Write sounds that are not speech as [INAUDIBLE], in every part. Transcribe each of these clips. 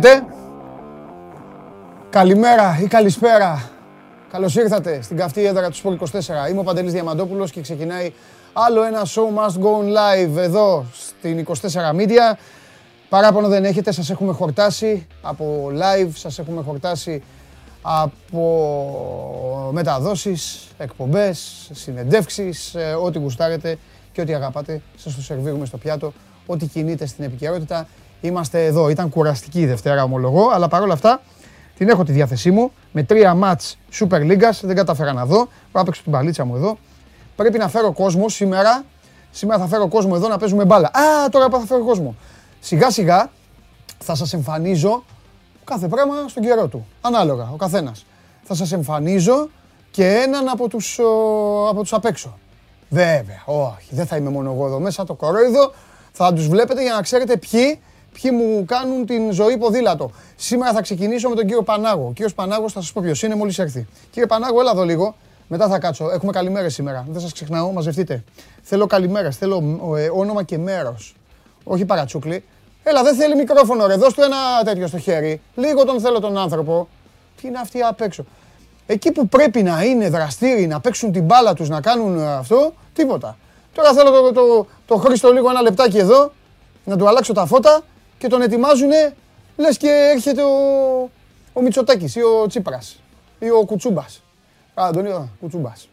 Τι γίνεται. Καλημέρα ή καλησπέρα. Καλώς ήρθατε στην καυτή έδρα του Sport 24. Είμαι ο Παντελής Διαμαντόπουλος και ξεκινάει άλλο ένα show must go on live εδώ στην 24 Media. Παράπονο δεν έχετε, σας έχουμε χορτάσει από live, σας έχουμε χορτάσει από μεταδόσεις, εκπομπές, συνεντεύξεις, ε, ό,τι γουστάρετε και ό,τι αγαπάτε, σας το σερβίρουμε στο πιάτο, ό,τι κινείται στην επικαιρότητα. Είμαστε εδώ. Ήταν κουραστική η Δευτέρα, ομολογώ, αλλά παρόλα αυτά την έχω τη διάθεσή μου. Με τρία μάτς Super League, δεν καταφέρα να δω. Πάω παίξω την παλίτσα μου εδώ. Πρέπει να φέρω κόσμο σήμερα. Σήμερα θα φέρω κόσμο εδώ να παίζουμε μπάλα. Α, τώρα θα φέρω κόσμο. Σιγά σιγά θα σας εμφανίζω κάθε πράγμα στον καιρό του. Ανάλογα, ο καθένας. Θα σας εμφανίζω και έναν από τους, από τους απ' έξω. Βέβαια, όχι, δεν θα είμαι μόνο εγώ εδώ μέσα, το κορόιδο. Θα τους βλέπετε για να ξέρετε ποιοι, ποιοι μου κάνουν την ζωή ποδήλατο. Σήμερα θα ξεκινήσω με τον κύριο Πανάγο. Ο κύριος Πανάγος θα σας πω ποιος είναι μόλις έρθει. Κύριε Πανάγο, έλα εδώ λίγο. Μετά θα κάτσω. Έχουμε καλημέρες σήμερα. Δεν σας ξεχνάω, μαζευτείτε. Θέλω καλημέρες, θέλω ε, όνομα και μέρος. Όχι παρατσούκλι. Έλα, δεν θέλει μικρόφωνο ρε, δώσ' του ένα τέτοιο στο χέρι. Λίγο τον θέλω τον άνθρωπο. Τι είναι αυτοί απ' έξω. Εκεί που πρέπει να είναι δραστήριοι, να παίξουν την μπάλα τους, να κάνουν ε, αυτό, τίποτα. Τώρα θέλω το, το, το Χρήστο λίγο ένα λεπτάκι εδώ, να του αλλάξω τα φώτα και τον ετοιμάζουν, λες και έρχεται ο, ο Μητσοτάκης ή ο Τσίπρας ή ο Κουτσούμπας. Α, τον είδα, Κουτσούμπας.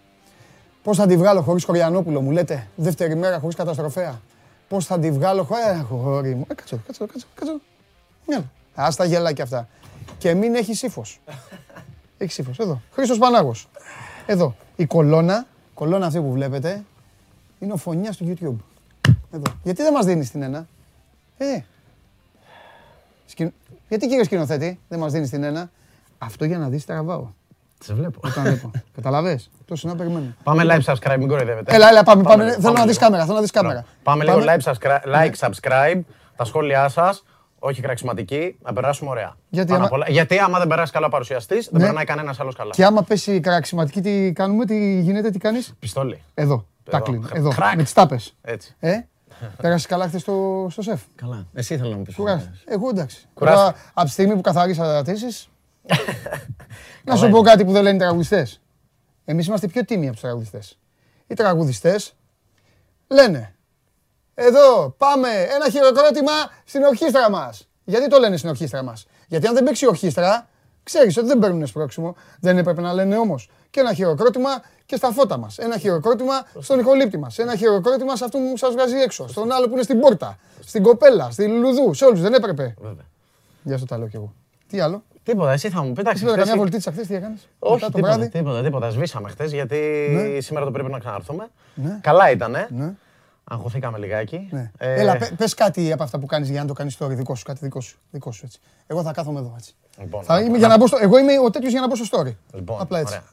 Πώς θα τη βγάλω χωρίς Χωριανόπουλο, μου λέτε, δεύτερη μέρα χωρίς καταστροφέα. Πώς θα τη βγάλω χωρίς... Ε, χωρί μου. Ε, κάτσο, κάτσο, κάτσο, κάτσο. Μια. Ας τα γελάκια αυτά. Και μην έχεις ύφος. [LAUGHS] Έχεις ύφος, εδώ. Χρήστος Πανάγος. Εδώ. Η κολόνα, κολόνα αυτή που βλέπετε, είναι ο φωνιάς του YouTube. Εδώ. Γιατί δεν μας δίνεις την ένα; Ε. Σκην... Γιατί κύριε σκηνοθέτη δεν μας δίνεις την ένα. Αυτό για να δεις τραβάω. Σε βλέπω. Όταν βλέπω. [LAUGHS] Καταλαβες. Τόσο να περιμένω. Πάμε live subscribe, μην κοροϊδεύετε. Έλα, έλα, πάμε. πάμε. Θέλω να δεις κάμερα. Θέλω να δεις κάμερα. Πάμε λίγο live subscribe, like, subscribe, τα σχόλιά σας. Όχι κραξιματική, να περάσουμε ωραία. Γιατί Πάνω άμα- απ' όλα- Γιατί άμα δεν περάσει καλά ο παρουσιαστής, δεν Ναι. περνάει κανένας άλλος καλά. Και άμα πέσει η καραξιματική, τι κάνουμε, τι γίνεται, τι κάνεις; Πιστόλι. Εδώ. Τάκλιν. Χρ- Εδώ. κρακ. Με τις τάπες. Έτσι. Ε; Πέρασες καλά χθες στο, στο σεφ; Καλά. Εσύ θέλω να μου πεις. Κουράστηκες. Εγώ εντάξει. Κουράστηκα. Τώρα, από τη στιγμή που καθάρισα τα τήσεις, [LAUGHS] να σου πω κάτι που δεν λένε οι τραγουδιστές. Εμείς είμαστε πιο τίμοι από τους τραγουδιστές. Οι τραγουδιστές λένε εδώ πάμε ένα χειροκρότημα στην ορχήστρα μας. Γιατί το λένε στην ορχήστρα μας; Γιατί αν δεν παίξει η ορχήστρα, ξέρεις ότι δεν παίρνουν σπρώξιμο. Δεν έπρεπε να λένε όμως. Και ένα χειροκρότημα και στα φώτα μας. Ένα χειροκρότημα στον ηχολήπτη μας. Ένα χειροκρότημα σε αυτό που σας βγάζει έξω. Στον άλλο που είναι στην πόρτα. Στην κοπέλα, στη λουλουδού. Σε όλους δεν έπρεπε. Βέβαια. Γεια σου τα λέω κι εγώ. Τι άλλο; Τίποτα, εσύ θα μου πει. Εσύ πήρε καμιά βολτίτσα χθες, τι έκανες; Όχι, Μετά το τίποτα, βράδυ. τίποτα, τίποτα. Σβήσαμε χθες γιατί Ναι. σήμερα το πρέπει να ξαναρθούμε. Ναι. Καλά ήτανε. Ναι. Αγχωθήκαμε λιγάκι. Ναι. Ε, Έλα, πε- πες κάτι από αυτά που κάνεις για να το κάνεις τώρα δικό σου, κάτι δικό σου, δικό σου έτσι. Εγώ θα κάθομαι εδώ έτσι. Λοιπόν, Θα να- είμαι να- για να μπω στο, εγώ είμαι ο τέτοιος για να μπω στο story. Λοιπόν, Απλά έτσι. ωραία.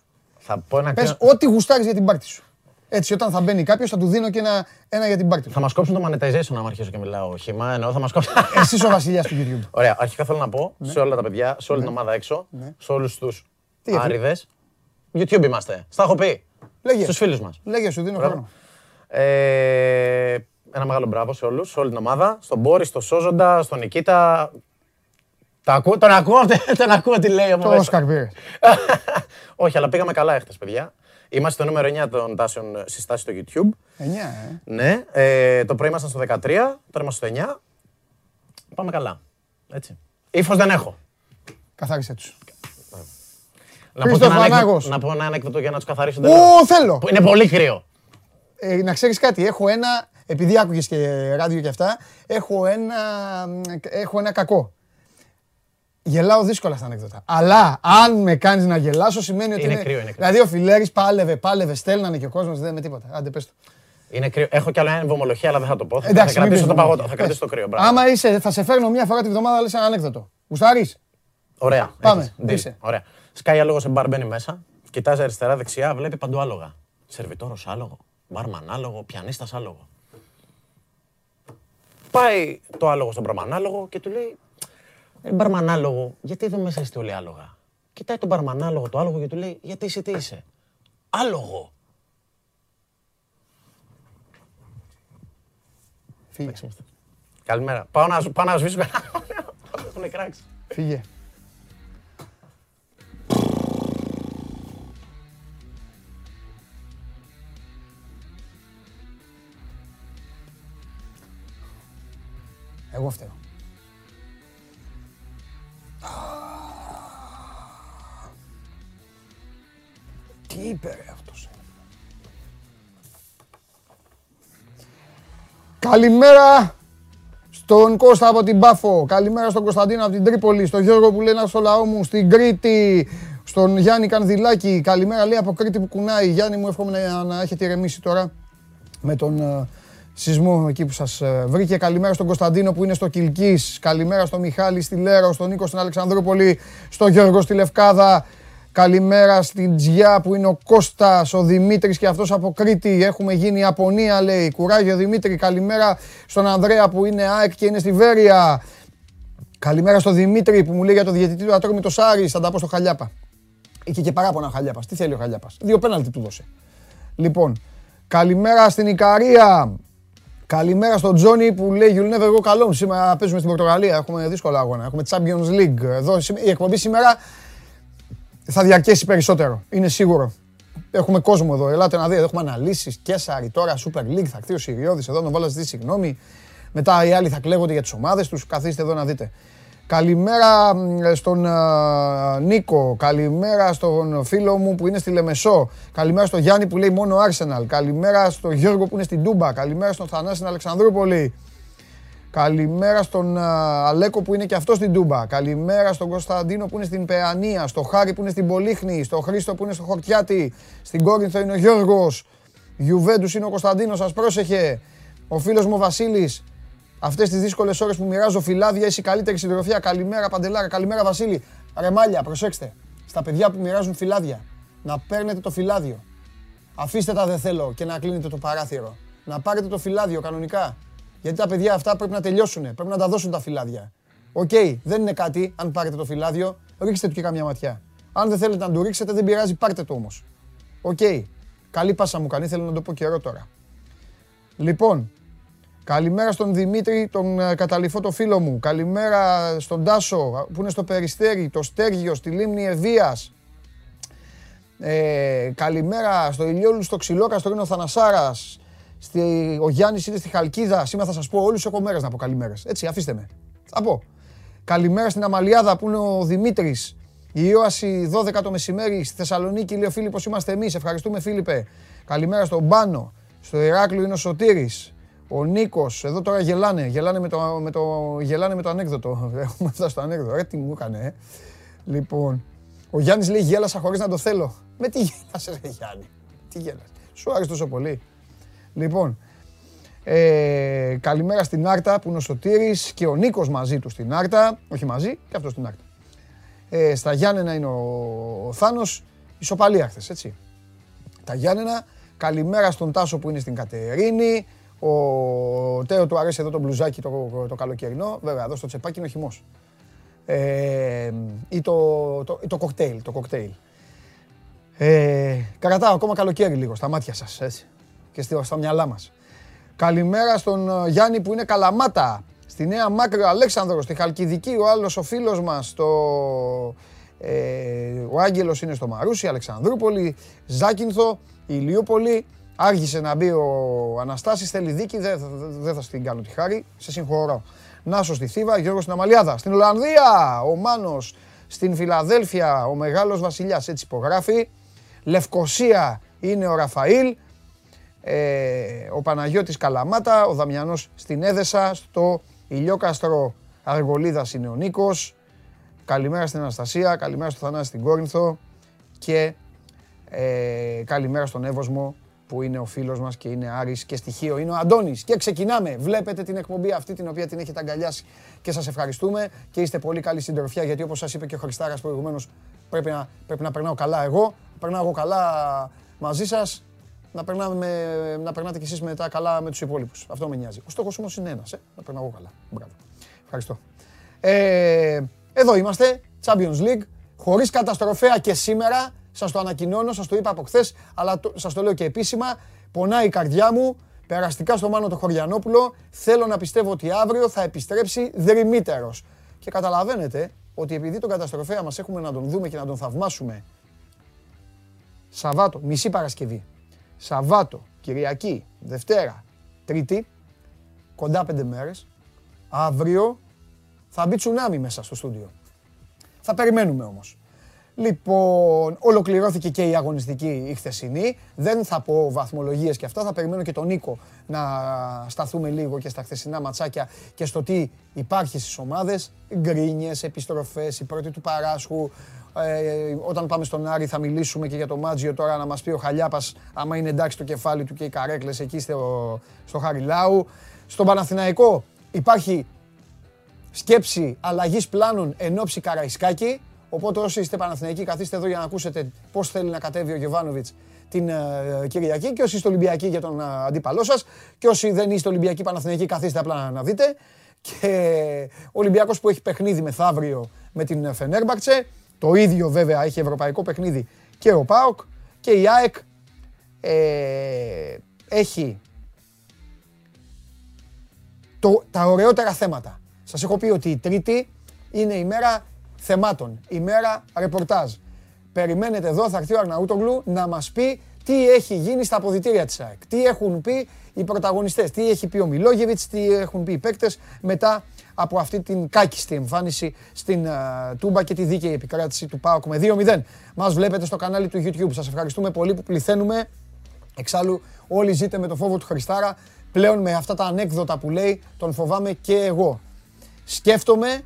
Θα πω ένα Πες κρύο- ό,τι γουστάρεις για την πάρτι σου. Έτσι, όταν θα μπαίνει κάποιος θα του δίνω και ένα, ένα για την πάρτι Θα σου. μας κόψουν το monetization άμα αρχίσω και μιλάω χυμά. Εννοώ θα μας κόψουν. [LAUGHS] Εσύ είσαι ο βασιλιάς του YouTube. Ωραία, αρχικά θέλω να πω σε όλα τα παιδιά, σε όλη την ομάδα έξω, Ναι. σε όλους τους Τι, αφού- άριδες. YouTube είμαστε. Στα έχω πει. Λέγε. Στους φίλους μας. Λέγε σου, δίνω Μπράβο. χρόνο. Ε, ένα μεγάλο μπράβο σε όλους, σε όλη την ομάδα. Στον Μπόρι, στον Σόζοντα, στον Νικήτα. Τα ακούω, τον ακούω, [LAUGHS] τον ακούω τι λέει από Το μέσα. Όσκαρ πήρε. [LAUGHS] Όχι, αλλά πήγαμε καλά έχετε, παιδιά. Είμαστε στο νούμερο 9 των τάσεων συστάσει στο YouTube. 9, ε. Ναι, ε, το πρωί ήμασταν στο 13, τώρα είμαστε στο 9. Πάμε καλά. Έτσι. Ύφος δεν έχω. Καθάρισε τους. Να πω, Χρήστος και ένα ανέκδοτο- Πανάγος. να πω ένα ανέκδοτο για να τους καθαρίσω. Ω, θέλω! Που Είναι πολύ κρύο. Ε, να ξέρεις κάτι, έχω ένα, επειδή άκουγες και ράδιο και αυτά, έχω ένα, έχω ένα κακό. Γελάω δύσκολα στα ανέκδοτα. Αλλά αν με κάνεις να γελάσω σημαίνει ότι Είναι είναι... κρύο, είναι κρύο. Δηλαδή ο Φιλέρης πάλευε, πάλευε, στέλνανε και ο κόσμος δεν με τίποτα. Άντε πες το. Είναι κρύο. Έχω κι άλλο ένα βομολογία, αλλά δεν θα το πω. Θα- Εντάξει, θα μην κρατήσω πεις το το παγωτό. μόνο. Θα κρατήσω το Πες. κρύο. μπράβο. Άμα είσαι, θα σε φέρνω μια φορά τη βδομάδα, λες ένα ανέκδοτο. Γουστάρεις; Ωραία. Πάμε, έχεις. Deal. είσαι. Ωραία. Σκάει άλογο σε μπαρ, μπαίνει μέσα. Κοιτάζει αριστερά, δεξιά, βλέπει παντού άλογα. Σερβιτόρος άλογο, μπάρμαν άλογο, πιανίστας άλογο. Πάει το άλογο στον μπαρμανάλογο και του λέει: Ε, μπαρμανάλογο, γιατί εδώ μέσα είστε όλοι άλογα; Κοιτάει τον μπαρμανάλογο το άλογο και του λέει: Γιατί εσύ τι είσαι; Άλογο. Φύγε. Καλημέρα. Πάω να, πάω να σβήσω [LAUGHS] κανένα. έχουν κράξει. Φύγε. Εγώ φταίω. Τι είπε ρε αυτός. Καλημέρα στον Κώστα από την Πάφο. Καλημέρα στον Κωνσταντίνο από την Τρίπολη. Στον Γιώργο που λέει να στο λαό μου. Στην Κρήτη. Στον Γιάννη Κανδυλάκη. Καλημέρα λέει από Κρήτη που κουνάει. Γιάννη μου εύχομαι να, να έχετε ηρεμήσει τώρα με τον ε, σεισμό εκεί που σας ε, βρήκε. Καλημέρα στον Κωνσταντίνο που είναι στο Κιλκής. Καλημέρα στον Μιχάλη στη Λέρο. Στον Νίκο στην Αλεξανδρούπολη. Στον Γιώργο στη Λευκάδα. Καλημέρα στην Τζιά που είναι ο Κώστας, ο Δημήτρης και αυτός από Κρήτη. Έχουμε γίνει Απονία λέει. Κουράγιο Δημήτρη. Καλημέρα στον Ανδρέα που είναι ΑΕΚ και είναι στη Βέρεια. Καλημέρα στον Δημήτρη που μου λέει για το διαιτητή του Ατρόμητος Άρης. Θα τα πω στο Χαλιάπα. Είχε και παράπονα ο Χαλιάπας. Τι θέλει ο Χαλιάπας; Δύο πέναλτι του δώσε. Λοιπόν, καλημέρα στην Ικαρία. Καλημέρα στον Τζόνι που λέει You'll never go alone. Σήμερα παίζουμε στην Πορτογαλία. Έχουμε δύσκολα αγώνα. Έχουμε Champions League. Εδώ, η εκπομπή σήμερα θα διαρκέσει περισσότερο. Είναι σίγουρο. Έχουμε κόσμο εδώ. Ελάτε να δείτε. Έχουμε αναλύσεις. Κέσσαρι τώρα, Super League. Θα χτίσει ο Σιριώδη εδώ να βάλω ζητήσει συγγνώμη. Μετά οι άλλοι θα κλαίγονται για τις ομάδες τους. Καθίστε εδώ να δείτε. Καλημέρα στον Νίκο. Καλημέρα στον φίλο μου που είναι στη Λεμεσό. Καλημέρα στον Γιάννη που λέει μόνο Arsenal. Καλημέρα στον Γιώργο που είναι στην Τούμπα. Καλημέρα στον Θανάση στην Αλεξανδρούπολη. Καλημέρα στον Αλέκο που είναι και αυτός στην Τούμπα. Καλημέρα στον Κωνσταντίνο που είναι στην Παιανία. Στο Χάρη που είναι στην Πολύχνη. Στο Χρήστο που είναι στο Χορτιάτι. Στην Κόρινθο είναι ο Γιώργος. Γιουβέντους είναι ο Κωνσταντίνος. Σας πρόσεχε. Ο φίλος μου Βασίλης. Αυτές τις δύσκολες ώρες που μοιράζω φυλάδια, είσαι η καλύτερη συντροφιά. Καλημέρα Παντελάρα. Καλημέρα Βασίλη. Ρεμάλια, προσέξτε. Στα παιδιά που μοιράζουν φυλάδια. Να παίρνετε το φυλάδιο. Αφήστε τα δεν θέλω και να κλείνετε το παράθυρο. Να πάρετε το φυλάδιο κανονικά. Γιατί τα παιδιά αυτά πρέπει να τελειώσουν. Πρέπει να τα δώσουν τα φυλάδια. Οκ, δεν είναι κάτι αν πάρετε το φυλάδιο. Ρίξτε του και καμιά ματιά. Αν δεν θέλετε να του ρίξετε, δεν πειράζει, πάρτε το όμως. Οκ. Καλή πάσα μου κάνει, θέλω να το πω καιρό τώρα. Λοιπόν, καλημέρα στον Δημήτρη, τον ε, καταληφό το φίλο μου. Καλημέρα στον Τάσο που είναι στο Περιστέρι, το Στέργιο, στη Λίμνη Ευβίας. Ε, καλημέρα στο Ηλιόλου, στο Ξυλόκαστρο, είναι ο Θανασάρας. Στη, ο Γιάννης είναι στη Χαλκίδα. Σήμερα θα σας πω όλους έχω μέρες να πω καλημέρες. Έτσι, αφήστε με. Θα πω. Καλημέρα στην Αμαλιάδα που είναι ο Δημήτρης. Η Ιώαση 12 το μεσημέρι στη Θεσσαλονίκη. Λέει ο Φίλιππος, είμαστε εμείς. Ευχαριστούμε, Φίλιππε. Καλημέρα στον Πάνο. Στο Ηράκλειο είναι ο Σωτήρης. Ο Νίκος, εδώ τώρα γελάνε. Γελάνε με το, με το, γελάνε με το ανέκδοτο. [LAUGHS] Έχουμε φτάσει στο ανέκδοτο. Ρε, τι μου έκανε, ε. Λοιπόν, ο Γιάννης λέει γέλασα χωρίς να το θέλω. Με τι γέλασες, Ρε Γιάννη. Τι γέλασες. Σου άρεσε τόσο πολύ. Λοιπόν, ε, καλημέρα στην Άρτα που είναι ο Σωτήρης και ο Νίκος μαζί του στην Άρτα. Όχι μαζί, και αυτός στην Άρτα. Ε, στα Γιάννενα είναι ο, ο Θάνος, ισοπαλία χθες, έτσι. Τα Γιάννενα, καλημέρα στον Τάσο που είναι στην Κατερίνη. Ο Τέο του αρέσει εδώ το μπλουζάκι το, το καλοκαιρινό. Βέβαια, εδώ στο τσεπάκι είναι ο χυμός. Ε, ή το, το, το κοκτέιλ, το κοκτέιλ. Ε, κρατάω ακόμα καλοκαίρι λίγο στα μάτια σας, έτσι και στα μυαλά μας. Καλημέρα στον ε, Γιάννη που είναι Καλαμάτα, στη Νέα Μάκρο Αλέξανδρος, στη Χαλκιδική, ο άλλος ο φίλος μας, το... ε, ο Άγγελος είναι στο Μαρούσι, Αλεξανδρούπολη, Ζάκυνθο, Ηλιούπολη, άργησε να μπει ο Αναστάσης, θέλει δίκη, δεν δε θα στην κάνω τη χάρη, σε συγχωρώ. Νάσος στη Θήβα, Γιώργος στην Αμαλιάδα, στην Ολλανδία, ο Μάνος, στην Φιλαδέλφια, ο Μεγάλος Βασιλιάς, έτσι υπογράφει. Λευκοσία είναι ο Ραφαήλ, ε, ο Παναγιώτης Καλαμάτα, ο Δαμιανός στην Έδεσα, στο Ηλιόκαστρο Αργολίδας είναι ο Νίκος. Καλημέρα στην Αναστασία, καλημέρα στο Θανάση στην Κόρινθο και ε, καλημέρα στον Εύωσμο που είναι ο φίλος μας και είναι Άρης και στοιχείο είναι ο Αντώνης. Και ξεκινάμε. Βλέπετε την εκπομπή αυτή την οποία την έχετε αγκαλιάσει και σας ευχαριστούμε και είστε πολύ καλή συντροφιά γιατί όπως σας είπε και ο Χριστάρας προηγουμένως πρέπει να, πρέπει να περνάω καλά εγώ. Περνάω εγώ καλά μαζί σας να, περνάμε, να περνάτε κι εσείς μετά καλά με τους υπόλοιπους. Αυτό με νοιάζει. Ο στόχος όμως είναι ένας, ε; να περνάω εγώ καλά. Μπράβο. Ευχαριστώ. Ε, εδώ είμαστε, Champions League, χωρίς καταστροφέα και σήμερα. Σας το ανακοινώνω, σας το είπα από χθες, αλλά το, σας το λέω και επίσημα. Πονάει η καρδιά μου, περαστικά στο Μάνο το Χωριανόπουλο. Θέλω να πιστεύω ότι αύριο θα επιστρέψει δρυμύτερος. Και καταλαβαίνετε ότι επειδή τον καταστροφέα μας έχουμε να τον δούμε και να τον θαυμάσουμε Σαββάτο, μισή Παρασκευή, Σαββάτο, Κυριακή, Δευτέρα, Τρίτη, κοντά πέντε μέρες, αύριο θα μπει τσουνάμι μέσα στο στούντιο. Θα περιμένουμε όμως. Λοιπόν, ολοκληρώθηκε και η αγωνιστική η χθεσινή. Δεν θα πω βαθμολογίες και αυτά. Θα περιμένω και τον Νίκο να σταθούμε λίγο και στα χθεσινά ματσάκια και στο τι υπάρχει στις ομάδες. Γκρίνιες, επιστροφές, η πρώτη του Παράσχου. Ε, όταν πάμε στον Άρη θα μιλήσουμε και για το Μάτζιο τώρα να μας πει ο Χαλιάπας άμα είναι εντάξει το κεφάλι του και οι καρέκλες εκεί στο, στο Χαριλάου. Στον Παναθηναϊκό υπάρχει σκέψη αλλαγής πλάνων εν ώψη Καραϊσκάκη. Οπότε όσοι είστε Παναθηναϊκοί καθίστε εδώ για να ακούσετε πώς θέλει να κατέβει ο Γεβάνοβιτς την uh, Κυριακή. Και όσοι είστε Ολυμπιακοί για τον uh, αντίπαλό σας. Και όσοι δεν είστε Ολυμπιακοί Παναθηναϊκοί καθίστε απλά να δείτε. Και ο Ολυμπιακός που έχει παιχνίδι μεθαύριο με την Φενέρμπαρτσε το ίδιο βέβαια έχει ευρωπαϊκό παιχνίδι και ο ΠΑΟΚ και η ΑΕΚ ε, έχει το, τα ωραιότερα θέματα. Σας έχω πει ότι η Τρίτη είναι η μέρα θεμάτων, η μέρα ρεπορτάζ. Περιμένετε εδώ, θα έρθει ο Αρναούτογλου να μας πει τι έχει γίνει στα αποδητήρια της ΑΕΚ. Τι έχουν πει οι πρωταγωνιστές, τι έχει πει ο Μιλόγεβιτς, τι έχουν πει οι παίκτες μετά από αυτή την κάκιστη εμφάνιση στην uh, Τούμπα και τη δίκαιη επικράτηση του ΠΑΟΚ με 2-0. Μας βλέπετε στο κανάλι του YouTube. Σας ευχαριστούμε πολύ που πληθαίνουμε. Εξάλλου όλοι ζείτε με το φόβο του Χριστάρα. Πλέον με αυτά τα ανέκδοτα που λέει τον φοβάμαι και εγώ. Σκέφτομαι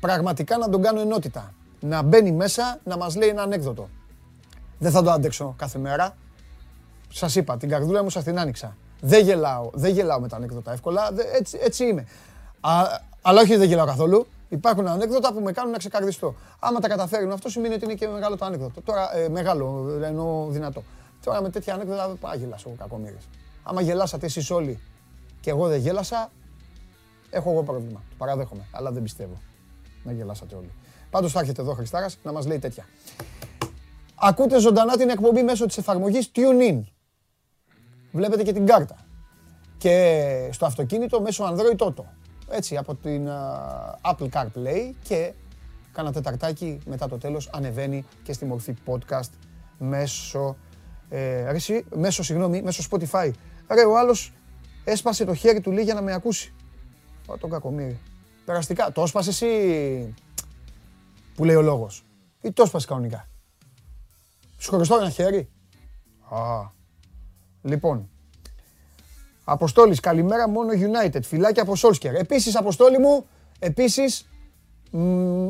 πραγματικά να τον κάνω ενότητα. Να μπαίνει μέσα να μας λέει ένα ανέκδοτο. Δεν θα το αντέξω κάθε μέρα. Σας είπα, την καρδούλα μου σας την άνοιξα. Δεν γελάω, δεν γελάω με τα ανέκδοτα εύκολα, έτσι, έτσι είμαι. Α, αλλά όχι δεν γελάω καθόλου. Υπάρχουν ανέκδοτα που με κάνουν να ξεκαρδιστώ. Άμα τα καταφέρουν αυτό σημαίνει ότι είναι και μεγάλο το ανέκδοτο. Τώρα, ε, μεγάλο, εννοώ δυνατό. Τώρα με τέτοια ανέκδοτα δεν πάω γελάσω κακομύρες. Άμα γελάσατε εσείς όλοι και εγώ δεν γέλασα, έχω εγώ πρόβλημα. Το παραδέχομαι, αλλά δεν πιστεύω να γελάσατε όλοι. Πάντως θα έρχεται εδώ ο Χριστάρας να μας λέει τέτοια. Ακούτε ζωντανά την εκπομπή μέσω της εφαρμογής TuneIn. Βλέπετε και την κάρτα. Και στο αυτοκίνητο μέσω Android Auto. Έτσι, από την Apple CarPlay και κάνα τεταρτάκι μετά το τέλος ανεβαίνει και στη μορφή podcast μέσω, ε, μέσω, συγγνώμη, μέσω Spotify. Ρε, ο άλλος έσπασε το χέρι του λέει για να με ακούσει. Ω, τον κακομύρι. Περαστικά. Το έσπασε εσύ που λέει ο λόγος. Ή το έσπασε κανονικά. Σου χωριστώ ένα χέρι. Α. Λοιπόν. Αποστόλης, καλημέρα μόνο United. Φυλάκια από Solskjaer. Επίσης, Αποστόλη μου, επίσης,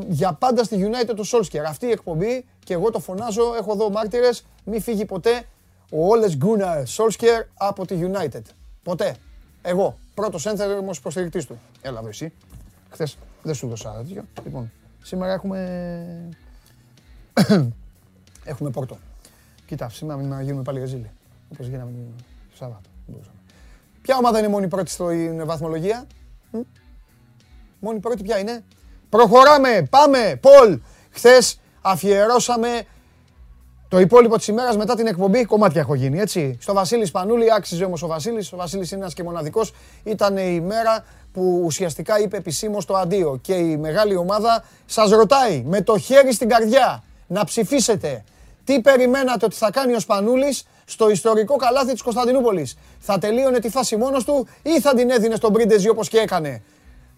για πάντα στη United του Solskjaer. Αυτή η εκπομπή και εγώ το φωνάζω, έχω εδώ μάρτυρες, μη φύγει ποτέ ο Όλες Gunnar Solskjaer από τη United. Ποτέ. Εγώ, πρώτος ένθερμος υποστηρικτής του. Έλα εδώ εσύ. Χθες δεν σου δώσα τέτοιο. Λοιπόν, σήμερα έχουμε... [COUGHS] έχουμε πόρτο. Κοίτα, σήμερα να γίνουμε πάλι γαζίλοι. Όπως γίναμε το Σάββατο. Ποια ομάδα είναι μόνη πρώτη στην βαθμολογία; Μόνη πρώτη ποια είναι; Προχωράμε, πάμε, Πολ. Χθες αφιερώσαμε το υπόλοιπο της ημέρας μετά την εκπομπή. Κομμάτια έχω γίνει, έτσι. Στο Βασίλη Σπανούλη, άξιζε όμως ο Βασίλης. Ο Βασίλης είναι ένας και μοναδικός. Ήταν η μέρα που ουσιαστικά είπε επισήμως το αντίο. Και η μεγάλη ομάδα σας ρωτάει με το χέρι στην καρδιά να ψηφίσετε. Τι περιμένατε ότι θα κάνει ο Σπανούλης στο ιστορικό καλάθι της Κωνσταντινούπολης. Θα τελείωνε τη φάση μόνος του ή θα την έδινε στον Πρίντεζι όπως και έκανε;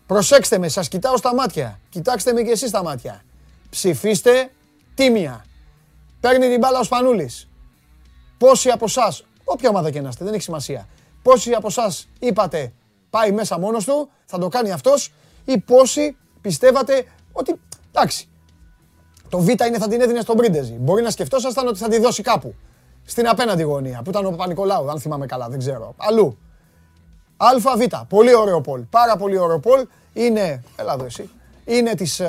Προσέξτε με, σας κοιτάω στα μάτια. Κοιτάξτε με και εσείς στα μάτια. Ψηφίστε τίμια. Παίρνει την μπάλα ο Σπανούλης. Πόσοι από εσάς, όποια ομάδα και να είστε, δεν έχει σημασία. Πόσοι από εσάς είπατε πάει μέσα μόνος του, θα το κάνει αυτός ή πόσοι πιστεύατε ότι εντάξει, το Β είναι θα την έδινε στον Πρίντεζι. Μπορεί να σκεφτόσασταν ότι θα τη δώσει κάπου. Στην απέναντι γωνία που ήταν ο Παπα-Νικολάου, αν θυμάμαι καλά, δεν ξέρω. Αλλού. ΑΒ. Πολύ ωραίο πόλ. Πάρα πολύ ωραίο πόλ. Είναι. Ελά εδώ εσύ. Είναι της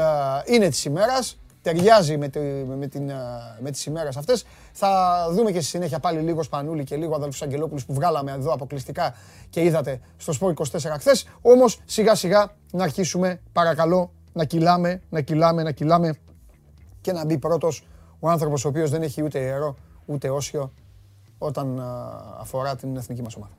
είναι της ημέρας. Ταιριάζει με, τη, με, την, με τις ημέρες αυτές. Θα δούμε και στη συνέχεια πάλι λίγο Σπανούλη και λίγο αδελφούς Αγγελόπουλους που βγάλαμε εδώ αποκλειστικά και είδατε στο Σπορ 24 χθες. Όμως σιγά σιγά να αρχίσουμε παρακαλώ να κυλάμε, να κυλάμε, να κυλάμε και να μπει πρώτος ο άνθρωπος ο οποίος δεν έχει ούτε ιερό ούτε όσιο όταν αφορά την εθνική μας ομάδα.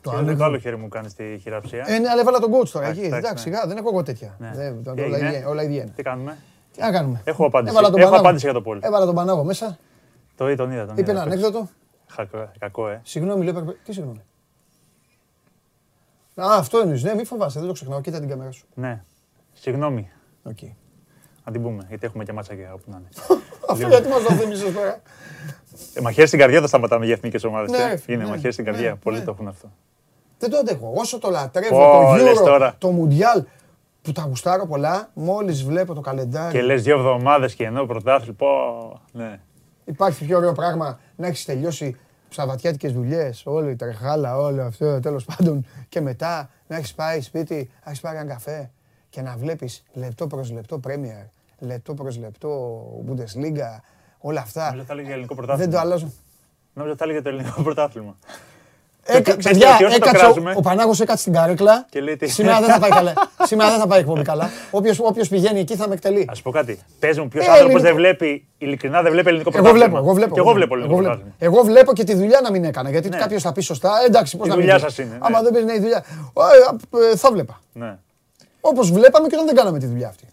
Το, το άλλο χέρι μου κάνεις τη χειραψία. Ε, ναι, αλλά έβαλα τον coach τώρα Εντάξει, εκεί. εντάξει, Εντάξει, ναι. σιγά, δεν έχω εγώ τέτοια. Ναι. Δεν- Τι όλα έγινε; ίδια- Όλα ίδια είναι. Τι κάνουμε; Τι να κάνουμε; Έχω απάντηση. Έβαλα τον Έχω Πανάγο. απάντηση για το πόλεμο. Έβαλα τον Πανάγο μέσα. Το είδα, τον είδα. Τον Είπε είδα. ένα ανέκδοτο. Κακό, κακό, ε. Συγγνώμη, λέω. πρέπει- Τι συγγνώμη. Α, αυτό εννοείς. Ναι, μην φοβάσαι, δεν το ξεχνάω. Κοίτα την κάμερα σου. Ναι. Συγγνώμη. Οκ. Να την πούμε, γιατί έχουμε και ματς και όπου να είναι. [LAUGHS] Αυτό γιατί μας το θύμισες τώρα. Ε, μαχαίρι στην καρδιά δεν σταματάμε για εθνικές ομάδες. Ναι, ρε φίλε, Είναι ναι, μαχαίρι στην ναι, καρδιά. Πολλοί ναι. το έχουν αυτό. Δεν το αντέχω. Όσο το λατρεύω, Πω, το λες Euro, τώρα. το Mundial, που τα γουστάρω πολλά, μόλις βλέπω το καλεντάρι. Και λες δύο εβδομάδες και ενώ πρωτάθλημα. Πω, ναι. Υπάρχει πιο ωραίο πράγμα να έχεις τελειώσει Σαββατιάτικε δουλειές, όλη η τρεχάλα, όλο αυτό τέλος πάντων. Και μετά να έχεις πάει σπίτι, να έχεις πάρει έναν καφέ και να βλέπεις λεπτό προς λεπτό Premier, λεπτό προς λεπτό Bundesliga, όλα αυτά. Νόμιζα θα έλεγε για ελληνικό πρωτάθλημα. Δεν το αλλάζω. Νόμιζα θα έλεγε το ελληνικό πρωτάθλημα. Έκα, ξέρεις παιδιά, τι, όσο το έκατσε, κράζουμε. ο, ο Πανάγος έκατσε στην καρέκλα. Και λέει τι. Σήμερα δεν θα πάει καλά. [LAUGHS] Σήμερα δεν θα πάει εκπομπή καλά. Όποιος, όποιος πηγαίνει εκεί θα με εκτελεί. Α πω κάτι. Πες μου, ποιος Ε, άνθρωπος ελληνικό. δεν βλέπει, ειλικρινά δεν βλέπει ελληνικό Εγώ πρωτάθλημα. βλέπω, εγώ βλέπω. Και εγώ βλέπω ελληνικό εγώ βλέπω. πρωτάθλημα. Εγώ βλέπω και τη δουλειά να μην έκανα. Γιατί Ναι. κάποιος θα πει σωστά. Ε, εντάξει, πώς Η να μην. δουλειά πει. σας είναι, ναι. Άμα δεν παίζει ναι, η δουλειά. Ε, ε, θα βλέπα. Ναι. Όπως βλέπαμε και όταν δεν κάναμε τη δουλειά αυτή.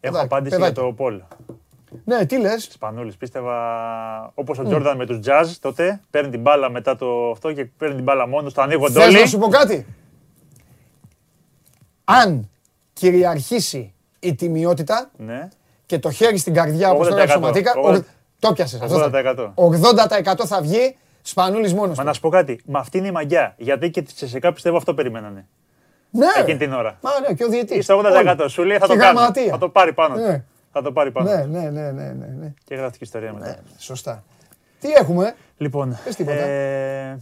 Έχω Παιδάκι, απάντηση παιδάκι. για το Πολ. Ναι, τι λες. Σπανούλης. Πίστευα όπως ο Τζόρνταν με τους Jazz τότε. Παίρνει την μπάλα μετά το αυτό και παίρνει την μπάλα μόνος. Το ανοίγονται Θες όλοι. να σου πω κάτι; Αν κυριαρχήσει η τιμιότητα Ναι. και το χέρι στην καρδιά όπως τώρα 80%. σωματίκα. Ογδόντα- ο- Το πιάσες. 80%. 80% θα βγει σπανούλης μόνος. Μα να σου πω κάτι. Μα αυτή είναι η μαγιά. Γιατί και τη Τσεσεκά πιστεύω αυτό περιμένανε. Ναι. Εκείνη την ώρα. Μα ναι, και ο διαιτητή. Είσαι 80%. Σου λέει θα το κάνει. Θα το πάρει πάνω. Του. Ναι. Θα το πάρει πάνω. Ναι, του. ναι, ναι, ναι, ναι, ναι. Και γράφτηκε ιστορία μετά. Ναι, σωστά. Τι έχουμε, Λοιπόν, Πες τίποτα. ε,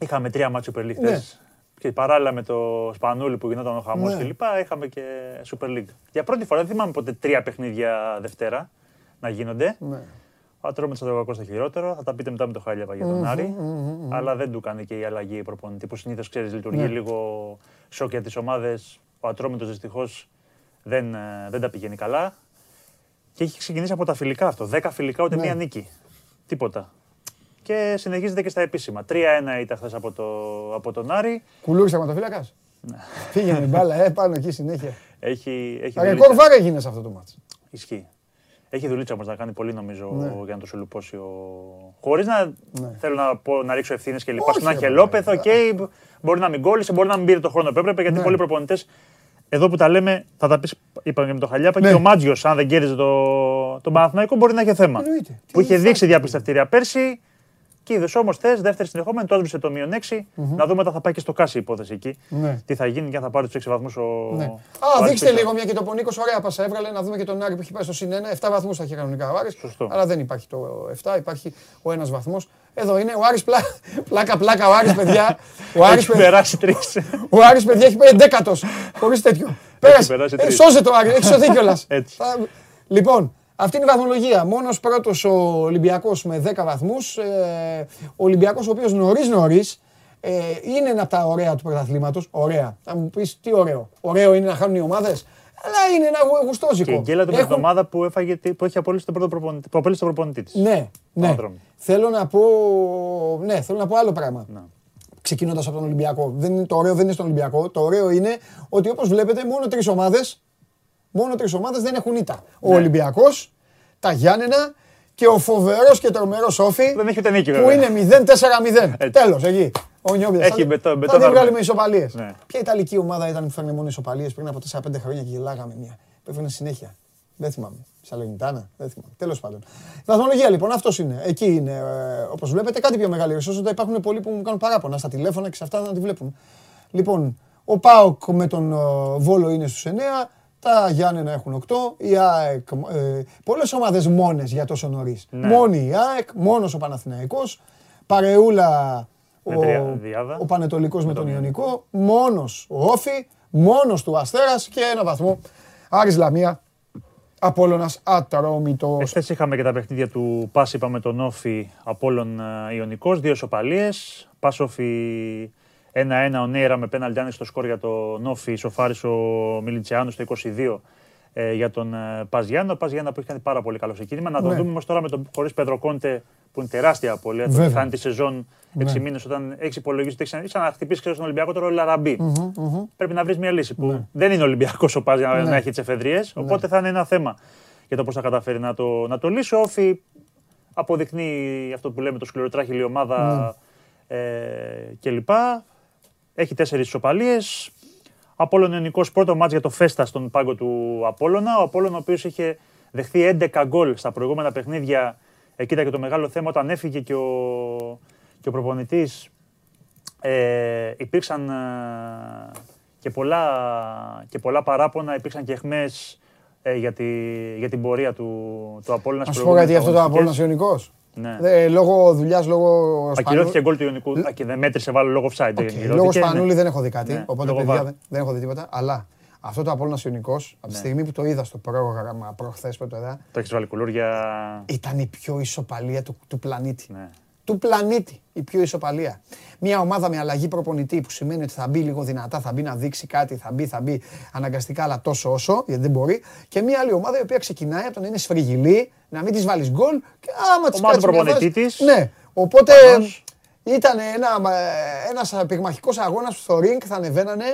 είχαμε τρία μάτσο Super League Ναι. χθες. Και παράλληλα με το Σπανούλι που γινόταν ο χαμός Ναι. και λοιπά, είχαμε και Super League. Για πρώτη φορά δεν θυμάμαι ποτέ τρία παιχνίδια Δευτέρα να γίνονται. Ναι. Ο Ατρόμητος θα το κακό στο χειρότερο, θα τα πείτε μετά με το Χάλιαβα για τον Άρη. Αλλά δεν του κάνει και η αλλαγή η προπονητή που συνήθως ξέρεις λειτουργεί Ναι. λίγο σοκ για τι ομάδε. Ο Ατρόμητος δυστυχώς δεν, ε, δεν τα πηγαίνει καλά. Και έχει ξεκινήσει από τα φιλικά αυτό. 10 φιλικά ούτε Ναι. μία νίκη. Τίποτα. Και συνεχίζεται και στα επίσημα. 3-1 ήταν χθες από, το, από τον Άρη. Κουλούρι τερματοφύλακα. Ναι. Πήγαινε η μπάλα, ε, πάνω εκεί συνέχεια. Έχει, έχει Ρεκόρ δουλίτσα. VAR έγινε σε αυτό το ματς. Ισχύει. Έχει δουλίτσα όμως να κάνει πολύ νομίζω Ναι. για να το σουλουπώσει ο. Χωρίς να Ναι. θέλω να, πω, να ρίξω ευθύνες και λοιπά. Όχι, Στον ρε Αγγελόπουλο, οκ, παιδί. μπορεί να μην κόλλησε, μπορεί να μην πήρε το χρόνο που έπρεπε γιατί Ναι. πολλοί προπονητές. Εδώ που τα λέμε, θα τα πεις, είπαμε και με τον Χαλιάπα, Ναι. και ο Μάτζιος, αν δεν κέρδιζε το, τον Παναθηναϊκό, μπορεί να είχε θέμα. Εννοείται. Τι Που είχε θα- δείξει διαπιστευτήρια πέρσι. Και είδες όμως θες, δεύτερη συνεχόμενη, το έσβησε το μείον 6. Να δούμε όταν θα πάει και στο κάσι η υπόθεση εκεί. Ναι. Τι θα γίνει και αν θα πάρει τους 6 βαθμούς ο. Ναι. ο Α, Άρης δείξτε πίσω. λίγο μια και το Πονίκος. Ωραία, πάσα έβγαλε να δούμε και τον Άρη που έχει πάει στο συν 1. 7 βαθμούς θα έχει κανονικά ο Άρης. Σωστό. Αλλά δεν υπάρχει το 7, υπάρχει ο ένας βαθμός. Εδώ είναι ο Άρης πλά... πλάκα, πλάκα. Ο Άρης, παιδιά. Ο Άρης, Έχει παιδιά, περάσει τρεις. ο Άρης, παιδιά, έχει πάει εντέκατος. Χωρίς τέτοιο. Πέρασε. περάσει Ε, τρεις. σώζε το Άρη, έχει σωθεί κιόλας. [LAUGHS] Έτσι. Λοιπόν, αυτή είναι η βαθμολογία. Μόνος πρώτος ο Ολυμπιακός με 10 βαθμούς. Ε, ο Ολυμπιακός, ο οποίος νωρίς νωρίς ε, είναι ένα από τα ωραία του πρωταθλήματος. Ωραία. Θα μου πεις τι ωραίο. Ωραίο είναι να χάνουν οι ομάδες; Αλλά είναι ένα γου- γουστόζικο. Και η γκέλα του με την Έχουν- ομάδα που, έφαγε, που έχει απολύσει τον πρώτο προπονητή, που απολύσει τον προπονητή της. Ναι, ναι. Άδρομη. Θέλω να πω, ναι, θέλω να πω άλλο πράγμα. Να. Ξεκινώντας από τον Ολυμπιακό. Δεν είναι, το ωραίο δεν είναι στον Ολυμπιακό. Το ωραίο είναι ότι όπως βλέπετε, μόνο τρεις ομάδε μόνο τρεις ομάδες δεν έχουν ήττα. Ο Ναι. Ολυμπιακός, τα Γιάννενα και ο φοβερός και τρομερός Όφη Δεν έχει ούτε νίκη που βέβαια. είναι 0-4-0. Έτσι. Τέλος, εκεί. Ο Νιόμπιδας. Έχει Θα- μπετό- Θα μπετόν την βγάλει άρμα. με ισοπαλίες. Ναι. Ποια Ιταλική ομάδα ήταν που φέρνει μόνο ισοπαλίες πριν από 4-5 χρόνια και γελάγαμε μια. Που έφερνε συνέχεια; Δεν θυμάμαι. Σαλονιτάνα, δεν θυμάμαι. Τέλος πάντων. Η βαθμολογία λοιπόν αυτός είναι. Εκεί είναι. Όπως βλέπετε, κάτι πιο μεγάλη ρεσόσοντα. Υπάρχουν πολλοί που μου κάνουν παράπονα στα τηλέφωνα και σε αυτά να τη βλέπουν. Λοιπόν, ο Πάοκ με τον ε, Βόλο είναι στους 9. Τα Γιάννενα έχουν 8. Η ΑΕΚ. Ε, Πολλές ομάδες μόνες για τόσο νωρίς. Ναι. Μόνη η ΑΕΚ, μόνος ο Παναθηναϊκός, Παρεούλα Με ο, τρία διάδα. ο Πανετολικός με τον τον Ιωνικό, μόνος ο Όφη, μόνος του Αστέρας και ένα βαθμό Άρης Λαμία, Απόλλωνας Ατρόμητος. Εχθές είχαμε και τα παιχνίδια του Πας, είπαμε τον Όφη Απόλλων ε, Ιωνικός, δύο σοπαλίες. Πας Όφη 1-1, ο Νέιρα με πέναλτι άνοιξε το σκορ για τον Όφη, σοφάρισε ο Μιλιτσιάνου στο 22 ε, για τον ε, Παζιάνο. Ο Παζιάνο που έχει κάνει πάρα πολύ καλό ξεκίνημα. Να τον Ναι. δούμε όμως τώρα με τον χωρίς Πέδρο Κόντε που είναι τεράστια απώλεια. Το Βέβαια. χάνει τη σεζόν 6 Ναι. μήνες όταν έχεις υπολογίσει ότι έχεις να χτυπήσεις ξέρω, στον Ολυμπιακό τώρα ο Λαραμπή. Πρέπει να βρεις μια λύση που δεν είναι Ολυμπιακός ο Πάζ για να, Ναι. να έχει τις εφεδρείε. Οπότε θα είναι ένα θέμα για το πώς θα καταφέρει να το, να το λύσει. Ο Όφη αποδεικνύει αυτό που λέμε το σκληροτράχυλη ομάδα ε, κλπ. Έχει τέσσερις ισοπαλίες. Απόλλων Ιωνικός πρώτο μάτς για το Φέστα στον πάγκο του Απόλλωνα. Ο Απόλλων ο οποίος είχε δεχθεί 11 γκολ στα προηγούμενα παιχνίδια. Εκεί ήταν και το μεγάλο θέμα όταν έφυγε και ο, και ο προπονητής. Ε, υπήρξαν ε, και, πολλά, και πολλά παράπονα, υπήρξαν και αιχμές ε, για, τη, για την πορεία του, του Απόλλωνας. Να στις σου πω γιατί αυτό το προηγούμενες Απόλλωνας Ιωνικός. Ναι. Ε, Λόγω δουλειάς, λόγω Ακυρώθηκε Σπανού- γκολ του Ιωνικού Α, και δεν μέτρησε βάλω λόγω offside. δεν Οκ, ακυρώθηκε, Λόγω ναι. Σπανούλη δεν έχω δει κάτι. Ναι, Οπότε, λόγω παιδιά, VAR. δεν, δεν έχω δει τίποτα. Αλλά αυτό το Απόλλωνας Ιωνικός, από τη Ναι. στιγμή που το είδα στο πρόγραμμα προχθές που το είδα, Το έχεις βάλει κουλούρια. ήταν η πιο ισοπαλία του, του πλανήτη. Ναι. Του πλανήτη η πιο ισοπαλία. Μια ομάδα με αλλαγή προπονητή που σημαίνει ότι θα μπει λίγο δυνατά, θα μπει να δείξει κάτι, θα μπει, θα μπει αναγκαστικά, αλλά τόσο όσο, γιατί δεν μπορεί. Και μια άλλη ομάδα η οποία ξεκινάει από το να είναι σφριγγυλή, να μην της βάλεις γκολ και άμα της Ομάδα κάτσει. του μια προπονητή φάση- της. Ναι. Οπότε Πανός. ήταν ένα, ένας πυγμαχικός αγώνας στο ring, θα ανεβαίνανε,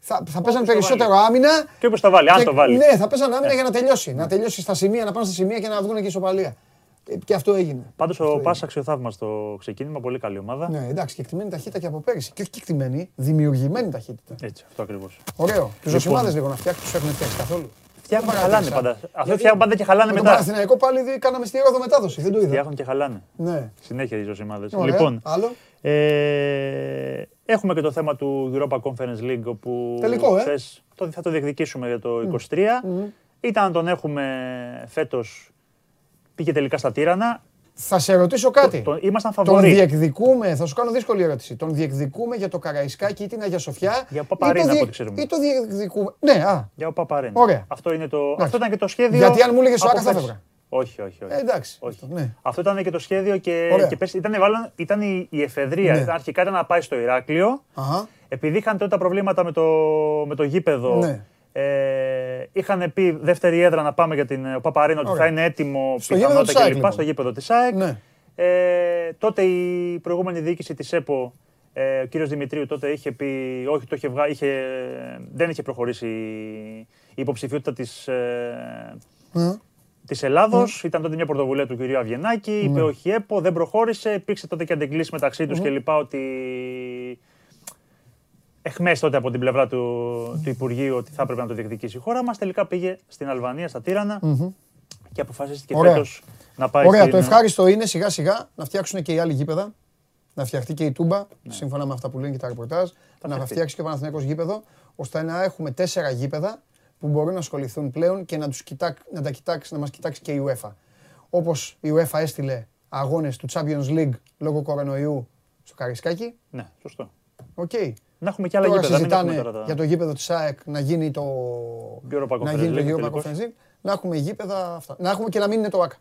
θα, θα παίζανε το περισσότερο άμυνα. Και όπως τα βάλει, αν και- το βάλει. Ναι, θα παίζανε άμυνα για να τελειώσει. Να τελειώσει στα σημεία, να πάνε στα σημεία και να βγουν και ισοπαλία. Ε, Και αυτό έγινε. Πάντως Αυτό ο έγινε. Πάσα αξιοθαύμα στο ξεκίνημα, πολύ καλή ομάδα. Ναι, εντάξει, και εκτιμένη ταχύτητα και από πέρυσι. Και όχι και εκτιμένη, δημιουργημένη ταχύτητα. Έτσι, αυτό ακριβώς. Ωραίο. Τους Λοιπόν. Ζωσιμάδε λίγο να φτιάξουν, τους έχουν φτιάξει καθόλου. Φτιάχνουν και Δεν χαλάνε παρατήρησα. πάντα. Αυτό Γιατί φτιάχνουν πάντα και χαλάνε Με τον μετά. Παναθηναϊκό πάλι δι- κάναμε στη Ρόδο μετάδοση, δεν το είδα. Φτιάχνουν και χαλάνε. Ναι. Συνέχεια οι ζωσιμάδε. Ωραία. Λοιπόν, Άλλο; ε, έχουμε και το θέμα του Europa Conference League όπου Τελικό, ε. χθες το, θα το διεκδικήσουμε για το 23. Ήταν να τον έχουμε φέτος. Πήγε τελικά στα Τύρανα. Θα σε ρωτήσω κάτι. Τον, ήμασταν Τον φαβοροί. διεκδικούμε, θα σου κάνω δύσκολη ερώτηση. Τον διεκδικούμε για το Καραϊσκάκι ή την Αγία Σοφιά. Για ή Παπαρίνα, το από διε- ό,τι ξέρουμε. Ή το διεκδικούμε. Ναι, α. Για ο Παπαρέν. Ωραία. Αυτό, είναι το, αυτό ήταν και το σχέδιο. Γιατί αν μου έλεγες ο από Άκας θα πέρσι. έφευγα. Όχι, όχι. όχι. Ε, εντάξει. Όχι. Αυτό, ναι. Αυτό ήταν και το σχέδιο και, Ωραία. και πέρσι ήταν, βάλαν- ήταν η, η εφεδρεία. Ναι. Ήταν αρχικά ήταν να πάει στο Ηράκλειο. Αχα. Επειδή είχαν τότε τα προβλήματα με το, με το γήπεδο, Ναι. Ε, είχαν πει δεύτερη έδρα να πάμε για την ο Παπαρίνο ότι Ωραία. θα είναι έτοιμο Στο γήπεδο πιθανότητα της ΑΕΚ, κλπ. λοιπόν. Στο γήπεδο της ΑΕΚ. Ναι. Ε, τότε η προηγούμενη διοίκηση της ΕΠΟ, ε, ο κύριος Δημητρίου τότε είχε πει, όχι το είχε βγα... είχε, δεν είχε προχωρήσει η υποψηφιότητα της, ε, Ε, Της Ελλάδος. Ήταν τότε μια πρωτοβουλία του κυρίου Αβγενάκη. Είπε όχι ΕΠΟ, δεν προχώρησε. Υπήρξε τότε και αντεγκλήσει μεταξύ τους κλπ. Ότι. Εχμές τότε από την πλευρά του, του Υπουργείου ότι θα έπρεπε να το διεκδικήσει η χώρα μας. Τελικά πήγε στην Αλβανία, στα Τύρανα και αποφασίστηκε Ωραία. φέτος να πάει Ωραία, στην. το ευχάριστο είναι σιγά σιγά να φτιάξουν και οι άλλοι γήπεδα. Να φτιαχτεί και η Τούμπα, Ναι. σύμφωνα με αυτά που λένε και τα ρεπορτάζ. Να φτιαχτεί. φτιάξει και ο Παναθηναϊκός γήπεδο, ώστε να έχουμε τέσσερα γήπεδα που μπορούν να ασχοληθούν πλέον και να, τους κοιτά, να, τα κοιτάξει, να μας κοιτάξει και η UEFA. Όπως η UEFA έστειλε αγώνες του Champions League λόγω κορονοϊού στο Καραϊσκάκη. Ναι, σωστό. Οκ. Να έχουμε και άλλα Τώρα γήπεδα. Μην έχουμε συζητάνε τώρα τα... για το γήπεδο της ΑΕΚ να γίνει το, Europa να Conference γίνει το League, Europa τελικώς. Conference League. Να έχουμε γήπεδα αυτά. Να έχουμε και να μην είναι το ΟΑΚΑ.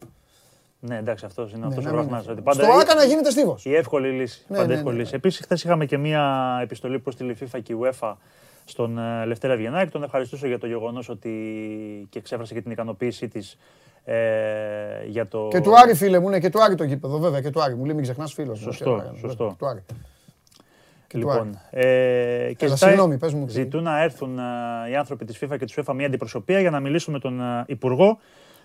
Ναι, εντάξει, αυτός είναι Ναι, αυτός να ο μην βραχνάς, είναι. ότι πάντα Στο η- ΟΑΚΑ να γίνεται στίβος. Η εύκολη λύση. Ναι, πάντα ναι, εύκολη ναι. λύση. Επίσης, χθες είχαμε και μία επιστολή προς τη FIFA και η UEFA στον ε, Λευτέρη Αυγενάκη. Τον ευχαριστούσε για το γεγονός ότι και εξέφρασε και την ικανοποίησή της ε, για το. Και του Άρη, φίλε μου, ναι, και του Άρη το γήπεδο, βέβαια. Και του Άρη. Μου λέει, μην ξεχνάς φίλος. Σωστό, σωστό. Του Άρη. Και του Άρη. Λοιπόν, ε, και Έλα, ζητάει- συγγνώμη, πες μου τι. ζητούν να έρθουν ε, οι άνθρωποι της FIFA και της UEFA μια αντιπροσωπεία για να μιλήσουν με τον ε, Υπουργό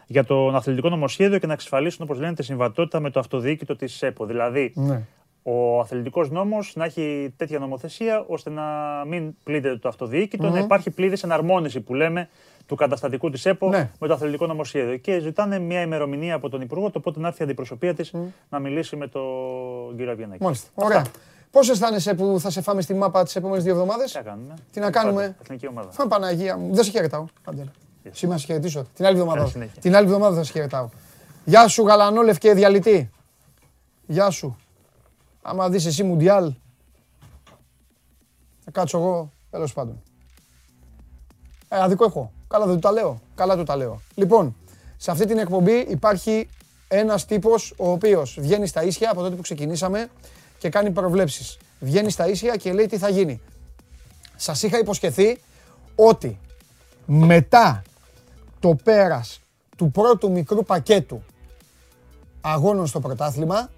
για το αθλητικό νομοσχέδιο και να εξασφαλίσουν, όπως λένε, τη συμβατότητα με το αυτοδιοίκητο της ΕΠΟ. Δηλαδή, Ναι. ο αθλητικός νόμος να έχει τέτοια νομοθεσία ώστε να μην πλήττεται το αυτοδιοίκητο, να υπάρχει πλήρης εναρμόνιση που λέμε του καταστατικού της ΕΠΟ Ναι. με το αθλητικό νομοσχέδιο. Και ζητάνε μια ημερομηνία από τον Υπουργό, το πότε να έρθει η αντιπροσωπεία της να μιλήσει με τον κύριο Αβγενάκη. Μάλιστα. Ωραία. Πώς αισθάνεσαι που θα σε φάμε στη μάπα τις επόμενες δύο εβδομάδες; Τι να κάνουμε; Τι να κάνουμε; Εθνική ομάδα. Φάμε Παναγία μου. Δεν σε χαιρετάω. Άντε. Σήμερα να σε χαιρετήσω. Την άλλη εβδομάδα. Καλή συνέχεια. Την άλλη εβδομάδα θα σε χαιρετάω. Γεια σου, γαλανόλευκε διαλυτή. Γεια σου. Άμα δεις εσύ Μουντιάλ, θα κάτσω εγώ, τέλος πάντων. Ε, αδικό έχω. Καλά δεν του τα λέω. Καλά του τα λέω. Λοιπόν, σε αυτή την εκπομπή υπάρχει ένας τύπος ο οποίος βγαίνει στα ίσια από τότε που ξεκινήσαμε και κάνει προβλέψεις. Βγαίνει στα ίσια και λέει τι θα γίνει. Σας είχα υποσχεθεί ότι μετά το πέρας του πρώτου μικρού πακέτου αγώνων στο πρωτάθλημα,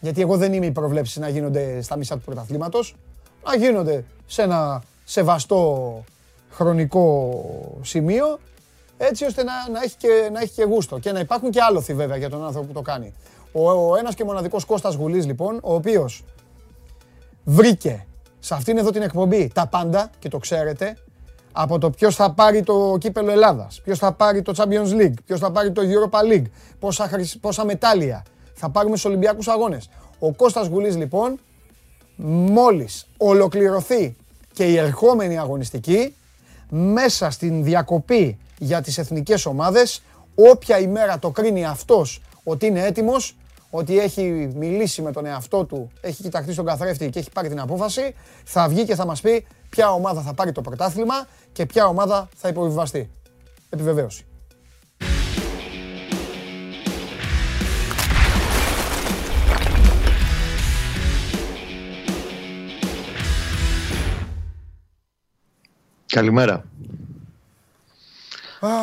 γιατί εγώ δεν είμαι οι προβλέψεις να γίνονται στα μισά του πρωταθλήματος, να γίνονται σε ένα σεβαστό χρονικό σημείο, έτσι ώστε να, να, έχει και, να έχει και γούστο και να υπάρχουν και άλοθη βέβαια για τον άνθρωπο που το κάνει. Ο, ο ένας και μοναδικός Κώστας Γουλής λοιπόν, ο οποίος βρήκε σε αυτήν εδώ την εκπομπή τα πάντα και το ξέρετε, από το ποιος θα πάρει το κύπελο Ελλάδας, ποιος θα πάρει το Champions League, ποιος θα πάρει το Europa League, πόσα, πόσα μετάλλια θα πάρουμε στους Ολυμπιακούς Αγώνες. Ο Κώστας Γουλής λοιπόν, μόλις ολοκληρωθεί και η ερχόμενη αγωνιστική, μέσα στην διακοπή για τις εθνικές ομάδες, όποια ημέρα το κρίνει αυτός ότι είναι έτοιμος, ότι έχει μιλήσει με τον εαυτό του, έχει κοιταχτεί στον καθρέφτη και έχει πάρει την απόφαση, θα βγει και θα μας πει ποια ομάδα θα πάρει το πρωτάθλημα και ποια ομάδα θα υποβιβαστεί. Επιβεβαίωση. Καλημέρα.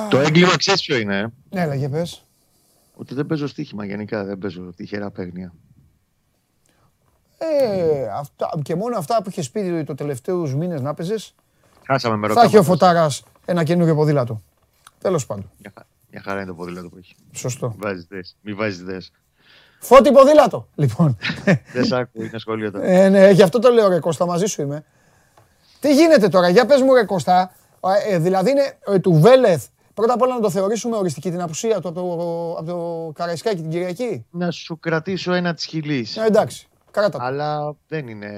Το έγκλημα ξέρεις ποιο είναι. Ε; Ναι, έλα πες. Ότι δεν παίζω στοίχημα γενικά, δεν παίζω τυχερά παίγνια. Ε, αυτά, και μόνο αυτά που είχες πει το τελευταίους μήνες να παίζεις. Χάσαμε με Θα έχει ο Φωτάρας ένα καινούριο ποδήλατο. Τέλος πάντων. Μια, χαρά είναι το ποδήλατο που έχει. Σωστό. Μη βάζεις δες. Φώτη ποδήλατο, λοιπόν. [LAUGHS] δεν σ' άκου, είναι σχολείο τώρα. Ε, ναι, γι' αυτό το λέω ρε Κώστα, μαζί σου είμαι. Τι γίνεται τώρα, για πες μου ρε Κώστα, ε, δηλαδή είναι ε, του Βέλεθ Πρώτα απ' όλα να το θεωρήσουμε οριστική την απουσία του από το, από το Καραϊσκάκι την Κυριακή. Να σου κρατήσω ένα της χιλής. Ε, εντάξει. Κράτα. Αλλά δεν είναι,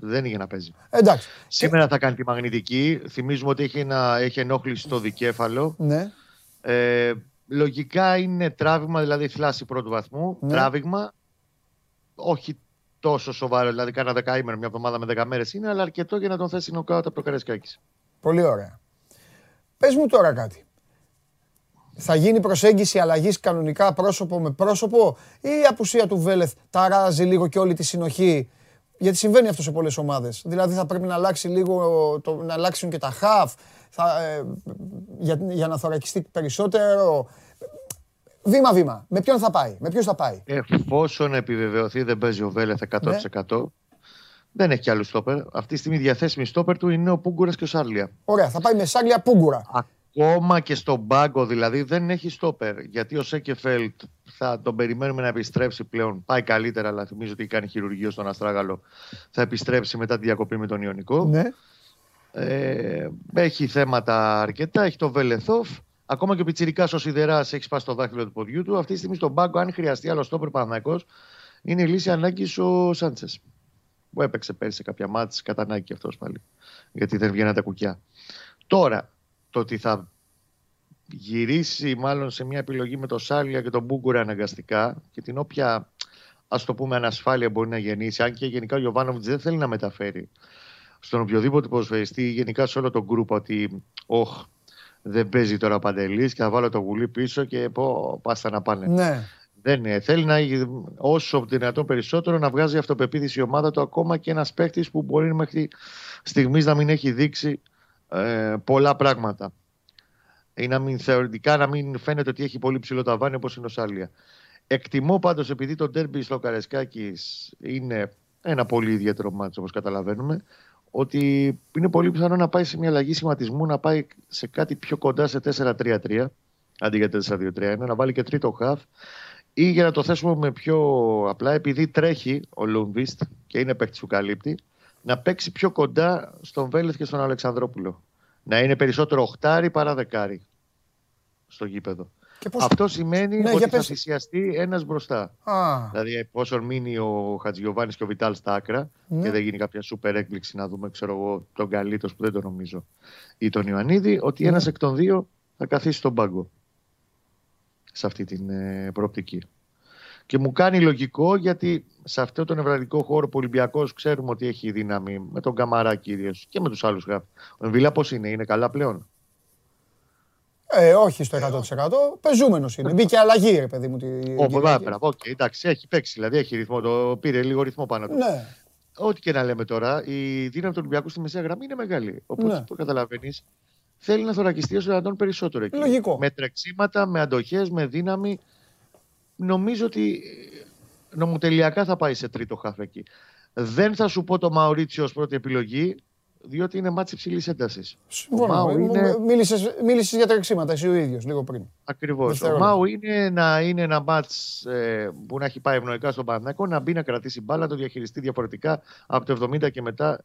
δεν είναι για να παίζει. Εντάξει. Σήμερα θα κάνει τη μαγνητική. Θυμίζουμε ότι έχει, ένα, έχει ενόχληση στο δικέφαλο. Ναι. Ε, λογικά είναι τράβημα, δηλαδή θλάση πρώτου βαθμού. Ναι. Τράβηγμα. Όχι τόσο σοβαρό, δηλαδή κάνα δεκαήμερο, μια εβδομάδα με δέκα μέρες είναι, αλλά αρκετό για να τον θέσει νοκάουτα από το Καραϊσκάκης. Πολύ ωραία. Πες μου τώρα κάτι θα γίνει προσέγγιση αλλαγής κανονικά πρόσωπο με πρόσωπο ή η απουσία του Βέλεθ ταράζει λίγο και όλη τη συνοχή; Γιατί συμβαίνει αυτό σε πολλές ομάδες. Δηλαδή θα πρέπει να αλλάξει λίγο, το, να αλλάξουν και τα χαφ ε, για, για να θωρακιστεί περισσότερο. Βήμα-βήμα. Με ποιον θα πάει, με ποιον θα πάει; Εφόσον επιβεβαιωθεί δεν παίζει ο Βέλεθ 100%. Ναι. Δεν έχει κι άλλο στόπερ. Αυτή τη στιγμή διαθέσιμη στόπερ του είναι ο Πούγκουρας και ο Σάρλια. Ωραία, θα πάει με Σάρλια Πούγκουρα ακόμα και στον πάγκο δηλαδή δεν έχει στόπερ. Γιατί ο Σέκεφελτ θα τον περιμένουμε να επιστρέψει πλέον. Πάει καλύτερα, αλλά θυμίζω ότι κάνει χειρουργείο στον Αστράγαλο. Θα επιστρέψει μετά τη διακοπή με τον Ιωνικό. Ναι. Ε, έχει θέματα αρκετά. Έχει το Βελεθόφ. Ακόμα και ο Πιτσυρικά ο Σιδεράς έχει σπάσει το δάχτυλο του ποδιού του. Αυτή τη στιγμή στον πάγκο, αν χρειαστεί άλλο στόπερ Παναγικό, είναι η λύση ανάγκης ο Σάντσες. Που έπαιξε πέρυσι σε κάποια μάτια κατά ανάγκη αυτός πάλι. Γιατί δεν βγαίνουν τα κουκιά. Τώρα, το ότι θα γυρίσει μάλλον σε μια επιλογή με το Σάλια και τον Μπούγκουρα αναγκαστικά και την όποια ας το πούμε ανασφάλεια μπορεί να γεννήσει αν και γενικά ο Γιωβάνοβιτς δεν θέλει να μεταφέρει στον οποιοδήποτε ποδοσφαιριστή ή γενικά σε όλο τον γκρουπ ότι όχ δεν παίζει τώρα παντελής και θα βάλω το γουλί πίσω και πω πάστα να πάνε. Ναι. Δεν είναι. Θέλει να όσο δυνατόν περισσότερο να βγάζει αυτοπεποίθηση η ομάδα του ακόμα και ένας παίκτης που μπορεί μέχρι στιγμής να μην έχει δείξει ε, πολλά πράγματα. Ή να μην, θεωρητικά να μην φαίνεται ότι έχει πολύ ψηλό ταβάνι όπως είναι ο Σάλια. Εκτιμώ πάντως επειδή το ντέρμπι στο Καρεσκάκης είναι ένα πολύ ιδιαίτερο μάτσο όπως καταλαβαίνουμε ότι είναι πολύ πιθανό να πάει σε μια αλλαγή σχηματισμού να πάει σε κάτι πιο κοντά σε 4-3-3 αντί για 4-2-3-1 να βάλει και τρίτο χαφ ή για να το θέσουμε με πιο απλά επειδή τρέχει ο Λουμβίστ και είναι παίκτης που καλύπτει να παίξει πιο κοντά στον Βέλεθ και στον Αλεξανδρόπουλο. Να είναι περισσότερο οχτάρι παρά δεκάρι στο γήπεδο. Πώς... Αυτό σημαίνει ναι, ότι θα πες... θυσιαστεί ένας μπροστά. Α. Δηλαδή, εφόσον μείνει ο Χατζιωβάνη και ο Βιτάλ στα άκρα ναι. και δεν γίνει κάποια σούπερ έκπληξη να δούμε, ξέρω εγώ, τον Καλίτος που δεν το νομίζω ή τον Ιωαννίδη, ότι ναι. ένας εκ των δύο θα καθίσει στον πάγκο σε αυτή την ε, προοπτική. Και μου κάνει λογικό γιατί σε αυτό τον ευρωπαϊκό χώρο που ο Ολυμπιακός ξέρουμε ότι έχει δύναμη με τον Καμαρά κυρίως και με τους άλλους γράφου. Ο Εμβιλά πώς είναι, είναι καλά πλέον; Ε, όχι στο 100%. Πεζούμενος είναι. Μπήκε αλλαγή, ρε παιδί μου. Όχι, μπράβο. Okay, εντάξει, έχει παίξει. Δηλαδή έχει ρυθμό. Το πήρε λίγο ρυθμό πάνω του. Ναι. Ό,τι και να λέμε τώρα, η δύναμη του Ολυμπιακού στη μεσαία γραμμή είναι μεγάλη. Οπότε ναι. καταλαβαίνεις, θέλει να θωρακιστεί όσο δυνατόν περισσότερο εκεί. Λογικό. Με τρεξίματα, με αντοχές, με δύναμη. Νομίζω ότι ε, νομοτελειακά θα πάει σε τρίτο χάφ εκεί. Δεν θα σου πω το Μαουρίσιο ως πρώτη επιλογή, διότι είναι ματς υψηλής έντασης. Συμφωνώ. Μάου είναι- Μίλησες, μίλησες για τρεξίματα εσύ ο ίδιος λίγο πριν. Ακριβώς. Ο Δευτερόλεπτα. Μάου είναι να είναι ένα ματς που να έχει πάει ευνοϊκά στον Παναθηναϊκό, να μπει να κρατήσει μπάλα, να το διαχειριστεί διαφορετικά από το 70 και μετά.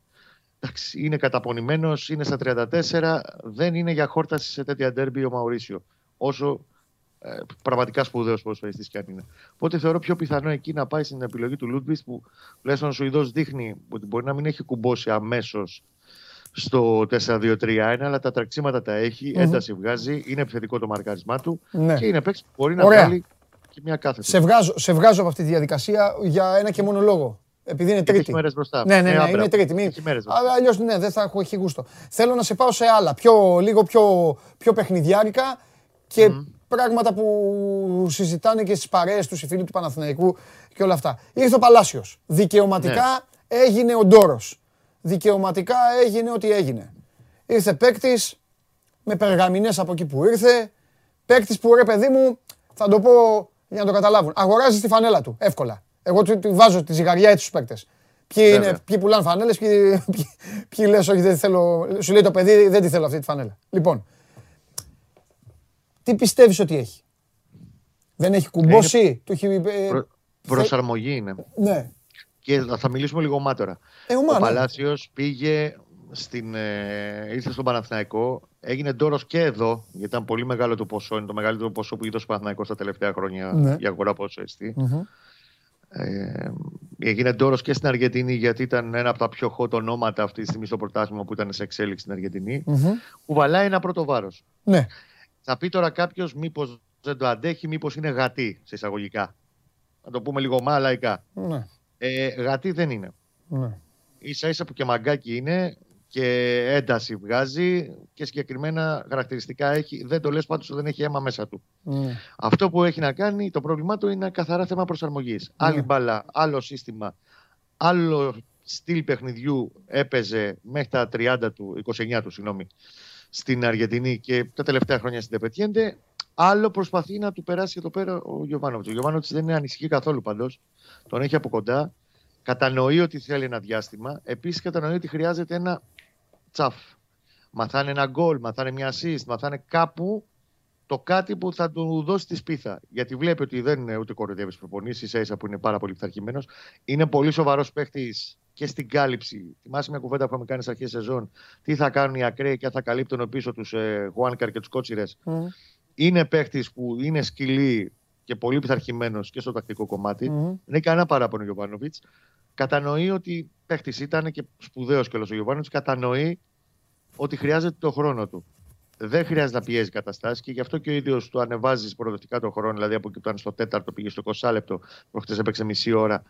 Εντάξει, είναι καταπονημένος, είναι στα 34. Δεν είναι για χόρταση σε τέτοια ντέρμπι ο Μαουρίσιο. Όσο ε, πραγματικά σπουδαίος ποδοσφαιριστής κι αν είναι. Οπότε θεωρώ πιο πιθανό εκεί να πάει στην επιλογή του Λούντβιστ που τουλάχιστον ο Σουηδός δείχνει ότι μπορεί να μην έχει κουμπώσει αμέσως στο 4-2-3-1, αλλά τα τρεξίματα τα εχει Μμμ. ένταση βγάζει, είναι επιθετικό το μαρκάρισμά του Ναι. και είναι παίκτης που μπορεί να Ωραία. βγάλει και μια κάθετη. Σε βγάζω, σε βγάζω από αυτή τη διαδικασία για ένα και μόνο λόγο. Επειδή είναι Γιατί τρίτη. έχει μέρες μπροστά. Ναι, ναι, Ε, ναι, άμπρα. είναι τρίτη. Μην... Έχει μέρες μπροστά. Αλλιώς ναι, δεν θα έχω έχει γούστο. Θέλω να σε πάω σε άλλα, πιο, λίγο πιο, πιο παιχνιδιάρικα και πράγματα που συζητάνε και στις παρέες τους οι φίλοι του Παναθηναϊκού και όλα αυτά. Ήρθε ο Παλάσιος. Δικαιωματικά Ναι. έγινε ο Ντόρος. Δικαιωματικά έγινε ό,τι έγινε. Ήρθε παίκτης με περγαμηνές από εκεί που ήρθε. Παίκτης που ρε παιδί μου, θα το πω για να το καταλάβουν. Αγοράζει τη φανέλα του εύκολα. Εγώ του, του βάζω τη ζυγαριά έτσι στους παίκτες. Ποιοι, είναι, Βέβαια. ποιοι πουλάνε φανέλες, ποιοι, [LAUGHS] ποιοι, ποιοι λες, Όχι, δεν τη θέλω. Σου λέει το παιδί, δεν τη θέλω αυτή τη φανέλα. Λοιπόν, τι πιστεύεις ότι έχει; Δεν έχει κουμπώσει, του έχει. ε, Προ- προσαρμογή είναι. Ναι. Και θα- θα μιλήσουμε λίγο μάτωρα. Ε, ομά, ο ναι. Παλάσιος πήγε στην, ε, ήρθε στον Παναθηναϊκό. Έγινε ντόρος και εδώ, γιατί ήταν πολύ μεγάλο το ποσό. Είναι το μεγαλύτερο ποσό που είδε ο Παναθηναϊκό τα τελευταία χρόνια Ναι. για αγορά ποσοστή. Μμμ. Ε, έγινε ντόρος και στην Αργεντινή, γιατί ήταν ένα από τα πιο hot ονόματα αυτή τη στιγμή στο πρωτάθλημα που ήταν σε εξέλιξη στην Αργεντινή. Μμμ. Κουβαλάει ένα πρώτο βάρος. Ναι. Θα πει τώρα κάποιος μήπως δεν το αντέχει, μήπως είναι γατή σε εισαγωγικά. Να το πούμε λίγο μαλαϊκά. Ναι. Ε, γατή δεν είναι. ναι. ίσα ίσα που και μαγκάκι είναι και ένταση βγάζει και συγκεκριμένα χαρακτηριστικά έχει. Δεν το λες πάντως ότι δεν έχει αίμα μέσα του. ναι. Αυτό που έχει να κάνει, το πρόβλημά του είναι ένα καθαρά θέμα προσαρμογής. Άλλη μπάλα, άλλο σύστημα, άλλο στυλ παιχνιδιού έπαιζε μέχρι τα 30 του, 29 του, συγγνώμη, στην Αργεντινή και τα τελευταία χρόνια στην Τεπετιέντε. Άλλο προσπαθεί να του περάσει εδώ πέρα ο Γιωβάνοβιτς. Ο Γιωβάνοβιτς δεν είναι ανησυχεί καθόλου παντό. Τον έχει από κοντά. Κατανοεί ότι θέλει ένα διάστημα. Επίσης κατανοεί ότι χρειάζεται ένα τσαφ. Μαθάνε ένα γκολ, μαθάνε μια assist, μαθάνε κάπου το κάτι που θα του δώσει τη σπίθα. Γιατί βλέπει ότι δεν είναι ούτε κοροϊδεύει προπονήσεις, ίσα ίσα που είναι πάρα πολύ πειθαρχημένος. Είναι πολύ σοβαρός παίχτης και στην κάλυψη. Θυμάσαι μια κουβέντα που είχαμε κάνει στις αρχές σεζόν. Τι θα κάνουν οι ακραίοι και αν θα καλύπτουν πίσω τους ε, Γουάνκαρ και τους Κότσιρες. Μμ. Είναι παίχτης που είναι σκυλή και πολύ πειθαρχημένος και στο τακτικό κομμάτι. Μμμ. Δεν έχει κανένα παράπονο ο Γιωβάνοβιτς. Κατανοεί ότι παίχτης ήταν και σπουδαίος κιόλας ο Γιωβάνοβιτς. Κατανοεί ότι χρειάζεται το χρόνο του. Δεν χρειάζεται να πιέζει καταστάσει και γι' αυτό και ο ίδιος του ανεβάζεις προοδευτικά τον χρόνο. Δηλαδή από εκεί που ήταν στο τέταρτο, πήγε στο 20 λεπτό, προχτές έπαιξε μισή ώρα.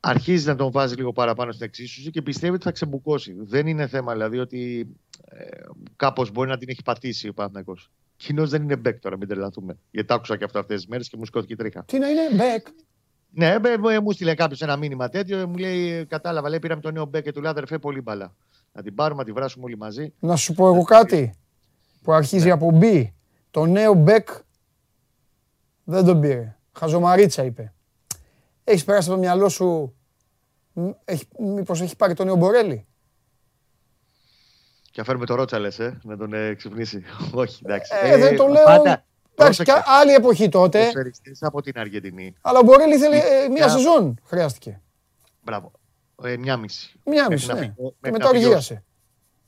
Αρχίζει να τον βάζει λίγο παραπάνω στην εξίσωση και πιστεύει ότι θα ξεμπουκώσει. Δεν είναι θέμα δηλαδή ότι ε, κάπως μπορεί να την έχει πατήσει ο Παναγό. Κοινός δεν είναι back τώρα, μην τρελαθούμε. Γιατί τα άκουσα και αυτό αυτές τις μέρες και μου σηκώθηκε η τρίχα. Τι να είναι, back; Ναι, μπε, μπε, μου στείλε κάποιος ένα μήνυμα τέτοιο. Μου λέει, κατάλαβα, λέει, πήραμε τον νέο Μπεκ και του λέει αδερφέ πολύ μπαλά. Να την πάρουμε, να τη βράσουμε όλοι μαζί. Να σου πω εγώ κάτι που αρχίζει από B. Το νέο Μπέκ δεν τον πήρε. Χαζομαρίτσα είπε. Έχεις περάσει από το μυαλό σου μ, έχει, μήπως έχει πάρει τον νέο Μπορέλη. Και αφαίρουμε το Ρότσα, λες, ε, να τον ε, ξυπνήσει. [LAUGHS] Όχι, εντάξει. Ε, δεν το λέω. Πάντα, Εντάξει, κα- άλλη εποχή τότε. ποδοσφαιριστές από την Αργεντινή. Αλλά ο Μπορέλη ήθελε ε, μία Για- σεζόν. Χρειάστηκε. Μπράβο. Ε, μια μισή. Μία Μέχρι μισή, να ναι. φύγει- Και μέχρι μετά να φύγει οργίασε.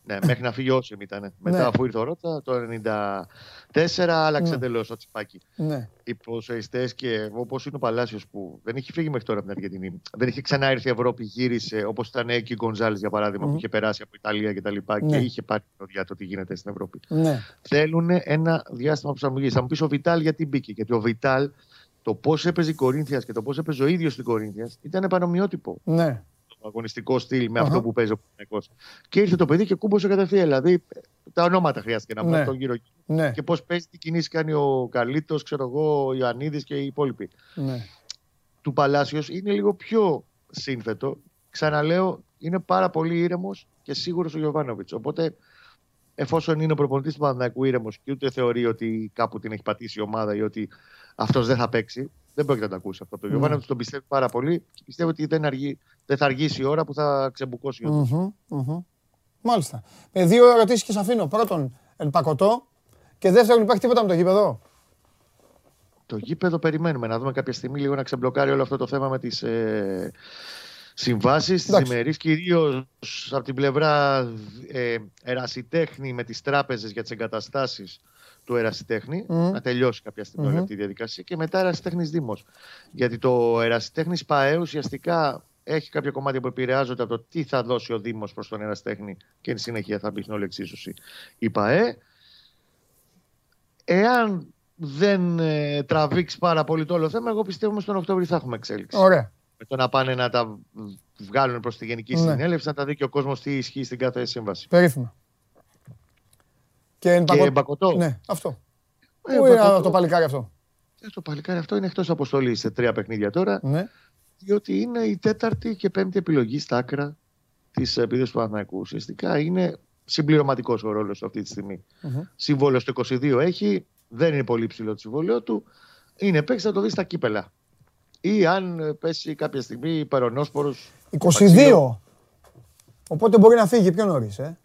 Ναι, μέχρι να φύγει όσοι ήταν. Ναι. Μετά, αφού ήρθε ο Ρότσα, το 94 άλλαξε Ναι. εντελώς το τσιπάκι. Ναι. Οι ποδοσφαιριστέ και όπως είναι ο Παλάσιος που δεν έχει φύγει μέχρι τώρα από την Αργεντινή. Δεν είχε ξανά έρθει η Ευρώπη, γύρισε όπως ήταν εκεί ο Γκονζάλης για παράδειγμα, Μμμ. που είχε περάσει από Ιταλία κτλ. Ναι. Και είχε πάρει την οδιά το τι γίνεται στην Ευρώπη. Ναι. Θέλουν ένα διάστημα προσαρμογής. Θα μου πεις ο Βιτάλ γιατί μπήκε. Γιατί ο Βιτάλ το πώς έπαιζε η Κορίνθιας και το πώς έπαιζε ο ίδιος στην Κορίνθιας ήταν επανομοιότυπο Ναι. Το αγωνιστικό στυλ με Αχα. αυτό που παίζει ο Παναγιώ. Και ήρθε το παιδί και κούμπωσε κατευθείαν. Δηλαδή τα ονόματα χρειάστηκε να Ναι. πούμε τον γύρω Ναι. και πώς παίζει, τι κινήσεις κάνει ο Καλίτο, ξέρω εγώ, ο Ιωαννίδης και οι υπόλοιποι. Ναι. Του Παλάσιος είναι λίγο πιο σύνθετο. Ξαναλέω, είναι πάρα πολύ ήρεμος και σίγουρος ο Γιωβάνοβιτς. Οπότε εφόσον είναι ο προπονητής του Παναθηναϊκού ήρεμος και ούτε θεωρεί ότι κάπου την έχει πατήσει η ομάδα ή ότι αυτός δεν θα παίξει, δεν πρόκειται να το ακούσει αυτό. Το Γιωβάνο τον πιστεύει πάρα πολύ και πιστεύω ότι δεν, αργεί, δεν θα αργήσει η ώρα που θα ξεμπουκώσει ο Μμμ, μμμ. Μάλιστα. Με δύο ερωτήσεις και σα αφήνω. Πρώτον, Ελπακοτό. Και δεύτερον, υπάρχει τίποτα με το γήπεδο; Το γήπεδο περιμένουμε να δούμε κάποια στιγμή λίγο να ξεμπλοκάρει όλο αυτό το θέμα με τις ε, συμβάσεις, τις Εντάξει. διμερείς, κυρίως από την πλευρά ε, ερασιτέχνη με τις τράπεζες για τις εγκαταστάσεις του ερασιτέχνη, Μμμ. να τελειώσει κάποια στιγμή όλη Μμμ. αυτή η διαδικασία και μετά ερασιτέχνης Δήμος. Γιατί το ερασιτέχνης ΠΑΕ ουσιαστικά έχει κάποια κομμάτια που επηρεάζονται από το τι θα δώσει ο Δήμος προς τον ερασιτέχνη και εν συνεχεία θα μπει στην όλη εξίσωση η ΠΑΕ. Εάν δεν ε, τραβήξει πάρα πολύ το όλο θέμα, εγώ πιστεύω μες τον Οκτώβριο θα έχουμε εξέλιξη. Ωραία. Με το να πάνε να τα βγάλουν προς τη Γενική Ναι. Συνέλευση, να τα δει και ο κόσμος τι ισχύει στην κάθε σύμβαση. Περίφημα. Και, εν Και πακο- Μπακοτό. Ναι, αυτό. Ε, Πού είναι Μπακοτό. το παλικάρι αυτό; Ε, Το παλικάρι αυτό είναι εκτός αποστολή σε τρία παιχνίδια τώρα, Ναι. διότι είναι η τέταρτη και πέμπτη επιλογή στα άκρα της επίδοσης του Παναθηναϊκού. Ουσιαστικά είναι συμπληρωματικός ο ρόλος του αυτή τη στιγμή. Μμμ. Συμβόλαιο στο 22 έχει, δεν είναι πολύ ψηλό το συμβόλαιο του. Είναι παίξει να το δεις στα κύπελα. Ή αν ε, πέσει κάποια στιγμή υπερονόσπορος 22. Οπότε μπορεί να φύγει πιο νωρίς. Ε.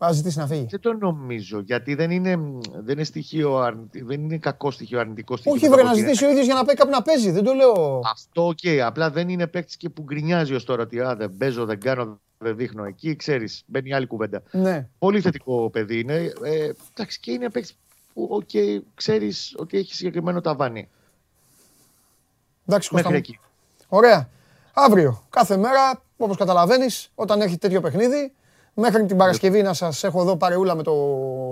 Θα ζητήσεις να φύγει. Δεν το νομίζω, γιατί δεν είναι, δεν είναι, στοιχείο, αρνη- δεν είναι κακό στοιχείο, αρνητικό στοιχείο. Όχι, το βρε να ότι είναι- ζητήσει ο ίδιος για να παίξει κάπου να παίζει. Δεν το λέω. Αυτό οκ. Απλά δεν είναι παίκτης και που γκρινιάζει ως τώρα ότι α, δεν παίζω, δεν κάνω, δεν δείχνω. Εκεί ξέρεις, μπαίνει άλλη κουβέντα. Ναι. Πολύ θετικό παιδί είναι. Ε, εντάξει, και είναι παίκτης που οκ, ξέρεις ότι έχει συγκεκριμένο ταβάνι. Εντάξει, Κώστα Μέχρι μου. εκεί. Ωραία. Αύριο, κάθε μέρα, όπως καταλαβαίνεις, όταν έχει τέτοιο παιχνίδι, μέχρι την Παρασκευή να σας έχω εδώ παρεούλα με το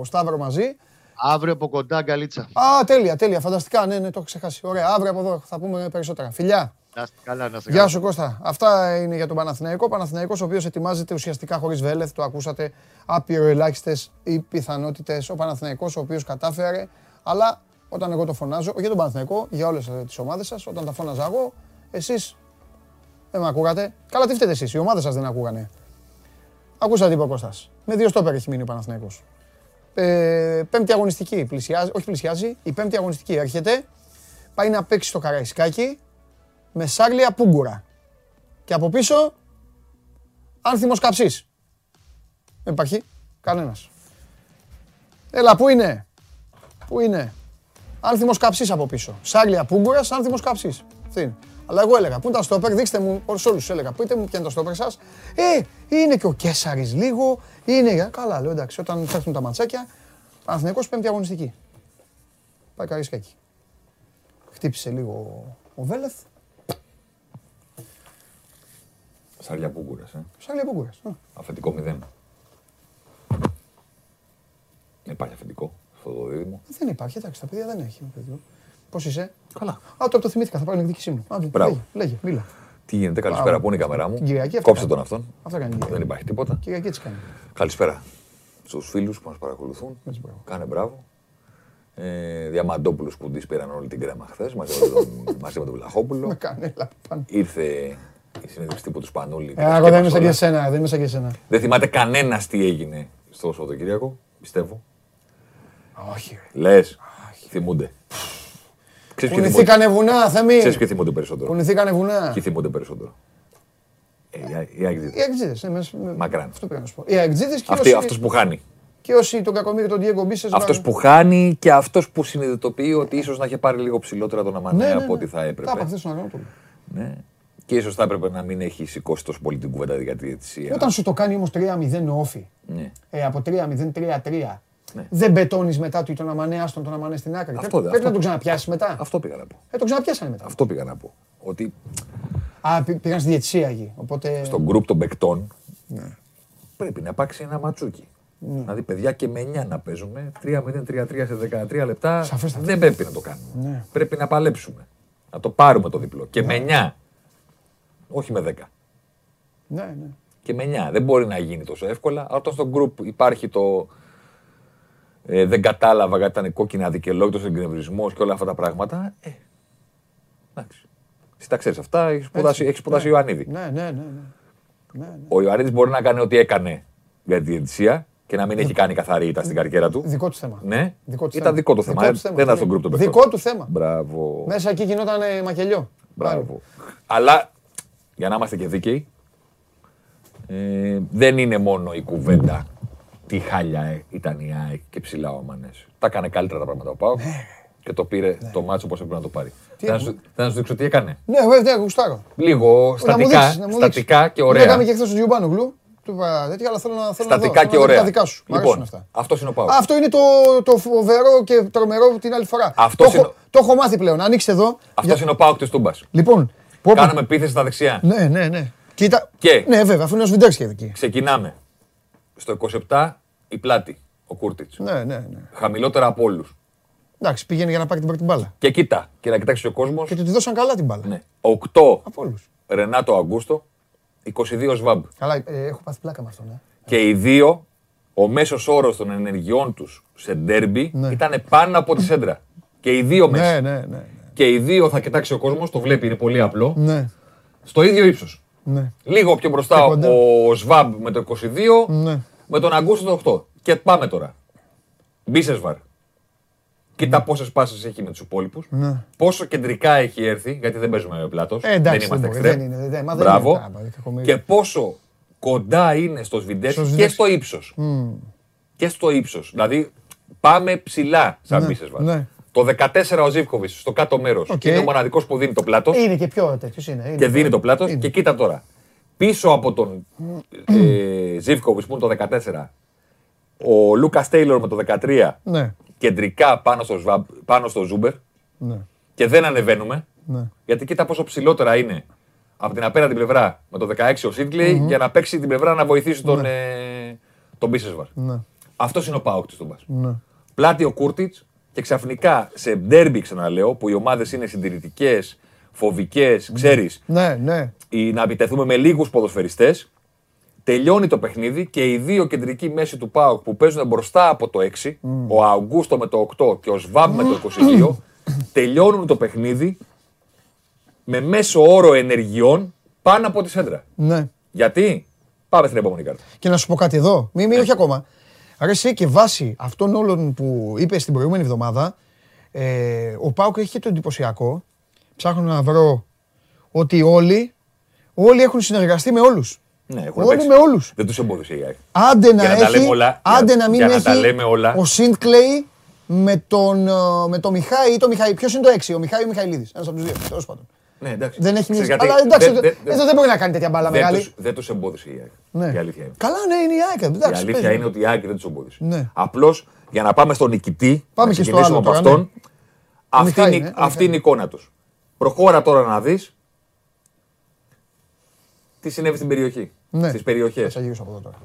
Σταύρο μαζί. Αύριο από κοντά γκαλίτσα. Α, τέλεια, τέλεια, φανταστικά. Ναι, ναι, το έχω ξεχάσει. Ωραία, αύριο από εδώ θα πούμε περισσότερα. Φιλιά. Να είστε καλά, να είστε Γεια καλά. σου Κώστα. Αυτά είναι για τον Παναθηναϊκό. Παναθηναϊκός ο οποίος ετοιμάζεται ουσιαστικά χωρίς Βέλεθ, το ακούσατε, άπειρο ελάχιστες οι πιθανότητες. Ο Παναθηναϊκός ο οποίος κατάφερε, αλλά όταν εγώ το φωνάζω, όχι για τον Παναθηναϊκό, για όλες ε, τις ομάδες σας, όταν τα φώναζα εγώ, εσείς δεν με ακούγατε. Καλά τι φταίτε εσείς, οι ομάδες σας δεν ακούγανε. Ακούσατε τι είπε ο Κώστας. Με δύο στόπερ έχει μείνει ο Παναθηναϊκός. Ε, πέμπτη αγωνιστική πλησιάζει, όχι πλησιάζει, η πέμπτη αγωνιστική έρχεται, πάει να παίξει στο Καραϊσκάκι, με Σάρλια Πούγκουρα. Και από πίσω, άνθιμος καψής. Δεν υπάρχει κανένας. Έλα, πού είναι; Πού είναι; Άνθιμος καψής από πίσω. Σάρλια Πούγκουρας, άνθιμος καψής. Αυτή είναι. Αλλά εγώ έλεγα, πού είναι τα στόπερ, δείξτε μου, σε όλους τους έλεγα, πείτε μου ποια είναι τα στόπερ σας. Ε, είναι και ο Κέσαρης λίγο, είναι, καλά λέω εντάξει, όταν θα έρθουν τα ματσάκια, Παναθηναϊκός πέμπτη αγωνιστική. Πάει καρισκάκι. Χτύπησε λίγο ο Βέλεθ, Σάρια Πούγκουρας, ε. Σάρλια Πούγκουρας. Α. Αφεντικό 0. Δεν υπάρχει αφεντικό στο το δίδυμο. Δεν υπάρχει, εντάξει, τα παιδιά δεν έχει. Πώς είσαι; Καλά. Α, το, το θυμήθηκα, θα πάρω την εκδίκησή μου. Άντε, Μπράβο. Λέγε, λέγε, μίλα. Τι γίνεται, καλησπέρα. Πού είναι η κάμερά μου; Την Κυριακή αυτό Κόψτε κάνει. τον αυτόν. Αυτό κάνει η Κυριακή. Δεν υπάρχει τίποτα. Κυριακή έτσι κάνει; Καλησπέρα στους φίλους που μας παρακολουθούν. Έτσι, μπράβο. Κάνε μπράβο. Ε, Διαμαντόπουλου που τη πήραν όλη την κρέμα χθες μαζί, με τον- [LAUGHS] μαζί με τον Βλαχόπουλο. Με κανέλα πάνω. Ήρθε η συνέντευξη τύπου του Σπανούλη. και Ε, τα εγώ δεν είμαι σκέπασε σαν και όλα. εσένα, δεν είμαι σαν και εσένα. Δεν θυμάται κανένας τι έγινε στο Σαββατοκύριακο, πιστεύω. Όχι. Λες. Θυμούνται. Ξέρεις ποιοι θυμούνται- Κουνηθήκανε βουνά, Θέμη. Ξέρεις ποιοι θυμούνται περισσότερο; Κουνηθήκανε βουνά. Ποιοι θυμούνται περισσότερο; Ε, οι- οι Οι Αγγλίδες. αεξίδες. ναι, μες- με- Μακράν. Αυτό πήγα να σου πω. Οι αεξίδες και Αυτή, όσοι- αυτός που χάνει. και όσοι τον Κακομίρη τον Diego Μπίσες. Αυτός που χάνει και αυτός που συνειδητοποιεί ότι ίσως να είχε πάρει λίγο ψηλότερα τον Ναι, Αμανέα ναι, ναι. από ό,τι θα Τα είπα έπρεπε. χθες στον Αγρανόπουλο. Ναι. Και ίσως θα έπρεπε να μην έχει σηκώσει τόσο πολύ την κουβέντα για τη διαιτησία. Όταν σου το κάνει όμως 3-0 όφι, Ναι. ε, από 3-0, 3-3, Ναι. Δεν μπετώνεις μετά του τον Αμανέα στον τον Αμανέα στην άκρη. Αυτό, Πρέπει αυτό. να τον ξαναπιάσεις μετά. Αυτό πήγα να πω. Ε, τον ξαναπιάσανε μετά. Αυτό πήγα να πω. Ότι Α, πή- πήγαν στη διαιτησία εκεί. Οπότε. στο γκρουπ των παικτών Ναι. πρέπει να υπάρξει ένα ματσούκι. Δηλαδή, παιδιά και με 9 να παίζουμε, 3-0-3-3 σε 13 λεπτά, Σαφέστατα. δεν πρέπει να το κάνουμε. Ναι. Πρέπει να παλέψουμε. Να το πάρουμε το διπλό. Και με 9. Όχι με 10. Ναι, ναι. Και με 9. Δεν μπορεί να γίνει τόσο εύκολα. Αλλά όταν στο group υπάρχει το. Ε, δεν κατάλαβα γιατί ήταν κόκκινα δικαιολόγητο εγκνευρισμό και όλα αυτά τα πράγματα. Ε, εντάξει. Εσύ τα ξέρεις αυτά, έχεις σπουδάσει, έχεις σπουδάσει ναι. Ιωαννίδη. Ναι, ναι, ναι. ναι. ναι, ναι. Ο Ιωαννίδης μπορεί να κάνει ό,τι έκανε για τη διαιτησία και να μην έχει κάνει καθαρή ήττα στην καριέρα του. Δικό του θέμα. Ναι, Δικό του ήταν θέμα. δικό του θέμα. Δικό ε, του θέμα, Δεν ήταν ναι. στον γκρουπ των παιχτών. Δικό του θέμα. Μπράβο. Μέσα εκεί γινόταν ε, μακελιό. Μπράβο. Αλλά για να είμαστε και δίκαιοι, ε, δεν είναι μόνο η κουβέντα τι χάλια ε, ήταν η ΑΕΚ και ψηλά ο Αμανές. Τα έκανε καλύτερα τα πράγματα ο Πάοκ και το πήρε το μάτσο όπως έπρεπε να το πάρει. Θα να σου- θα να σου δείξω τι έκανε. Ναι, βέβαια, ναι, γουστάρω. Λίγο Να μου στατικά, δείξεις, να μου στατικά δείξεις. και Το ωραία. λέγαμε και χθες στο Γιουμπάνογλου. Του είπα τέτοια, αλλά θέλω να θέλω να δω. Στατικά θέλω και να δω ωραία. Τα δικά σου. Μ' αρέσουν Λοιπόν, αυτά. αυτό είναι ο Πάοκ. Αυτό είναι το, το φοβερό και τρομερό την άλλη φορά. Αυτός το, έχω, είναι- το έχω μάθει πλέον. Ανοίξτε εδώ. Αυτός είναι ο Πάοκ της Τούμπας. Λοιπόν, πω, πω. Κάνουμε επίθεση στα δεξιά. Ναι, ναι, ναι. Κοίτα. Και- Ναι, βέβαια, αφού είναι ο Σβιντέρσκι εκεί. Ξεκινάμε. Στο 27 η πλάτη, ο Κούρτιτς. Ναι, ναι, ναι. Χαμηλότερα από όλους. Εντάξει, πήγαινε για να πάρει την πρώτη μπάλα. Και κοίτα, και να κοιτάξει ο κόσμος. Και του τη δώσαν καλά την μπάλα. Ναι. 8 Από όλους. Ρενάτο Αγκούστο, 22 Σβάμπ. Καλά, ε, έχω πάθει πλάκα με αυτό. Ναι. Και οι δύο, ο μέσος όρος των ενεργειών τους σε ντέρμπι ήταν πάνω από τη σέντρα. Και οι δύο μέσα. Ναι, ναι, ναι. Και οι δύο θα κοιτάξει ο κόσμος, το βλέπει, είναι πολύ απλό. Ναι, Στο ίδιο ύψος. Ναι. Λίγο πιο μπροστά Και κοντά. ο Σβάμπ με το 22, Ναι. με τον Αγκούστο το 8. Και πάμε τώρα. Μπίσεσβαρ. Κοίτα πόσες πάσει έχει με τους υπόλοιπους. Ναι. Πόσο κεντρικά έχει έρθει, γιατί δεν παίζουμε με πλάτος. Ε, εντάξει, δεν δεν είμαστε μπορεί, εχθρέ. δεν είναι, δεν- μα δεν Μπράβο. είναι τάμπα, κακομοίρη. και πόσο κοντά είναι στο Σβιντέρσκι Στο και Σβιντέρσκι. στο ύψος. Και στο ύψος. Δηλαδή πάμε ψηλά σαν Ναι, Μπίσεσβαρ. ναι. Το 14 ο Ζίβκοβιτς στο κάτω μέρος. Οκ. Είναι ο μοναδικός που δίνει το πλάτος Είναι και πιο τέτοιος είναι. είναι και δίνει πιο- το πλάτος. είναι. Και κοίτα τώρα. Πίσω από τον ε, Ζίβκοβιτς που είναι το 14, ο Λούκας Τέιλορ με το 13 Ναι, κεντρικά πάνω στο, Σβαμπ- πάνω στο Ζούμπερ ναι, και δεν ανεβαίνουμε. ναι. Γιατί κοίτα πόσο ψηλότερα είναι από την απέναντι πλευρά με το 16 ο Σίντκλεϊ για να παίξει την πλευρά να βοηθήσει τον, ε, τον Μπίσεσβαρ. ναι, Αυτός είναι ο Πάοκ της Τούμπας. ναι. Πλάτη ο Κούρτιτς και ξαφνικά σε ντέρμπι, ξαναλέω, που οι ομάδες είναι συντηρητικές, φοβικές, ξέρεις, Ναι, ναι. ή να επιτεθούμε με λίγους ποδοσφαιριστές. Τελειώνει το παιχνίδι και οι δύο κεντρικοί μέση του ΠΑΟΚ που παίζουν μπροστά από το 6, ο Αουγκούστο με το 8 και ο Σβάμπ με το 22, τελειώνουν το παιχνίδι με μέσο όρο ενεργειών πάνω από τη σέντρα. ναι. Γιατί; Πάμε στην επόμενη κάρτα. Και να σου πω κάτι εδώ. Μη, Ναι. μη όχι ακόμα. Άρα εσύ και βάσει αυτών όλων που είπες την προηγούμενη εβδομάδα, ε, ο Πάουκ έχει και το εντυπωσιακό. Ψάχνω να βρω ότι όλοι, όλοι έχουν συνεργαστεί με όλους. Ναι, έχουν Όλοι παίξει. με όλους. Δεν τους εμπόδισε η ΑΕΚ. Άντε να, Για να τα έχει, λέμε όλα, άντε για- να μην για να έχει τα λέμε όλα. ο Σίντκλεϊ με τον, ε, με τον Μιχάη ή τον Μιχάη. Ποιος είναι το 6, ο Μιχάη ή ο Μιχαηλίδης. Ένας από τους δύο, τέλος πάντων. Ναι, εντάξει. Δεν έχει Ξέρεις μια... γιατί; Αλλά εντάξει, Δεν- δεν- εδώ δεν μπορεί να κάνει τέτοια μπάλα δεν μεγάλη. τους- Δεν τους εμπόδισε η ΑΕΚ. Ναι. Η αλήθεια είναι. Καλά, ναι, είναι η ΑΕΚ. Η Εντάξει, αλήθεια παίζει. είναι ότι η ΑΕΚ δεν τους εμπόδισε. Ναι. Απλώς για να πάμε στον νικητή, Πάμε να και στο ξεκινήσουμε άλλο από τώρα, αυτόν. Αυτή, Μιχάη, είναι, ναι, ο αυτή Μιχάη. είναι η εικόνα τους. Προχώρα τώρα να δεις τι συνέβη στην περιοχή. Ναι. Στις περιοχές. Θα σε γυρίσω από εδώ τώρα.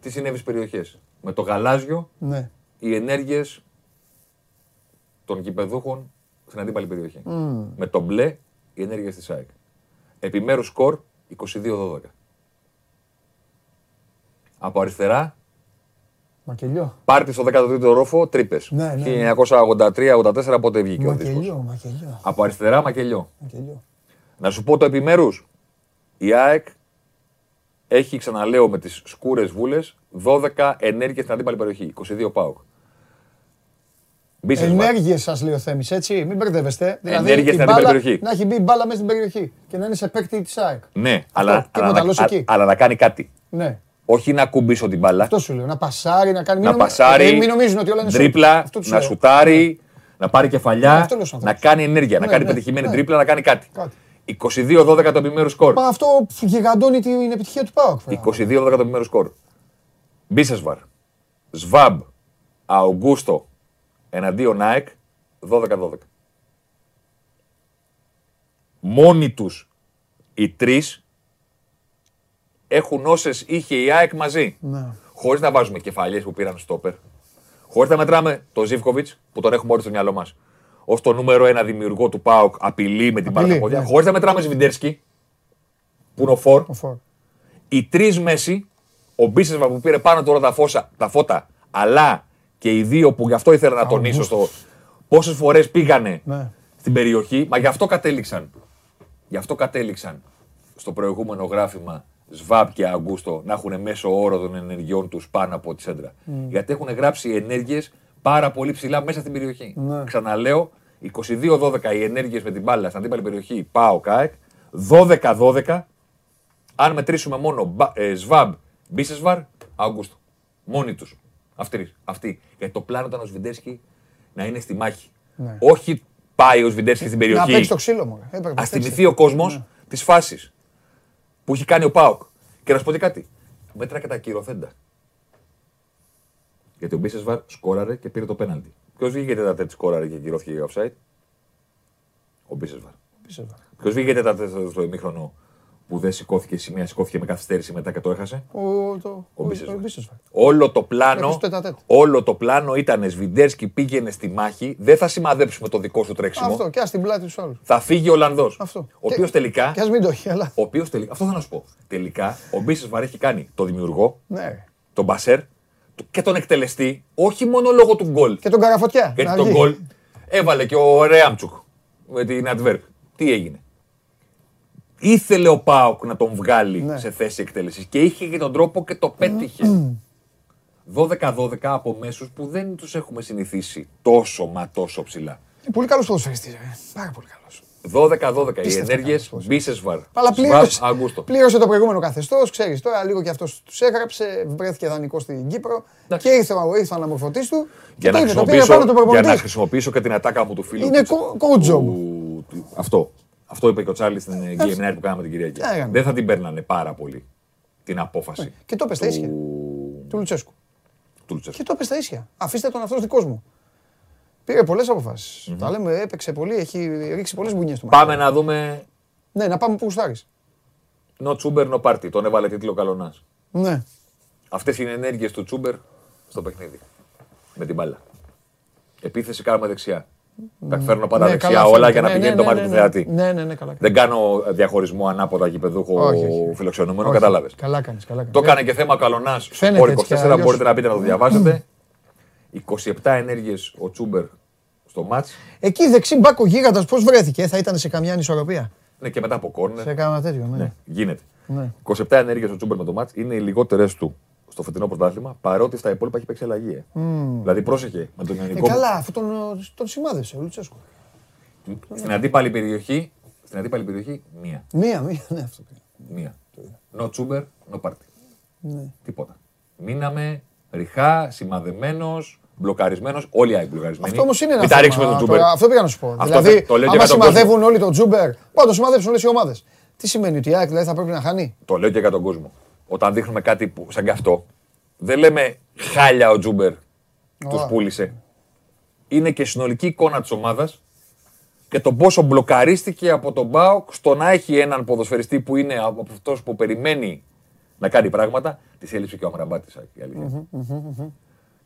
Τι συνέβη στις περιοχές. Με το γαλάζιο, Ναι. οι ενέργειες των γηπεδούχων στην αντίπαλη περιοχή. Με το μπλε, οι ενέργειες της ΑΕΚ. Επιμέρους σκορ 22-12. Από αριστερά, Μακελιό. πάρτι στο 13ο ρόφο, τρύπε. Ναι, ναι, 1983-84 πότε βγήκε ο δίσκος. Μακελιό, μακελιό. Από αριστερά, μακελιό. μακελιό. Να σου πω το επιμέρους. Η ΑΕΚ έχει, ξαναλέω, με τις σκούρες βούλες 12 ενέργειες στην αντίπαλη περιοχή. 22 ΠΑΟΚ. Μπίσεσβαρ. Ενέργειες σας λέει ο Θέμης, έτσι. Μην μπερδεύεστε. Δηλαδή, Ενέργειες η στην αντίπαλη μπάλα- περιοχή. Να έχει μπει η μπάλα μέσα στην περιοχή και να είναι σε παίκτη της ΑΕΚ. Ναι, αλλά, τίποτα αλλά, άλλο να, εκεί. αλλά να κάνει κάτι. Ναι. Όχι να κουμπίσω την μπάλα. Αυτό σου λέω. Να πασάρει, να κάνει. να μην νομι- πασάρει, ε, Μην νομίζουν ότι όλα είναι σουτ. τρίπλα, Αυτό τους να λέω. σουτάρει, να πάρει κεφαλιά, Αυτό λέω στους να ανθρώπους. κάνει ενέργεια, να Ναι, κάνει ναι, πετυχημένη ναι. τρίπλα, να κάνει κάτι. Κάτι. 22-12 το επιμέρους σκορ. Μα αυτό γιγαντώνει την επιτυχία του ΠΑΟΚ. φέρα. 22-12 το επιμέρους σκορ. Μπίσεσβαρ, Σβάμπ, Αουγκούστο εναντίον ΑΕΚ 12-12. Μόνοι τους οι τρεις έχουν όσες είχε η ΑΕΚ μαζί. Ναι. Χωρίς να βάζουμε κεφαλιέ που πήραν στόπερ. Χωρίς να μετράμε τον Ζήφκοβιτς που τον έχουμε όλοι στο μυαλό μας. Ω το νούμερο ένα δημιουργό του ΠΑΟΚ απειλή με την Απειλή, παραποδιά. ναι. Χωρίς να μετράμε Σβιντέρσκι που είναι ο Φορ. Ο Φορ. Οι τρεις μέση, ο Μπίσεσβα που πήρε πάνω τώρα τα, φώσα, τα φώτα, αλλά και οι δύο που γι' αυτό ήθελα να τονίσω στο πόσες φορές πήγανε Ναι. στην περιοχή, μα γι' αυτό κατέληξαν. Γι' αυτό κατέληξαν στο προηγούμενο γράφημα Σβάμπ και Αγκούστο να έχουν μέσο όρο των ενεργειών τους πάνω από τη σέντρα. Γιατί έχουν γράψει ενέργειες πάρα πολύ ψηλά μέσα στην περιοχή. Ναι. Ξαναλέω, 22-12 οι ενέργειες με την μπάλα στην αντίπαλη περιοχή πάω ΚΑΕΚ. 12-12 αν μετρήσουμε μόνο Μπα- ε, Σβάμπ, Μπίσεσβαρ, Αγκούστο. Μόνοι τους. Αυτοί, αυτοί. Γιατί το πλάνο ήταν ο Σβιντέρσκι να είναι στη μάχη. Ναι. Όχι πάει ο Σβιντέρσκι στην Να περιοχή. παίξει το ξύλο μου. Έπρεπε να Α παίξει. θυμηθεί ο κόσμος τι φάσει που έχει κάνει ο Πάοκ. Και να σου πω και κάτι. Μέτρα και τα κυρωθέντα. Γιατί ο Μπίσεσβαρ σκόραρε και πήρε το πέναλτι. Ποιος βγήκε τέταρτη σκόραρε και κυρώθηκε για offside; Ο Μπίσεσβαρ. Μπίσεσβαρ. Ποιος βγήκε τέταρτη στο ημίχρονο που δεν σηκώθηκε σημεία, σηκώθηκε με καθυστέρηση μετά και το έχασε. Ο, το, Ο ο, Μπίσεσβαρ. ο Μπίσεσβαρ. Όλο το πλάνο, Έχασε το τετατέτ. όλο το πλάνο ήταν Σβιντέρσκι πήγαινε στη μάχη. Δεν θα σημαδέψουμε το δικό σου τρέξιμο. Αυτό και ας την πλάτη τους άλλους. Θα φύγει ο Ολλανδός. Αυτό. Ο Και- οποίος τελικά. Και ας μην το έχει, αλλά. Ο οποίος τελικά, αυτό θα να σου πω. Τελικά, ο Μπίσεσβαρ έχει κάνει το δημιουργό, Ναι. τον Μπασέρ και τον εκτελεστή, όχι μόνο λόγω του γκολ. Και τον Καραφωτιά. Γιατί να τον βγει. γκολ έβαλε και ο Ρέαμτσουκ με την Αντβέρπ. Τι έγινε; Ήθελε ο Πάοκ να τον βγάλει Ναι. σε θέση εκτέλεσης και είχε και τον τρόπο και το πέτυχε. 12-12 από μέσους που δεν τους έχουμε συνηθίσει τόσο μα τόσο ψηλά. Είναι πολύ καλός ποδοσφαιριστής. Πάρα πολύ καλός. 12-12 οι Πίστευτα ενέργειε καλός ποδοσφαιριστής. Μπίσεσβαρ. Αλλά Σβάμπ, πλήρωσε, Αγκούστο. πλήρωσε το προηγούμενο καθεστώς. Ξέρεις τώρα λίγο και αυτός τους έγραψε. Βρέθηκε δανεικό στην Κύπρο. Εντάξει. Και ήρθε, ο- ήρθε ο αναμορφωτή του. Για και να, τι είπε, το πήρε χρησιμοποιήσω, πάνω του για να προπονητή. χρησιμοποιήσω και την ατάκα μου του φίλου. Είναι του- co- coach job. του- του- Αυτό. Αυτό είπε και ο Τσάρλι στην Game που κάναμε την Κυριακή. Τι έκανε; Δεν θα την παίρνανε πάρα πολύ την απόφαση Και το είπε στα ίσια. του, Του Λουτσέσκου. του Λουτσέσκου. Και το είπε στα ίσια. Αφήστε τον αυτός δικός μου. Πήρε πολλές αποφάσεις. Τα λέμε, έπαιξε πολύ, έχει ρίξει πολλές μπουνιές του. Πάμε να δούμε. Ναι, να πάμε που γουστάρεις. No Τσούμπερ, no party. Τον έβαλε τίτλο Καλονάς. Ναι. Αυτές είναι ενέργειες του Τσούμπερ στο παιχνίδι. Με την μπάλα. Επίθεση κάνουμε δεξιά. Τα φέρνω πάντα Ναι, δεξιά καλά όλα φαίνεται. για να Ναι, πηγαίνει ναι, το μάτι ναι, του ναι. θεατή. Ναι, ναι, ναι, καλά. Δεν κάνω διαχωρισμό ανάποδα γηπεδούχο Όχι, όχι, όχι. φιλοξενούμενο, Όχι, κατάλαβες. Καλά κάνεις, καλά κάνεις. Το έκανε και θέμα ο Καλονάς. Φαίνεται Σπορ έτσι κι 24 αλλιώς. μπορείτε να πείτε να το διαβάσετε. 27 ενέργειες ο Τσούμπερ στο μάτς. Εκεί δεξί μπάκο γίγαντας πώς βρέθηκε, θα ήταν σε καμιά ανισορροπία. Ναι, και μετά από κόρνερ. Σε κάνα τέτοιο, ναι. Ναι, γίνεται. Ναι. 27 ενέργειες ο Τσούμπερ με το μάτς είναι οι λιγότερες του στο φετινό πρωτάθλημα, παρότι στα υπόλοιπα έχει παίξει αλλαγή. ε. Δηλαδή, πρόσεχε με τον Ε, ελληνικό. καλά, αφού τον, τον σημάδεψε ο Λουτσέσκου. Στην αντίπαλη περιοχή, στην αντίπαλη περιοχή, μία. Μία, μία, ναι, αυτό πήγα. Μία. No Τσούμπερ, no party. Ναι. Τίποτα. Μείναμε ριχά, σημαδεμένος, μπλοκαρισμένος. Όλοι οι άλλοι μπλοκαρισμένοι. Αυτό όμως είναι ένα Μην τα θέμα. ρίξουμε τον Τσούμπερ. Τώρα, Αυτό πήγα να σου πω. Αυτό δηλαδή, θε- το λέω και άμα για τον σημαδεύουν όλοι τον Τσούμπερ, πάντα το σημαδεύσουν όλες οι ομάδες. Τι σημαίνει ότι η ΑΕΚ δηλαδή θα πρέπει να χάνει; Το λέω και για τον κόσμο. Όταν δείχνουμε κάτι που, σαν και αυτό, δεν λέμε χάλια ο Τσούμπερ τους Ωραία. πούλησε. Είναι και συνολική εικόνα της ομάδας και το πόσο μπλοκαρίστηκε από τον ΠΑΟΚ στο να έχει έναν ποδοσφαιριστή που είναι από αυτός που περιμένει να κάνει πράγματα. Της έλειψε και ο Αμραμπάτης.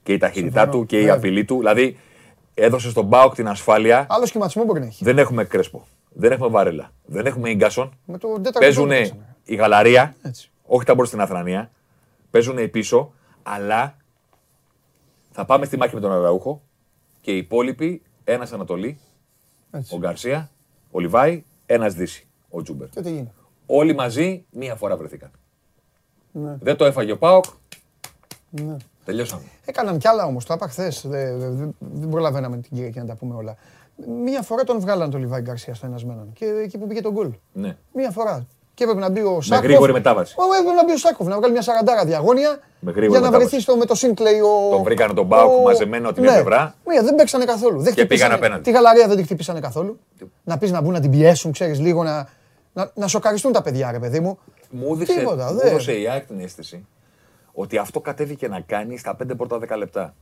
Και η ταχύτητά του και η Βέβαια. απειλή του. Δηλαδή έδωσε στον Μπάουκ την ασφάλεια. Άλλο σχηματισμό μπορεί να έχει. Δεν έχουμε Κρέσπο. Δεν έχουμε Βαρέλα. Δεν έχουμε Ίγκασον. Με το τέταρτο Παίζουν γκολ παίξανε. η Γαλαρία, Έτσι. Όχι τα μπρο στην Αθρανία. Παίζουν πίσω, αλλά θα πάμε στη μάχη με τον Αραούχο και οι υπόλοιποι, ένας Ανατολή, Έτσι. ο Γκαρσία, ο Λιβάη, ένας Δύση, ο Τζούμπερ. Και τι γίνει. Όλοι μαζί μία φορά βρεθήκαν. Ναι. Δεν το έφαγε ο Πάοκ. Ναι. Τελειώσαμε. Έκαναν κι άλλα όμως. Το είπα χθες. Δεν, δεν, δεν προλαβαίναμε την Κυριακή να τα πούμε όλα. Μία φορά τον βγάλαν τον Λιβάη Γκαρσία στο ένας μέναν. Και εκεί που πήγε τον γκολ. Ναι. Μία φορά. Και έπρεπε να μπει ο Σάκοφ. γρήγορη μετάβαση. Ω, έπρεπε να μπει ο Σάκοφ, να βγάλει μια σαραντάρα διαγώνια. Με γρήγορη για να μετάβαση. βρεθεί στο, με το Σίνκλεϊ ο. Τον βρήκανε τον Μπάουκ ο- μαζεμένο από τη μία Ναι. πλευρά. Μία, δεν παίξανε καθόλου. Δεν Και πήγαν χτυπήσανε- απέναντι. Τη γαλαρία δεν τη χτυπήσανε καθόλου. Να πεις να μπουν να την πιέσουν, ξέρεις λίγο να, να, να σοκαριστούν τα παιδιά, ρε παιδί μου. Μου έδειξε, Τίποτα, μου δεν- έδωσε η ΑΕΚ την αίσθηση ότι αυτό κατέβηκε να κάνει στα 5 πρώτα 10 λεπτά.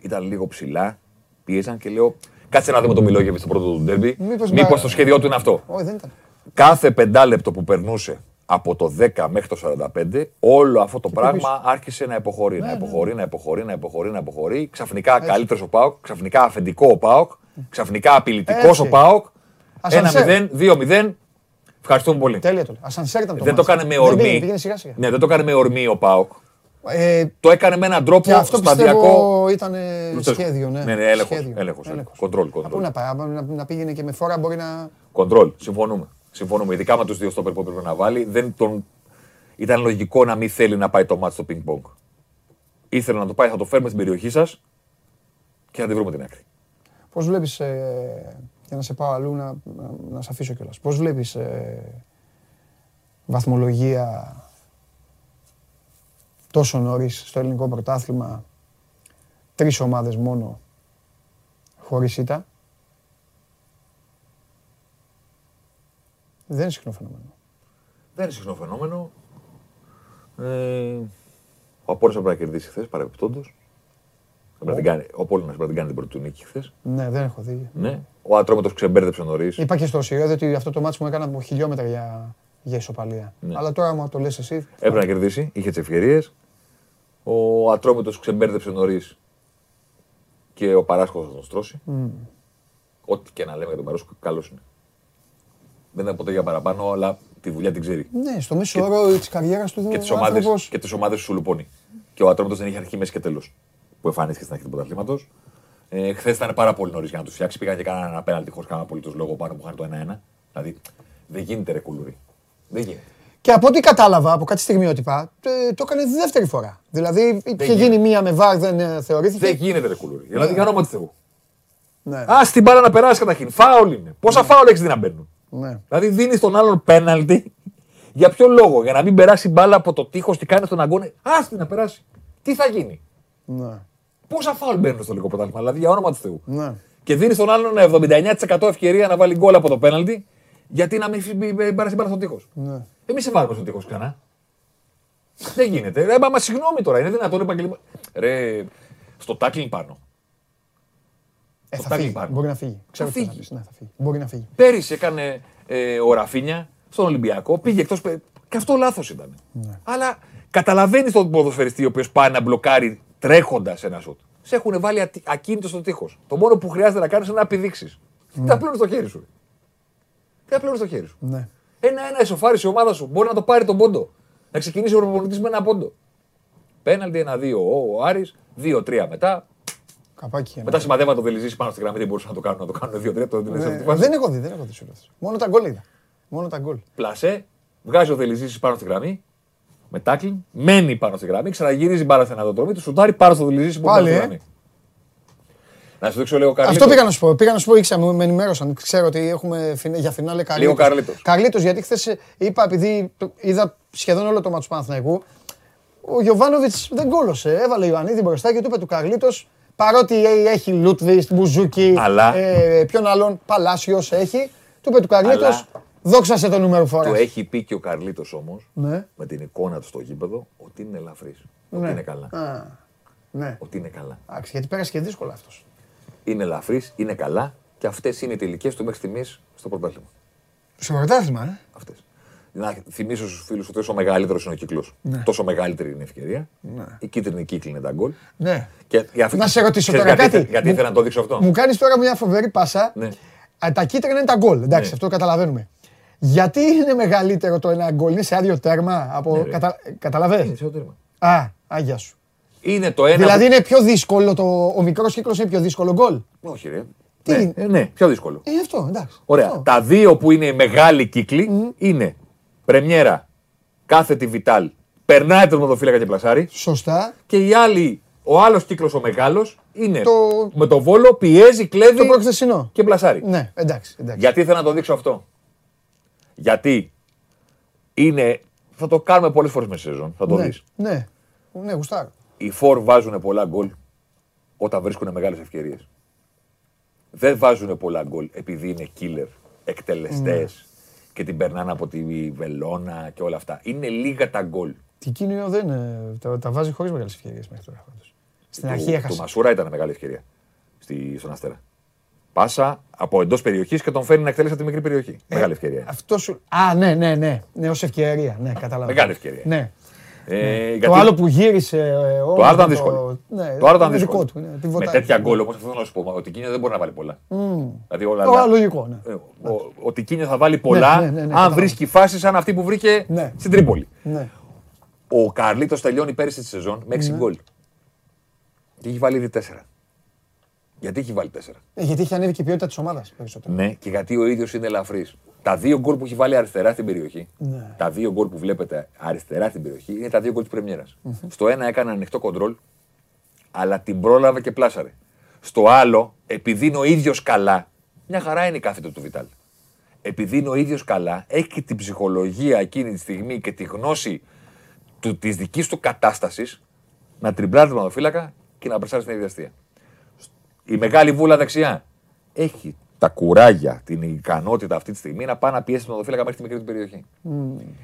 Ήταν λίγο ψηλά, πίεζαν και λέω κάτσε να δούμε το Μιλόγεβι στο πρώτο του ντέρμπι. Μήπως Μήπως, μπα- το σχέδιό του είναι αυτό. Όχι, δεν ήταν. Κάθε πεντάλεπτο που περνούσε από το 10 μέχρι το 45, όλο αυτό το πράγμα άρχισε να υποχωρεί, Ναι, να υποχωρεί, να υποχωρεί, να υποχωρεί, να υποχωρεί. Ξαφνικά καλύτερος ο Πάοκ, ξαφνικά αφεντικό ο Πάοκ, ξαφνικά απειλητικός Έτσι. ο Πάοκ. Ασανσέρ. 1-0, 2-0. Ευχαριστούμε πολύ. Τέλεια το. Ασανσέρ ήταν το Δεν το μάτς. έκανε με Δεν ορμή. πήγαινε, πήγαινε σιγά σιγά. Ναι, δεν το έκανε με ορμή ο Πάοκ. Ε, Το έκανε με έναν τρόπο και αυτό σταδιακό. πιστεύω ήταν Λουτσέσκου. σχέδιο. Ναι, Ναι, ναι, έλεγχος, Σχέδιο. έλεγχος, Έλεγχος. κοντρόλ, Από κοντρόλ. να πάει, άμα να, να πήγαινε και με φόρα μπορεί να. Κοντρόλ. Συμφωνούμε. Συμφωνούμε. Ειδικά με τους δύο στόπερ που έπρεπε να βάλει. Δεν τον... ήταν λογικό να μην θέλει να πάει το μάτι στο πινκ-πονγκ. Ήθελε να το πάει, θα το φέρουμε στην περιοχή σας και θα τη βρούμε την άκρη. Πώς βλέπεις, ε, για να σε πάω αλλού, να, να, να σε αφήσω κιόλας, πώς βλέπεις ε, βαθμολογία τόσο νωρίς στο ελληνικό πρωτάθλημα, τρεις ομάδες μόνο, χωρίς ήττα; Δεν είναι συχνό φαινόμενο. Δεν είναι συχνό φαινόμενο. Ε, ο Απόλλωνας έπρεπε να κερδίσει χθες παρεμπιπτόντως. Ο Απόλλωνας έπρεπε να την κάνει την πρώτη του νίκη χθες. Ναι, δεν έχω δει. Ναι. Ο Ατρόμητος ξεμπέρδεψε νωρίς. Είπα και στο Σιώδη ότι αυτό το μάτσο μου έκανα από χιλιόμετρα για, για ισοπαλία. Ναι. Αλλά τώρα μου το λες εσύ. Έπρεπε να κερδίσει, είχε τις ευκαιρίες. Ο Ατρόμητος ξεμπέρδεψε νωρίς και ο Παράσχο θα τον στρώσει. Ό,τι και να λέμε για τον Παράσχο, καλός είναι. Δεν είναι ποτέ για παραπάνω, αλλά τη δουλειά την ξέρει. Ναι, στο μέσο όρο της καριέρας του και τις ο ομάδε άνθρωπος- και τις ομάδες σου λουπώνει. Και ο Ατρόμητος δεν είχε αρχή, μέση και τέλος. Που εμφανίστηκε στην αρχή του πρωταθλήματος. Ε, Χθες ήταν πάρα πολύ νωρίς για να τους φτιάξει. Πήγαν και κάνανε ένα πέναλτι χωρίς κανένα απολύτως λόγο πάνω που χάνει το 1-1. Δηλαδή δεν γίνεται ρε κουλούρι. Δεν γίνεται. Και από ό,τι κατάλαβα από κάτι στιγμιότυπα, ε, το έκανε δεύτερη φορά. Δηλαδή είχε γίνεται. γίνει μία με βάρ, δεν ε, θεωρήθηκε. Δεν γίνεται ρε κουλούρι. Δηλαδή για όνομα του Θεού. Ναι, Α την μπάλα να περάσει καταρχήν. Φάουλ είναι. Πόσα φάουλ έχεις δει να μπαίνουν. Ναι. Δηλαδή δίνεις τον άλλον πέναλτι. Για ποιο λόγο, για να μην περάσει μπάλα από το τείχος και κάνει τον αγκόνε. Άστι να περάσει. Τι θα γίνει; ναι, Πόσα φάουλ μπαίνουν στο λίγο πρωτάθλημα, δηλαδή για όνομα του Θεού. ναι. Και δίνεις τον άλλον 79% ευκαιρία να βάλει γκολ από το πέναλτι, γιατί να μην φυ- μην περάσει μπάλα στο τείχος. ναι. Εμείς σε βάλουμε στο τείχος ξανά. Δεν γίνεται. Ρε, μα, μα συγγνώμη τώρα, είναι δυνατόν επαγγελμα... Ρε, στο τάκλινγκ πάνω. Ε, Το θα τάκι φύγει. πάνω. Μπορεί να φύγει. Ξέρω Θα τι θα φύγει. πεις. Ναι, θα φύγει. Μπορεί να φύγει. Πέρυσι έκανε ε, ο Ραφίνια στον Ολυμπιακό, πήγε εκτός. Και αυτό λάθος ήταν. Αλλά καταλαβαίνεις τον ποδοσφαιριστή ο οποίος πάει να μπλοκάρει τρέχοντας ένα σουτ. Σε έχουν βάλει ατι- ακίνητος στο τείχος. Το μόνο που χρειάζεται να κάνεις είναι να επιδείξεις. Τι τα πλένει στο χέρι σου. Τι τα πλένει στο χέρι σου. Ναι. Ένα-ένα εσωφάρισε η ομάδα σου. Μπορεί να το πάρει τον πόντο. Να ξεκινήσει ο προπονητής με ένα πόντο. Πέναλτι ένα-δύο ο Άρης, δύο-τρία μετά. Καπάκι. ένα. Μετά σημαδεύαν το Δελιζή πάνω στη γραμμή, δεν μπορούσαν να το κάνουν. Να το κάνουν δύο-τρία. Το Ναι, ναι, αυτή τη φάση. Δεν έχω δει, δεν έχω δει σου λάθος. Μόνο τα γκολ είδα. Μόνο τα γκολ. Πλασέ, βγάζει ο Δελιζή πάνω στη γραμμή. Με τάκλινγκ, μένει πάνω στη γραμμή, ξαναγυρίζει μπάλα στην ανατομή του, σουτάρει πάνω στο Δελιζή που Πάλι, είναι ε. πάνω στη γραμμή. Να σου δείξω λίγο Καρλίτος. Αυτό πήγα να σου πω. Πήγα να σου πω, ήξερα, με ενημέρωσαν. Ξέρω ότι έχουμε φινε- για φινάλε Καρλίτος. Καρλίτος. Καρλίτος, γιατί χθες είπα, επειδή το- είδα σχεδόν όλο το μάτσο του Παναθηναϊκού, ο Γιωβάνοβιτς δεν κόλωσε. Έβαλε Ιωαννίδη μπροστά και του είπε του Καρλίτος, παρότι ε, έχει Λούτβιστ, Μπουζούκι, Αλλά- ε, ποιον άλλον, Παλάσιος έχει, του είπε του Καρλίτος, Αλλά- δόξασε το νούμερο φοράς. Το έχει πει και ο Καρλίτος όμως, Ναι. με την εικόνα του στο γήπεδο, ότι είναι ελαφρύς. Ότι Ναι. είναι καλά. Α, ναι. Ότι είναι καλά. Εντάξει, γιατί πέρασε και δύσκολα αυτός. Είναι ελαφρύς, είναι καλά και αυτές είναι οι τελικές του μέχρι στιγμής στο πρωτάθλημα. Στο πρωτάθλημα, ε. Αυτές. Να θυμίσω στους φίλους ότι όσο μεγαλύτερος είναι ο κύκλος, τόσο μεγαλύτερη είναι η ευκαιρία. Η κίτρινη κύκλη είναι τα γκολ. Ναι. Και για αυτή- Να σε ρωτήσω Ξέρεις τώρα γιατί, κάτι. θε- Γιατί Μου- ήθελα να το δείξω αυτό; Μου κάνεις τώρα μια φοβερή πάσα. Ναι. Α, Τα κίτρινα είναι τα γκολ. Εντάξει, Ναι. αυτό το καταλαβαίνουμε. Γιατί είναι μεγαλύτερο το ένα γκολ, είναι σε άδειο τέρμα από. Ναι, ρε. Κατα... Καταλαβες; Είναι σε ό,τι τέρμα. Α, άγια σου. Είναι το ένα. Δηλαδή που- είναι πιο δύσκολο το. Ο μικρός κύκλος είναι πιο δύσκολο γκολ; Όχι, ρε. Τι ναι, είναι; ε, ναι, πιο δύσκολο. Ε, αυτό, εντάξει. Ωραία. Αυτό. Τα δύο που είναι οι μεγάλοι κύκλοι είναι πρεμιέρα, κάθετη βιτάλ, περνάει τον μοδοφύλακα και πλασάρι. Σωστά. Και η άλλη, ο άλλος κύκλος ο μεγάλος είναι Το- με το βόλο, πιέζει, κλέβει Το προχθεσινό. και πλασάρει. Ναι, εντάξει. εντάξει. Γιατί ήθελα να το δείξω αυτό. Γιατί είναι. Θα το κάνουμε πολλές φορές με σεζόν. Θα το ναι, δεις. ναι, ναι, γουστάρω. Οι φορ βάζουν πολλά γκολ όταν βρίσκουν μεγάλες ευκαιρίες. Δεν βάζουν πολλά γκολ επειδή είναι killer, εκτελεστές Ναι. Και την περνάνε από τη βελόνα και όλα αυτά. Είναι λίγα τα γκολ. Τι κίνημα δεν είναι. Τα, τα βάζει χωρίς μεγάλες ευκαιρίες μέχρι τώρα. πάντως. Στην αρχή του, του έχασε. Μασούρα ήταν μεγάλη ευκαιρία στη, στον Αστέρα. Πάσα από εντός περιοχής και τον φέρνει να εκτελέσει από τη μικρή περιοχή. μεγάλη ευκαιρία. Αυτός σου. Α, ναι, ναι, ναι. Ναι, ως ευκαιρία. Ναι, κατάλαβα. Μεγάλη ευκαιρία. Ναι. Ε, Το γιατί- άλλο που γύρισε. ε, Το όμως άλλο ήταν με δύσκολο. Ναι, το άλλο ήταν είναι δύσκολο. Δικό του, είναι, Με πιβοτάκι. τέτοια γκολ όμω αυτό να σου πω. Ο Τικίνιο δεν μπορεί να βάλει πολλά. Δηλαδή όλα Το άλλα- άλλο λογικό, ναι. Ε, Ο, ο Τικίνιο θα βάλει πολλά ναι, ναι, ναι, αν κατάλαβα. βρίσκει φάσει σαν αυτή που βρήκε Ναι. στην Τρίπολη. Ναι. Ο Καρλίτος τελειώνει πέρυσι τη σεζόν με 6 γκολ. Και έχει βάλει ήδη 4. Γιατί έχει βάλει 4. Ε, Γιατί έχει ανέβει και η ποιότητα της ομάδας περισσότερο. Ναι, και γιατί ο ίδιος είναι ελαφρύς. Τα δύο γκολ που έχει βάλει αριστερά στην περιοχή, Ναι. τα δύο γκολ που βλέπετε αριστερά στην περιοχή, είναι τα δύο γκολ της πρεμιέρας. Στο ένα έκανε ανοιχτό κοντρόλ, αλλά την πρόλαβε και πλάσαρε. Στο άλλο, επειδή είναι ο ίδιος καλά, μια χαρά είναι η κάθετο του Βιτάλ. Επειδή είναι ο ίδιος καλά, έχει και την ψυχολογία εκείνη τη στιγμή και τη γνώση του, της δικής του κατάστασης να τριμπλάρει τον ματοφύλακα και να πρεσάρει στην ίδια αστεία. Η μεγάλη βούλα δεξιά έχει τα κουράγια, την ικανότητα αυτή τη στιγμή να πάει να πιέσει τον οδοφύλακα μέχρι τη μικρή του περιοχή.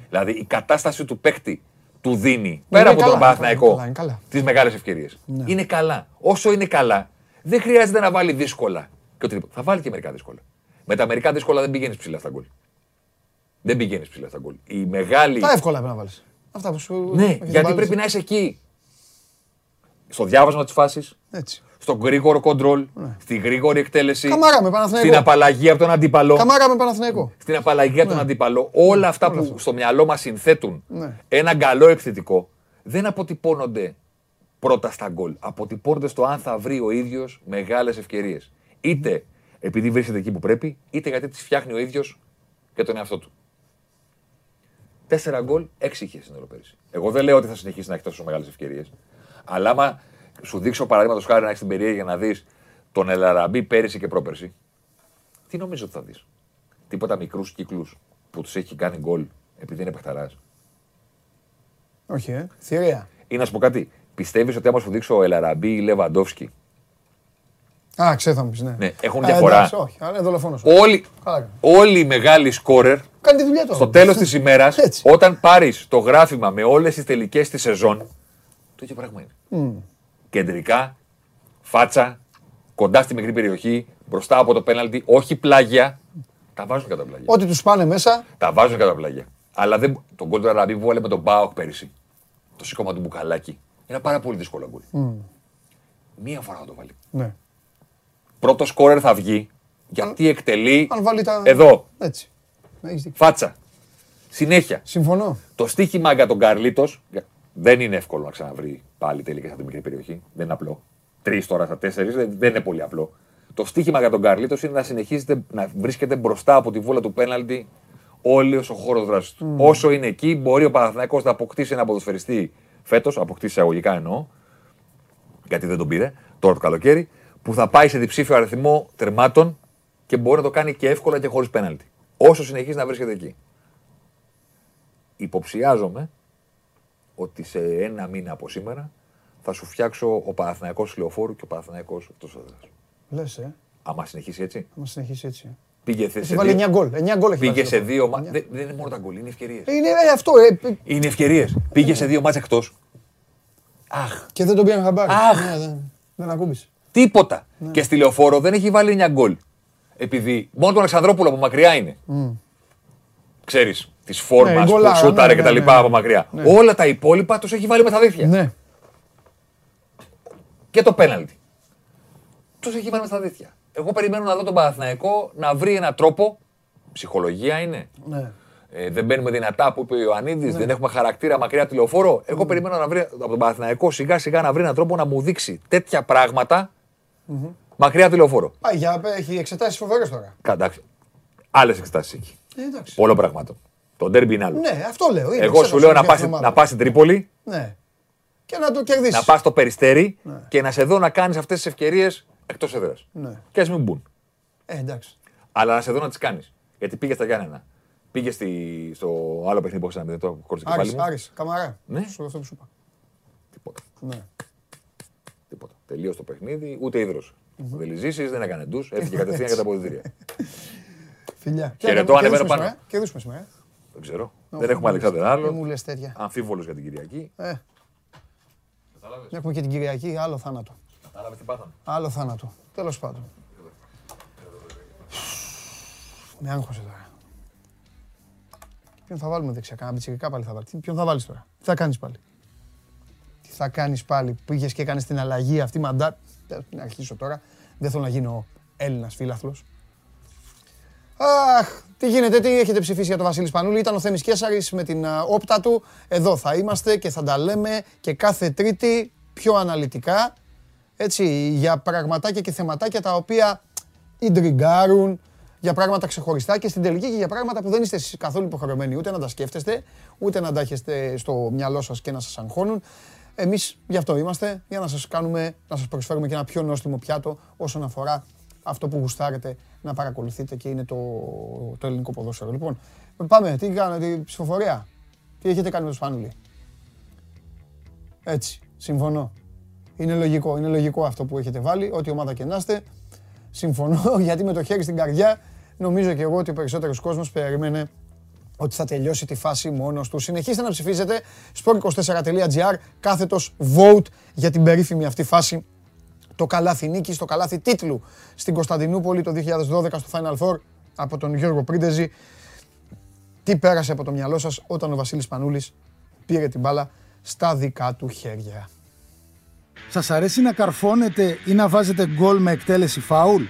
Δηλαδή η κατάσταση του παίκτη του δίνει, πέρα από καλά, τον είναι Παναθηναϊκό, καλά, είναι καλά. τις μεγάλες ευκαιρίες. Είναι καλά. Όσο είναι καλά, δεν χρειάζεται να βάλει δύσκολα. Και οτιδήποτε. Θα βάλει και μερικά δύσκολα. Με τα μερικά δύσκολα δεν πηγαίνεις ψηλά στα γκολ. Δεν πηγαίνεις ψηλά στα γκολ. Η μεγάλη. Τα εύκολα πρέπει να βάλεις. Αυτά που σου. Ναι, έχεις γιατί βάλει. πρέπει να είσαι εκεί. Στο διάβασμα της φάσης, Έτσι. Στο γρήγορο κοντρόλ, στη γρήγορη εκτέλεση. Ναι. Καμάρα με Παναθηναϊκό. Στην απαλλαγή από τον αντίπαλο. Καμάρα με Παναθηναϊκό. Στην απαλλαγή από τον αντίπαλο. Όλα αυτά που στο μυαλό μας συνθέτουν Ναι. ένα καλό επιθετικό δεν αποτυπώνονται πρώτα στα γκολ. Αποτυπώνονται στο αν θα βρει ο ίδιος μεγάλες ευκαιρίες. Είτε επειδή βρίσκεται εκεί που πρέπει, είτε γιατί τις φτιάχνει ο ίδιος για τον εαυτό του. Τέσσερα γκολ, έξι είχε στην Ευρωπαϊκή. Εγώ δεν λέω ότι θα συνεχίσει να έχει τόσο μεγάλες ευκαιρίες. Αλλά άμα σου δείξω παραδείγματος χάρη να έχεις την περιέργεια να δεις τον Ελαραμπή πέρυσι και πρόπερσι, τι νομίζω ότι θα δεις; Τίποτα μικρούς κύκλους που τους έχει κάνει γκολ επειδή είναι παιχταράς. Όχι, ε. Θηρία. Ή να σου πω κάτι, πιστεύεις ότι άμα σου δείξω Ελαραμπή ή Λεβαντόφσκι, Α, ξέρω θα μου πεις, ναι. Ναι, έχουν Ε, διαφορά. εντάξει, όχι, αλλά είναι δολοφόνος. όλοι, Καλά κάνει. όλοι οι μεγάλοι σκόρερ Κάνει τη δουλειά του. στο τέλος της ημέρας, Έτσι. όταν πάρεις το γράφημα με όλες τις τελικές της σεζόν, το ίδιο πράγμα είναι. Κεντρικά, φάτσα, κοντά στη μικρή περιοχή, μπροστά από το πέναλτι, όχι πλάγια. Τα βάζουν κατά πλάγια. Ό,τι τους πάνε μέσα. Τα βάζουν κατά πλάγια. Αλλά δεν... τον γκολ του Αραμπί που βάλε με τον Μπάοκ πέρυσι, το σήκωμα του μπουκαλάκι, είναι πάρα πολύ δύσκολο γκολ. Μία φορά θα το βάλει. Ναι. Πρώτο σκόρερ θα βγει γιατί εκτελεί Αν βάλει τα. εδώ, Έτσι. Έχεις δίκιο. φάτσα. Συνέχεια. Συμφωνώ. Το στίχημα για τον Καρλίτος δεν είναι εύκολο να ξαναβρει πάλι τελικά σε αυτή τη μικρή περιοχή. Δεν είναι απλό. Τρεις τώρα στα τέσσερις δεν, δεν είναι πολύ απλό. Το στίχημα για τον Καρλίτο είναι να συνεχίζετε να βρίσκεται μπροστά από τη βούλα του πέναλτι όλο ο χώρος δράσης του. Όσο είναι εκεί, μπορεί ο Παναθηναϊκός να αποκτήσει ένα ποδοσφαιριστή φέτος, αποκτήσει εισαγωγικά εννοώ, γιατί δεν τον πήρε τώρα το καλοκαίρι, που θα πάει σε διψήφιο αριθμό τερμάτων και μπορεί να το κάνει και εύκολα και χωρίς πέναλτι. Όσο συνεχίζει να βρίσκεται εκεί υποψιάζομαι ότι σε ένα μήνα από σήμερα θα σου φτιάξω ο Παναθηναϊκός Λεωφόρου και ο Παναθηναϊκός εκτός έδρας. Λες, ε. Άμα συνεχίσει έτσι. Να συνεχίσει έτσι. ε. Πήγε σε, Έχει βάλει 9 γκολ. 9 γκολ έχει πήγε βάλει σε αυτό. δύο μα... δεν, δεν είναι μόνο τα γκολ, είναι ευκαιρίες. Είναι ε, αυτό. Ε, ε, Είναι ευκαιρίες. Πήγε σε δύο μάτς εκτός. Αχ, και δεν τον πήγαν χαμπάρι. Αχ. Ναι, δεν, δεν ακούμπησε. τίποτα. Ναι. Και στη Λεωφόρο δεν έχει βάλει 9 γκολ. Επειδή μόνο τον Αλεξανδρόπουλο από μακριά είναι. Ξέρεις, της φόρμας Ναι, που γκολάρα, σούταρε ναι, και τα ναι, λοιπά ναι. από μακριά. Όλα τα υπόλοιπα τους έχει βάλει με τα δίχτυα. Ναι. και το πέναλτι. Τους έχει βάλει με στα δίχτυα. Εγώ περιμένω να δω τον Παναθηναϊκό να βρει έναν τρόπο. Ψυχολογία είναι. ναι. Ε, δεν μπαίνουμε δυνατά που είπε ο Ιωαννίδης, δεν έχουμε χαρακτήρα μακριά από τη λεωφόρο. Εγώ περιμένω να βρει από τον Παναθηναϊκό σιγά σιγά να βρει έναν τρόπο να μου δείξει τέτοια πράγματα μακριά από τη λεωφόρο. Πάει για, έχει εξετάσεις φοβερές τώρα. Εντάξει. Άλλες εξετάσεις εκεί. Ε, εντάξει. Πολλών πραγμάτων. Το ντέρμπι είναι άλλο. Ναι, αυτό λέω. είναι, Εγώ ξέρω, σου λέω να ποια πας, ομάδα. να πας στην Τρίπολη, Ναι. Και να το κερδίσεις. να πας στο Περιστέρι και να σε δω να κάνεις αυτές τις ευκαιρίες εκτός έδρας. Ναι. Και ας μην μπουν. Ε, εντάξει. Αλλά να σε δω να τις κάνεις. Γιατί πήγες στα Γιάννενα. Πήγες στη, στο άλλο παιχνίδι που έχεις το κόρτο κεφάλι Άρης, μου. Άρης, καμαρά. Ναι. Σου αυτό που σου είπα. Τίποτα. Ναι. Τίποτα. Τελείωσε το παιχνίδι, ούτε ίδρωσε. Δεν λυζήσεις, δεν έκανε ντους, έφυγε κατευθείαν για τα αποδητήρια. Φιλιά. Χαιρετώ, Και ανεβαίνω δούσουμε πάνω. σήμερα, ε. Και δούσουμε σήμερα. Ε. Δεν ξέρω. Όχι, Δεν έχουμε μου λες. Αλεξάνδρ Δεν μου άλλο. λες τέτοια. Αμφίβολος για την Κυριακή. Ε. Έχουμε και την Κυριακή, άλλο θάνατο. Κατάλαβες τι πάθαμε. Άλλο θάνατο. Τέλος πάντων. Με άγχωσε τώρα. Ποιον θα βάλουμε δεξιά, κάνα πιτσιρικά πάλι θα βάλει. Τι- Ποιον θα βάλεις τώρα; Τι θα κάνεις πάλι; Τι θα κάνεις πάλι. Πήγες και έκανες την αλλαγή αυτή μαντά. Δεν να αρχίσω τώρα. Δεν θέλω να γίνω Έλληνας φίλαθλος. Αχ, τι γίνεται, τι έχετε ψηφίσει για τον Βασίλη Σπανούλη. Ήταν ο Θέμης Κέσαρης με την α, όπτα του. Εδώ θα είμαστε και θα τα λέμε και κάθε Τρίτη πιο αναλυτικά. Έτσι, για πραγματάκια και θεματάκια τα οποία ιντριγκάρουν, για για πράγματα ξεχωριστά και στην τελική και για πράγματα που δεν είστε εσείς καθόλου υποχρεωμένοι ούτε να τα σκέφτεστε, ούτε να τα έχετε στο μυαλό σας και να σας αγχώνουν. Εμείς γι' αυτό είμαστε, για να σας κάνουμε, να σας προσφέρουμε και ένα πιο νόστιμο πιάτο όσον αφορά αυτό που γουστάρετε να παρακολουθείτε και είναι το, το ελληνικό ποδόσφαιρο. Λοιπόν, πάμε, τι κάνετε, την ψηφοφορία; Τι έχετε κάνει με το Σπάνουλη. Έτσι, συμφωνώ. Είναι λογικό, είναι λογικό αυτό που έχετε βάλει, ό,τι ομάδα και να είστε. Συμφωνώ, [LAUGHS] γιατί με το χέρι στην καρδιά νομίζω και εγώ ότι ο περισσότερος κόσμος περίμενε ότι θα τελειώσει τη φάση μόνος του. Συνεχίστε να ψηφίζετε sport24.gr κάθετος vote για την περίφημη αυτή φάση το καλάθι νίκης, το καλάθι τίτλου στην Κωνσταντινούπολη το 2012 στο Final Four από τον Γιώργο Πρίντεζη. Τι πέρασε από το μυαλό σας όταν ο Βασίλης Πανούλης πήρε την μπάλα στα δικά του χέρια; Σας αρέσει να καρφώνετε ή να βάζετε γκολ με εκτέλεση φάουλ;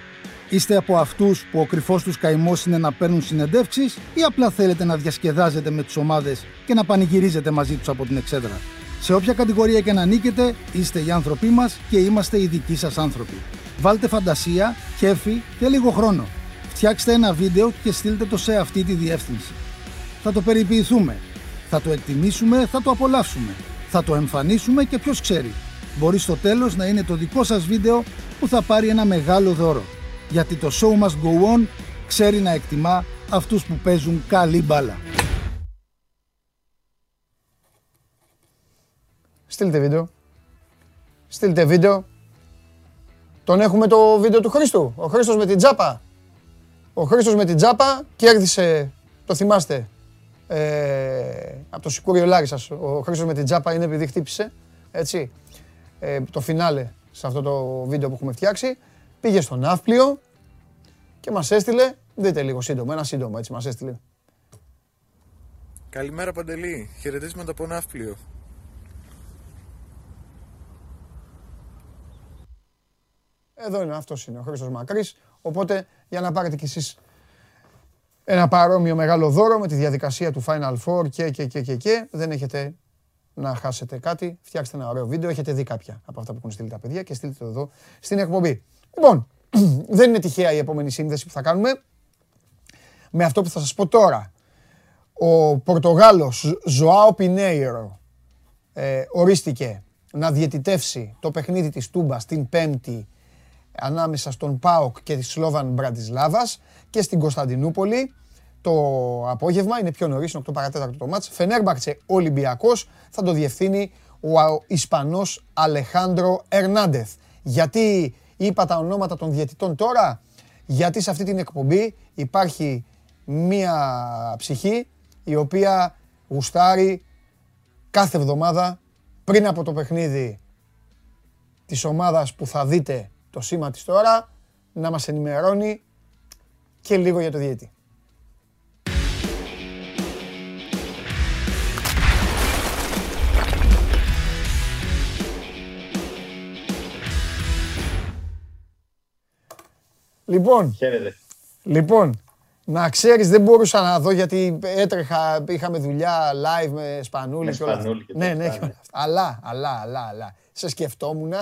Είστε από αυτούς που ο κρυφός τους καημός είναι να παίρνουν συνεντεύξεις ή απλά θέλετε να διασκεδάζετε με τις ομάδες και να πανηγυρίζετε μαζί τους από την εξέδρα; Σε όποια κατηγορία και να νίκετε, είστε οι άνθρωποι μας και είμαστε οι δικοί σας άνθρωποι. Βάλτε φαντασία, κέφι και λίγο χρόνο. Φτιάξτε ένα βίντεο και στείλτε το σε αυτή τη διεύθυνση. Θα το περιποιηθούμε. Θα το εκτιμήσουμε, θα το απολαύσουμε. Θα το εμφανίσουμε και ποιος ξέρει. Μπορεί στο τέλος να είναι το δικό σας βίντεο που θα πάρει ένα μεγάλο δώρο. Γιατί το show must go on ξέρει να εκτιμά αυτούς που παίζουν καλή μπάλα. Στείλτε βίντεο. Στείλτε βίντεο. Τον έχουμε το βίντεο του Χρήστου. Ο Χρήστος με την τζάπα. Ο Χρήστος με την τζάπα κέρδισε, το θυμάστε, ε, από το Σικούριο Λάρισσας. Ο Χρήστος με την τζάπα είναι επειδή χτύπησε, έτσι, ε, το φινάλε σε αυτό το βίντεο που έχουμε φτιάξει. Πήγε στον Ναύπλιο και μας έστειλε, δείτε λίγο σύντομο, ένα σύντομο έτσι μας έστειλε. Καλημέρα Παντελή, χαιρετίσματα από Ναύπλιο. Εδώ είναι, αυτός είναι ο Χρήστος Μακρύς. Οπότε για να πάρετε κι εσείς ένα παρόμοιο μεγάλο δώρο με τη διαδικασία του Final Four και, και, και, και, και δεν έχετε να χάσετε κάτι. Φτιάξτε ένα ωραίο βίντεο. Έχετε δει κάποια από αυτά που έχουν στείλει τα παιδιά και στείλτε το εδώ στην εκπομπή. Λοιπόν, [CLEARS THROAT] δεν είναι τυχαία η επόμενη σύνδεση που θα κάνουμε. Με αυτό που θα σας πω τώρα. Ο Πορτογάλος Ζωάο Πινέιρο ε, ορίστηκε να διαιτητεύσει το παιχνίδι της Τούμπας στην Πέμπτη ανάμεσα στον ΠΑΟΚ και τη Σλόβαν Μπραντισλάβας και στην Κωνσταντινούπολη το απόγευμα, είναι πιο νωρίς, είναι 8 παρατέταρτο το μάτς. Φενέρμπαξε Ολυμπιακός, θα το διευθύνει ο Ισπανός Αλεχάνδρο Ερνάντεθ. Γιατί είπα τα ονόματα των διαιτητών τώρα, γιατί σε αυτή την εκπομπή υπάρχει μία ψυχή η οποία γουστάρει κάθε εβδομάδα πριν από το παιχνίδι της ομάδας που θα δείτε το σήμα της τώρα να μας ενημερώνει και λίγο για το διέτη. Λοιπόν, Χαίρετε. λοιπόν, να ξέρεις δεν μπορούσα να δω γιατί έτρεχα, είχαμε δουλειά live με Σπανούλη Με και όλα αυτά. Σπανούλη και Ναι, τα ναι, αυτά, [LAUGHS] ναι. αλλά, αλλά, αλλά, αλλά. Σε σκεφτόμουν.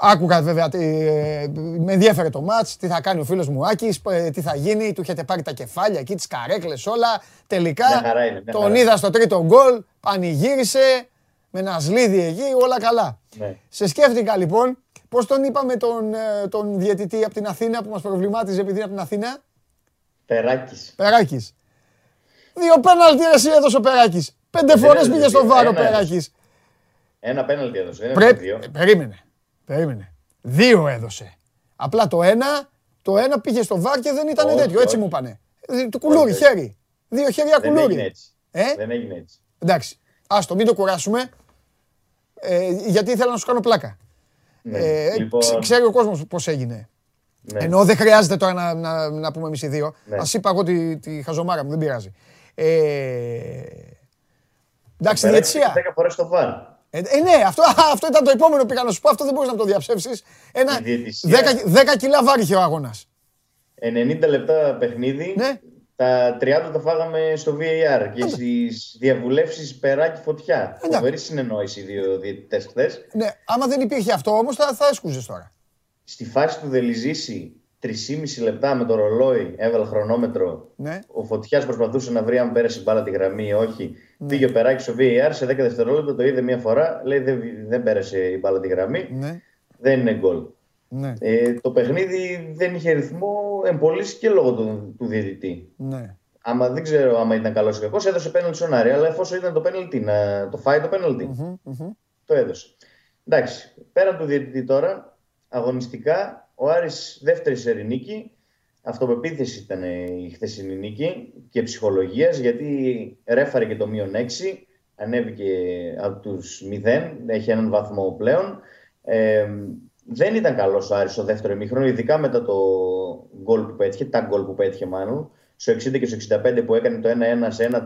Άκουγα βέβαια, τι, ε, με ενδιέφερε το μάτς, τι θα κάνει ο φίλος μου Άκης, ε, τι θα γίνει, του είχετε πάρει τα κεφάλια εκεί, τις καρέκλες όλα. Τελικά Μια χαρά είναι, μια τον χαρά. είδα στο τρίτο γκολ, πανηγύρισε, με ένα σλίδι εκεί, όλα καλά. Ναι. Σε σκέφτηκα λοιπόν, πώς τον είπαμε τον, ε, τον διαιτητή από την Αθήνα που μας προβλημάτιζε επειδή είναι από την Αθήνα; Περάκης. Περάκης. Δύο πέναλτι εσύ έδωσε ο Περάκης. Πέντε Δεν φορές έδωσε πήγε στο δύο, βάρο ο ένα έδωσε. Περάκης. Ένα πέναλτι έδωσε, δεν έδωσε Πρέπει, δύο. ε, περίμενε, περίμενε. Δύο έδωσε. Απλά το ένα, το ένα πήγε στο βάρ και δεν ήταν Όχι, τέτοιο, έτσι όχι. μου είπανε. Ε, Του κουλούρι, Όχι. χέρι. Δύο χέρια Δεν κουλούρι. έγινε έτσι. Ε; Δεν έγινε έτσι. Εντάξει, άστο, μην το κουράσουμε. Ε, γιατί ήθελα να σου κάνω πλάκα. Ναι. Ε, λοιπόν, ξε- Ξέρει ο κόσμος πώς έγινε. ναι. Ενώ δεν χρειάζεται τώρα να, να, να πούμε εμείς οι δύο. Ναι. Ας είπα εγώ τη, τη χαζομάρα μου, δεν πειράζει. Ε, εντάξει, Περάκης διαιτησία. είχε Δέκα φορές το βάρ. Ε, ε, ναι, αυτό, α, [LAUGHS] αυτό ήταν το επόμενο που πήγα να σου πω. Αυτό δεν μπορείς να το διαψεύσεις. Ένα Η διαιτησία. 10, 10 κιλά βάρη είχε ο αγώνας. 90 λεπτά παιχνίδι. Ναι. Τα 30 τα φάγαμε στο VAR και στις διαβουλεύσεις περάκι φωτιά. Εντάξει. Φοβερή συνεννόηση οι δύο διαιτητές χθες. Ναι, άμα δεν υπήρχε αυτό όμως θα, θα έσκουζες τώρα. Στη φάση του Δελιζήση 3,5 λεπτά με το ρολόι, έβαλε χρονόμετρο. Ναι. Ο Φωτιάς προσπαθούσε να βρει αν πέρασε η μπάλα τη γραμμή ή όχι. Πήγε ο Περάκης στο VAR σε 10 δευτερόλεπτα, το είδε μία φορά. Λέει δεν, δεν πέρασε η μπάλα τη γραμμή. Ναι. Δεν είναι γκολ. Ναι. Ε, το παιχνίδι δεν είχε ρυθμό εμπολίσει και λόγω του, του διαιτητή. Ναι. Άμα δεν ξέρω άμα ήταν καλός ή κακός, έδωσε πέναλτι στον Άρη. Αλλά εφόσον ήταν το πέναλτι, να το φάει το πέναλτι. Το έδωσε. Εντάξει, πέραν του διαιτητή τώρα, αγωνιστικά, ο Άρης δεύτερη σερή νίκη. Αυτοπεποίθηση ήταν η χθεσινή νίκη και ψυχολογίας, γιατί ρέφαρε και το μείον 6, ανέβηκε από τους 0, έχει έναν βαθμό πλέον. Ε, δεν ήταν καλός ο Άρης στο δεύτερο ημίχρονο, ειδικά μετά το γκολ που πέτυχε, τα γκολ που πέτυχε μάλλον. Στο 60 και στο 65 που έκανε το 1-1 σε 1-3,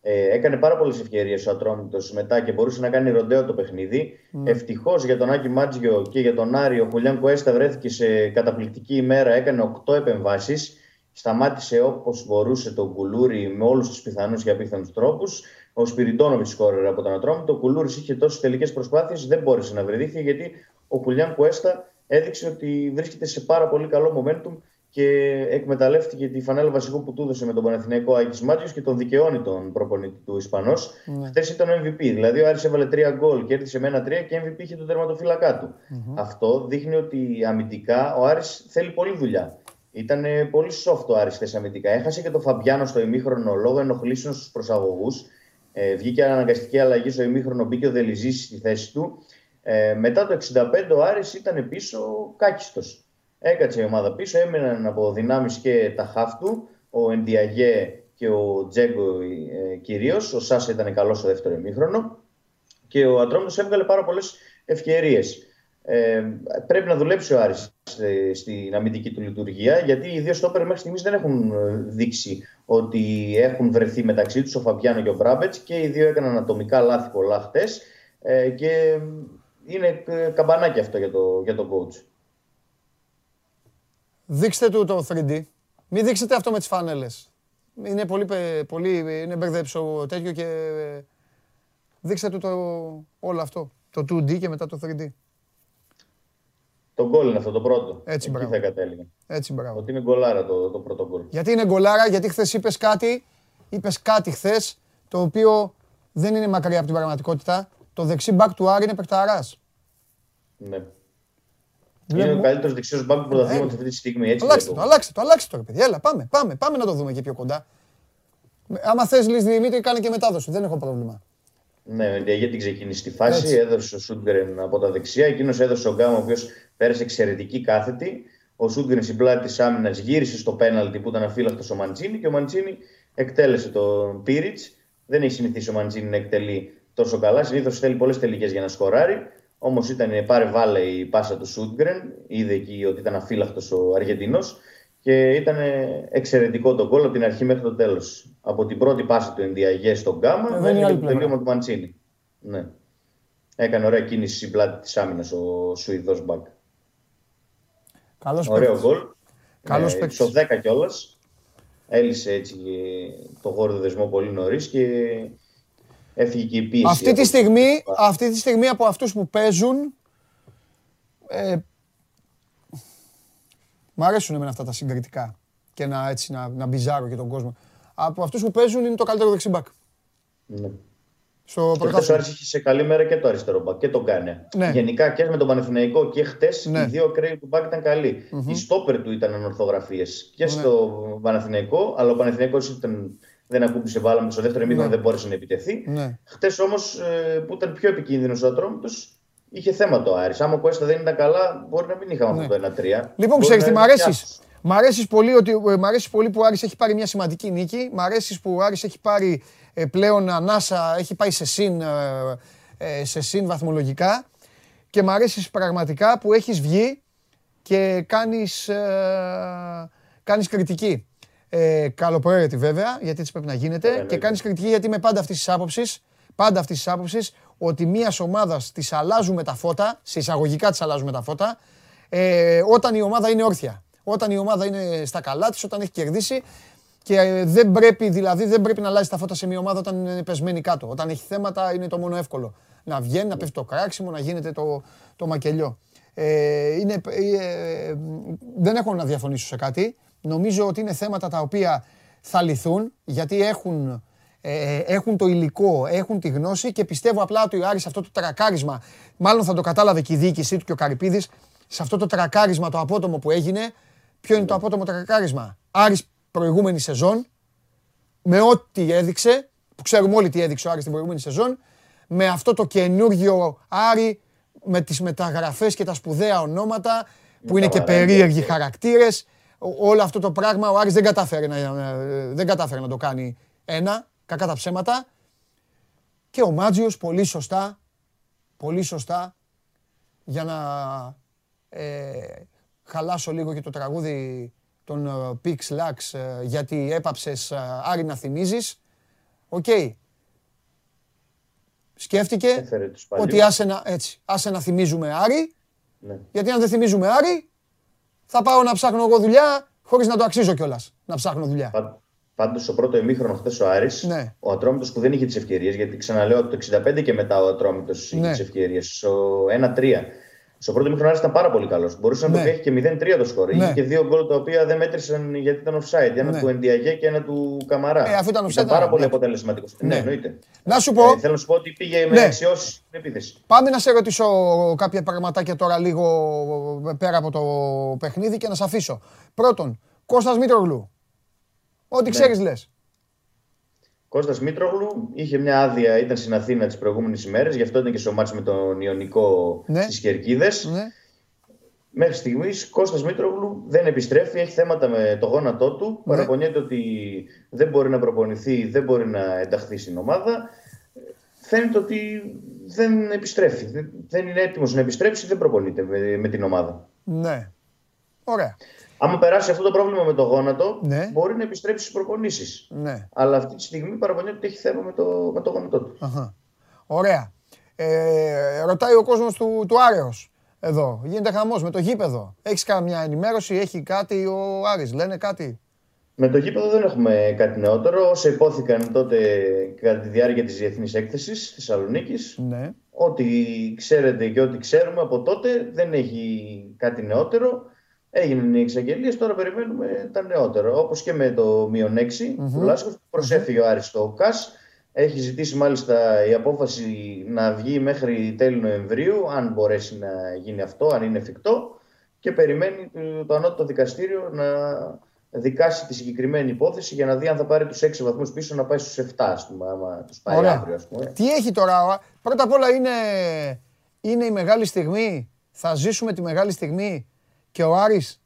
ε, έκανε πάρα πολλές ευκαιρίες ο Ατρόμητος μετά και μπορούσε να κάνει ροντέο το παιχνίδι. Mm. Ευτυχώς για τον Άκη Μάτζιο και για τον Άρη, ο Χουλιάν Κουέστα βρέθηκε σε καταπληκτική ημέρα, έκανε 8 επεμβάσεις. Σταμάτησε όπως μπορούσε τον Κουλούρι με όλους τους πιθανούς και απίθανους τρόπους. Ο Σπυριντόνοβιτ σκόρερε από τον Ατρόμητο. Ο Κουλούρης είχε τόσες τελικές προσπάθειες, δεν μπόρεσε να βρεθεί γιατί ο Χουλιάν Κουέστα έδειξε ότι βρίσκεται σε πάρα πολύ καλό momentum και εκμεταλλεύτηκε τη φανέλα βασικού που του έδωσε με τον Παναθηναϊκό Άκης Μάτιος και τον δικαιώνει τον προπονητή του Ισπανός. Ναι. Χθες ήταν ο MVP. Δηλαδή ο Άρης έβαλε τρία γκολ και έρθει με ένα τρία και MVP είχε τον τερματοφύλακά του. Αυτό δείχνει ότι αμυντικά ο Άρης θέλει πολλή δουλειά. Ήταν ε, πολύ soft ο Άρης χθες αμυντικά. Έχασε και τον Φαμπιάνο στο ημίχρονο λόγω ενοχλήσεων στους προσαγωγούς. Ε, βγήκε αναγκαστική αλλαγή στο ημίχρονο, μπήκε ο Δελιζής στη θέση του. Ε, μετά το 65 ο Άρης ήταν πίσω κάκιστος. Έκατσε η ομάδα πίσω, έμειναν από δυνάμεις και τα χάφ του, ο Εντιαγέ και ο Τζέγκο ε, κυρίως. Ο Σάσα ήταν καλός στο δεύτερο ημίχρονο και ο Ατρόμητος έβγαλε πάρα πολλές ευκαιρίες. Ε, πρέπει να δουλέψει ο Άρης ε, στην αμυντική του λειτουργία, γιατί οι δύο στόπερ μέχρι στιγμής δεν έχουν ε, δείξει ότι έχουν βρεθεί μεταξύ τους ο Φαμπιάνο και ο Μπράμπετς και οι δύο έκαναν ατομικά λάθη πολλά χτες ε, και είναι ε, καμπανάκι αυτό για το, για το coach. Δείξτε του το 3D. Μην δείξετε αυτό με τις φανέλες. Είναι πολύ, πε- πολύ είναι μπερδέψω τέτοιο και ε, δείξτε του το, όλο αυτό. Το 2D και μετά το 3D. Το γκολ είναι αυτό το πρώτο. Έτσι, Εκεί μπράβο. θα κατέληγα. Έτσι, μπράβο. Ότι είναι γκολάρα το, το πρώτο γκολ. Γιατί είναι γκολάρα, γιατί χθες είπες κάτι, είπες κάτι χθες το οποίο δεν είναι μακριά από την πραγματικότητα. Το δεξί μπακ του Άρη είναι παιχταράς. Ναι. Βλέπουμε- Είναι ο καλύτερος δεξιός μπακ του πρωταθλήματο Ναι. αυτή τη στιγμή. Έτσι Αλλάξτε το, βλέπω. αλλάξτε το, αλλάξτε το, ρε παιδιά. Έλα, πάμε, πάμε, πάμε να το δούμε και πιο κοντά. Με- Άμα θες, Λύση Δημήτρη, κάνε και μετάδοση. Δεν έχω πρόβλημα. Ναι, με γιατί την ξεκίνησε τη φάση. Έτσι. Έδωσε ο Σούντγκρεν από τα δεξιά. Εκείνος έδωσε ο Γκάμα, ο οποίος πέρασε εξαιρετική κάθετη. Ο Σούντγκρεν στην πλάτη της άμυνας γύρισε στο πέναλτι που ήταν αφύλακτος ο Μαντσίνη και ο Μαντσίνη εκτέλεσε τον Πίριτς. Δεν έχει συνηθίσει ο Μαντσίνη να εκτελεί τόσο καλά. Συνήθως θέλει πολλές τελικές για να σκοράρει. Όμως ήταν πάρε βάλε η πάσα του Σούντγκρεν. Είδε εκεί ότι ήταν αφύλακτο ο Αργεντινό. Και ήταν εξαιρετικό το γκολ από την αρχή μέχρι το τέλος. Από την πρώτη πάσα του Ενδιαγέ στον Γκάμα Ε, δεν είναι μέχρι άλλη το πλευρά. τελείωμα του Μαντσίνη. Ναι. Έκανε ωραία κίνηση στην πλάτη της άμυνας ο Σουηδός Μπακ. Καλός Ωραίο γκολ. Καλός Ε, παίκτης. Στο 10 κιόλας. Έλυσε έτσι το γόρδο δεσμό πολύ νωρίς και έφυγε και η πίεση. Αυτή τη, από- στιγμή, αυτή τη στιγμή από αυτούς που παίζουν, ε, μ' αρέσουν εμένα αυτά τα συγκριτικά και να, έτσι, να, να μπιζάρω και τον κόσμο. Από αυτούς που παίζουν είναι το καλύτερο δεξιμπάκ. Ναι. Στο Και χθες ο πρωτάθλημα. Άρης είχε σε καλή μέρα και το αριστερό μπακ και τον Κάνε. Ναι. Γενικά και με τον Πανεθνιακό και χτε Ναι. οι δύο ακραίοι του μπακ ήταν καλοί. Οι στόπερ του ήταν ανορθογραφίες και Ναι. στο Πανεθνιακό, αλλά ο Πανεθνιακός ήταν, δεν ακούμπησε μπάλα με στο δεύτερο ημίχρονο, Ναι. δεν μπόρεσε να επιτεθεί. Ναι. Χτες όμως που ήταν πιο επικίνδυνος ο Ατρόμητος, είχε θέμα το Άρης. Άμα ο Κουέστα δεν ήταν καλά, μπορεί να μην είχαμε αυτό το 1-3. Λοιπόν, Μπορεί ξέρεις να τι, μ' είναι αρέσεις. πιάσος. Μ' αρέσεις πολύ, ότι, ε, μ' αρέσεις πολύ που ο Άρης έχει πάρει μια σημαντική νίκη. Μ' αρέσεις που ο Άρης έχει πάρει ε, πλέον ανάσα, έχει πάει σε συν, ε, ε, σε συν βαθμολογικά. Και μ' αρέσεις πραγματικά που έχεις βγει και κάνεις, ε, κάνεις κριτική. Ε, καλοπροαίρετη βέβαια, γιατί έτσι πρέπει να γίνεται. Βέβαια, και ναι. κάνεις κριτική γιατί είμαι πάντα αυτής της άποψης, πάντα αυτής της άποψης, ότι μιας ομάδας της αλλάζουμε τα φώτα, σε εισαγωγικά της αλλάζουμε τα φώτα, ε, όταν η ομάδα είναι όρθια. Όταν η ομάδα είναι στα καλά της, όταν έχει κερδίσει και ε, δεν πρέπει, δηλαδή, δεν πρέπει να αλλάζει τα φώτα σε μια ομάδα όταν είναι πεσμένη κάτω. Όταν έχει θέματα είναι το μόνο εύκολο. Να βγαίνει, να πέφτει το κράξιμο, να γίνεται το, το μακελιό. Ε, είναι, ε, δεν έχω να διαφωνήσω σε κάτι. Νομίζω ότι είναι θέματα τα οποία θα λυθούν γιατί έχουν, ε, έχουν το υλικό, έχουν τη γνώση και πιστεύω απλά ότι ο Άρης αυτό το τρακάρισμα, μάλλον θα το κατάλαβε και η διοίκησή του και ο Καρυπίδης, σε αυτό το τρακάρισμα το απότομο που έγινε, ποιο είναι το απότομο τρακάρισμα; Άρης προηγούμενη σεζόν, με ό,τι έδειξε, που ξέρουμε όλοι τι έδειξε ο Άρης την προηγούμενη σεζόν, με αυτό το καινούργιο Άρη, με τις μεταγραφές και τα σπουδαία ονόματα, που είναι και περίεργοι χαρακτήρες. Όλο αυτό το πράγμα ο Άρης δεν κατάφερε να, δεν κατάφερε να το κάνει ένα, κακά τα ψέματα. Και ο Μάτζιος πολύ σωστά, πολύ σωστά, για να ε, χαλάσω λίγο και το τραγούδι των ε, Πυξ Λαξ, ε, γιατί έπαψες ε, Άρη να θυμίζεις. Οκ. Σκέφτηκε ότι άσε να, έτσι, άσε να θυμίζουμε Άρη, ναι. γιατί αν δεν θυμίζουμε Άρη, θα πάω να ψάχνω εγώ δουλειά χωρίς να το αξίζω κιόλας, να ψάχνω δουλειά. Πάντως, στο πρώτο ημίχρονο χθες ο Άρης, ναι. ο Ατρόμητος που δεν είχε τις ευκαιρίες, γιατί ξαναλέω ότι το 65 και μετά ο Ατρόμητος είχε ναι. τις ευκαιρίες. Στο 1-3 στο πρώτο μήχρονο ήταν πάρα πολύ καλός. Μπορούσε να το ναι. έχει και 0-3 το σκορ. Ναι. Είχε και δύο γκολ τα οποία δεν μέτρησαν γιατί ήταν offside. Ένα ναι. του Ενδιαγέ και ένα του Καμαρά. Ε, αφού ήταν offside. Ήταν πάρα πολύ αποτελεσματικός. Ναι. ναι, εννοείται. Να σου πω. Ε, θέλω να σου πω ότι πήγε με αξιώσεις στην επίθεση. Πάμε να σε ρωτήσω κάποια πραγματάκια τώρα λίγο πέρα από το παιχνίδι και να σε αφήσω. Πρώτον, Κώστας Μήτρογλου. Ό,τι ξέρεις λες. Κώστας Μήτρογλου είχε μια άδεια, ήταν στην Αθήνα τις προηγούμενες ημέρες, γι' αυτό ήταν και στο μάτς με τον Ιωνικό ναι. στις Κερκίδες. Ναι. Μέχρι στιγμής Κώστας Μήτρογλου δεν επιστρέφει, έχει θέματα με το γόνατό του. Ναι. Παραπονιέται ότι δεν μπορεί να προπονηθεί, δεν μπορεί να ενταχθεί στην ομάδα. Φαίνεται ότι δεν επιστρέφει. Δεν είναι έτοιμος να επιστρέψει, δεν προπονείται με, με την ομάδα. Ναι. Ωραία. Άμα περάσει αυτό το πρόβλημα με το γόνατο, ναι. μπορεί να επιστρέψει στις προπονήσεις. Ναι. Αλλά αυτή τη στιγμή παραπονιέται ότι έχει θέμα με το, με το γόνατό του. Αχα. Ωραία. Ε, ρωτάει ο κόσμος του, του Άρεος εδώ. Γίνεται χαμός με το γήπεδο. Έχεις καμιά ενημέρωση, έχει κάτι ο Άρης, λένε κάτι; Με το γήπεδο δεν έχουμε κάτι νεότερο. Όσα υπόθηκαν τότε κατά τη διάρκεια της διεθνής έκθεσης Θεσσαλονίκης. Ναι. Ό,τι ξέρετε και ό,τι ξέρουμε από τότε δεν έχει κάτι νεότερο. Έγιναν οι εξαγγελίες, τώρα περιμένουμε τα νεότερα. Όπως και με το μείον 6 mm-hmm. του Λάσκο, προσέφυγε ο Άρης στο ΚΑΣ. Έχει ζητήσει μάλιστα η απόφαση να βγει μέχρι τέλη Νοεμβρίου, αν μπορέσει να γίνει αυτό, αν είναι εφικτό. Και περιμένει το ανώτατο δικαστήριο να δικάσει τη συγκεκριμένη υπόθεση για να δει αν θα πάρει τους 6 βαθμούς πίσω να πάει στους 7, ας πούμε, άμα τους πάει Ωραία. αύριο. Ας πούμε. Τι έχει τώρα, πρώτα απ' όλα είναι, είναι η μεγάλη στιγμή. Θα ζήσουμε τη μεγάλη στιγμή και ο Άρης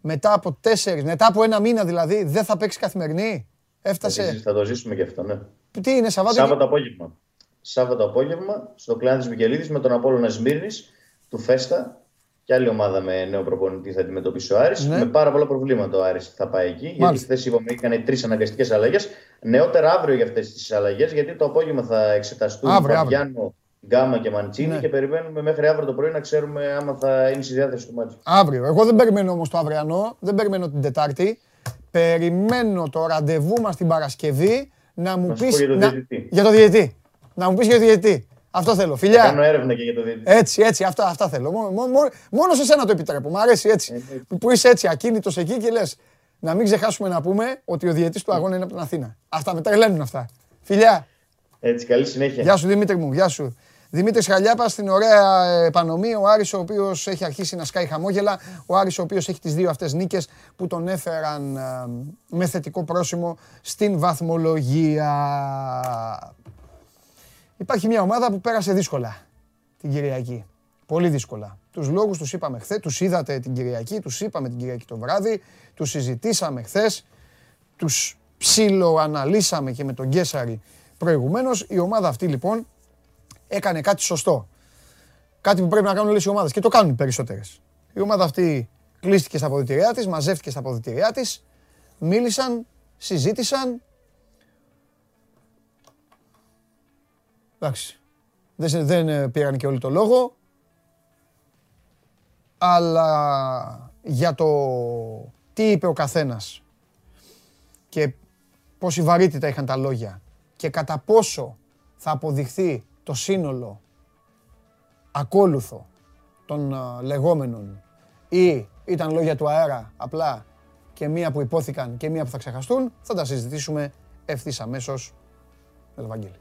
μετά από τέσσερις, μετά από ένα μήνα δηλαδή, δεν θα παίξει καθημερινή. Έφτασε. Θα το ζήσουμε και αυτό, ναι. Τι είναι, Σαββάτο. Σάββατο απόγευμα. Σάββατο απόγευμα στο κλάδι της Μικελίδης με τον Απόλλωνα Σμύρνης του Φέστα και άλλη ομάδα με νέο προπονητή θα αντιμετωπίσει ο Άρης. Ναι. Με πάρα πολλά προβλήματα ο Άρης θα πάει εκεί. Μάλιστα. Γιατί χθες είπαμε έκανε τρεις αναγκαστικές αλλαγές. Νεότερα αύριο για αυτές τις αλλαγές, γιατί το απόγευμα θα εξεταστούν αύριο, αύριο. Γκάμα και Μαντσίνη ναι. και περιμένουμε μέχρι αύριο το πρωί να ξέρουμε άμα θα είναι στη διάθεση του μάτσου. Αύριο. Εγώ δεν περιμένω όμως το αυριανό, δεν περιμένω την Τετάρτη. Περιμένω το ραντεβού μας την Παρασκευή να μου πεις. Για, να... για το διαιτητή. Να μου πεις για το διαιτητή. Αυτό θέλω. Φιλιά. Θα κάνω έρευνα και για το διαιτητή. Έτσι, έτσι, αυτά, αυτά θέλω. Μόνο, μόνο, μόνο σε σένα το επιτρέπω. Μ' αρέσει έτσι. Ε, ε. που είσαι έτσι ακίνητος εκεί και λες. Να μην ξεχάσουμε να πούμε ότι ο διαιτητής του αγώνα είναι από την Αθήνα. Αυτά με τρελαίνουν αυτά. Φιλιά. Έτσι, καλή συνέχεια. Γεια σου Δημήτρη μου, γεια σου. Δημήτρης Χαλιάπα στην ωραία επανομή. Ο Άρης ο οποίος έχει αρχίσει να σκάει χαμόγελα. Ο Άρης ο οποίος έχει τις δύο αυτές νίκες που τον έφεραν ε, με θετικό πρόσημο στην βαθμολογία. Υπάρχει μια ομάδα που πέρασε δύσκολα την Κυριακή. Πολύ δύσκολα. Τους λόγους τους είπαμε χθες, τους είδατε την Κυριακή, τους είπαμε την Κυριακή το βράδυ, τους συζητήσαμε χθες, τους ψιλοαναλύσαμε και με τον Γκέσαρη προηγουμένως. Η ομάδα αυτή λοιπόν έκανε κάτι σωστό. Κάτι που πρέπει να κάνουν όλες οι ομάδες και το κάνουν οι περισσότερες. Η ομάδα αυτή κλείστηκε στα αποδητηριά της, μαζεύτηκε στα αποδητηριά της, μίλησαν, συζήτησαν. Εντάξει. Δεν, δεν ε, πήραν και όλοι το λόγο. Αλλά για το τι είπε ο καθένας και πόση βαρύτητα είχαν τα λόγια και κατά πόσο θα αποδειχθεί το σύνολο ακόλουθο των α, λεγόμενων ή ήταν λόγια του αέρα απλά και μία που υπόθηκαν και μία που θα ξεχαστούν, θα τα συζητήσουμε ευθύς αμέσως με τον Βαγγέλη.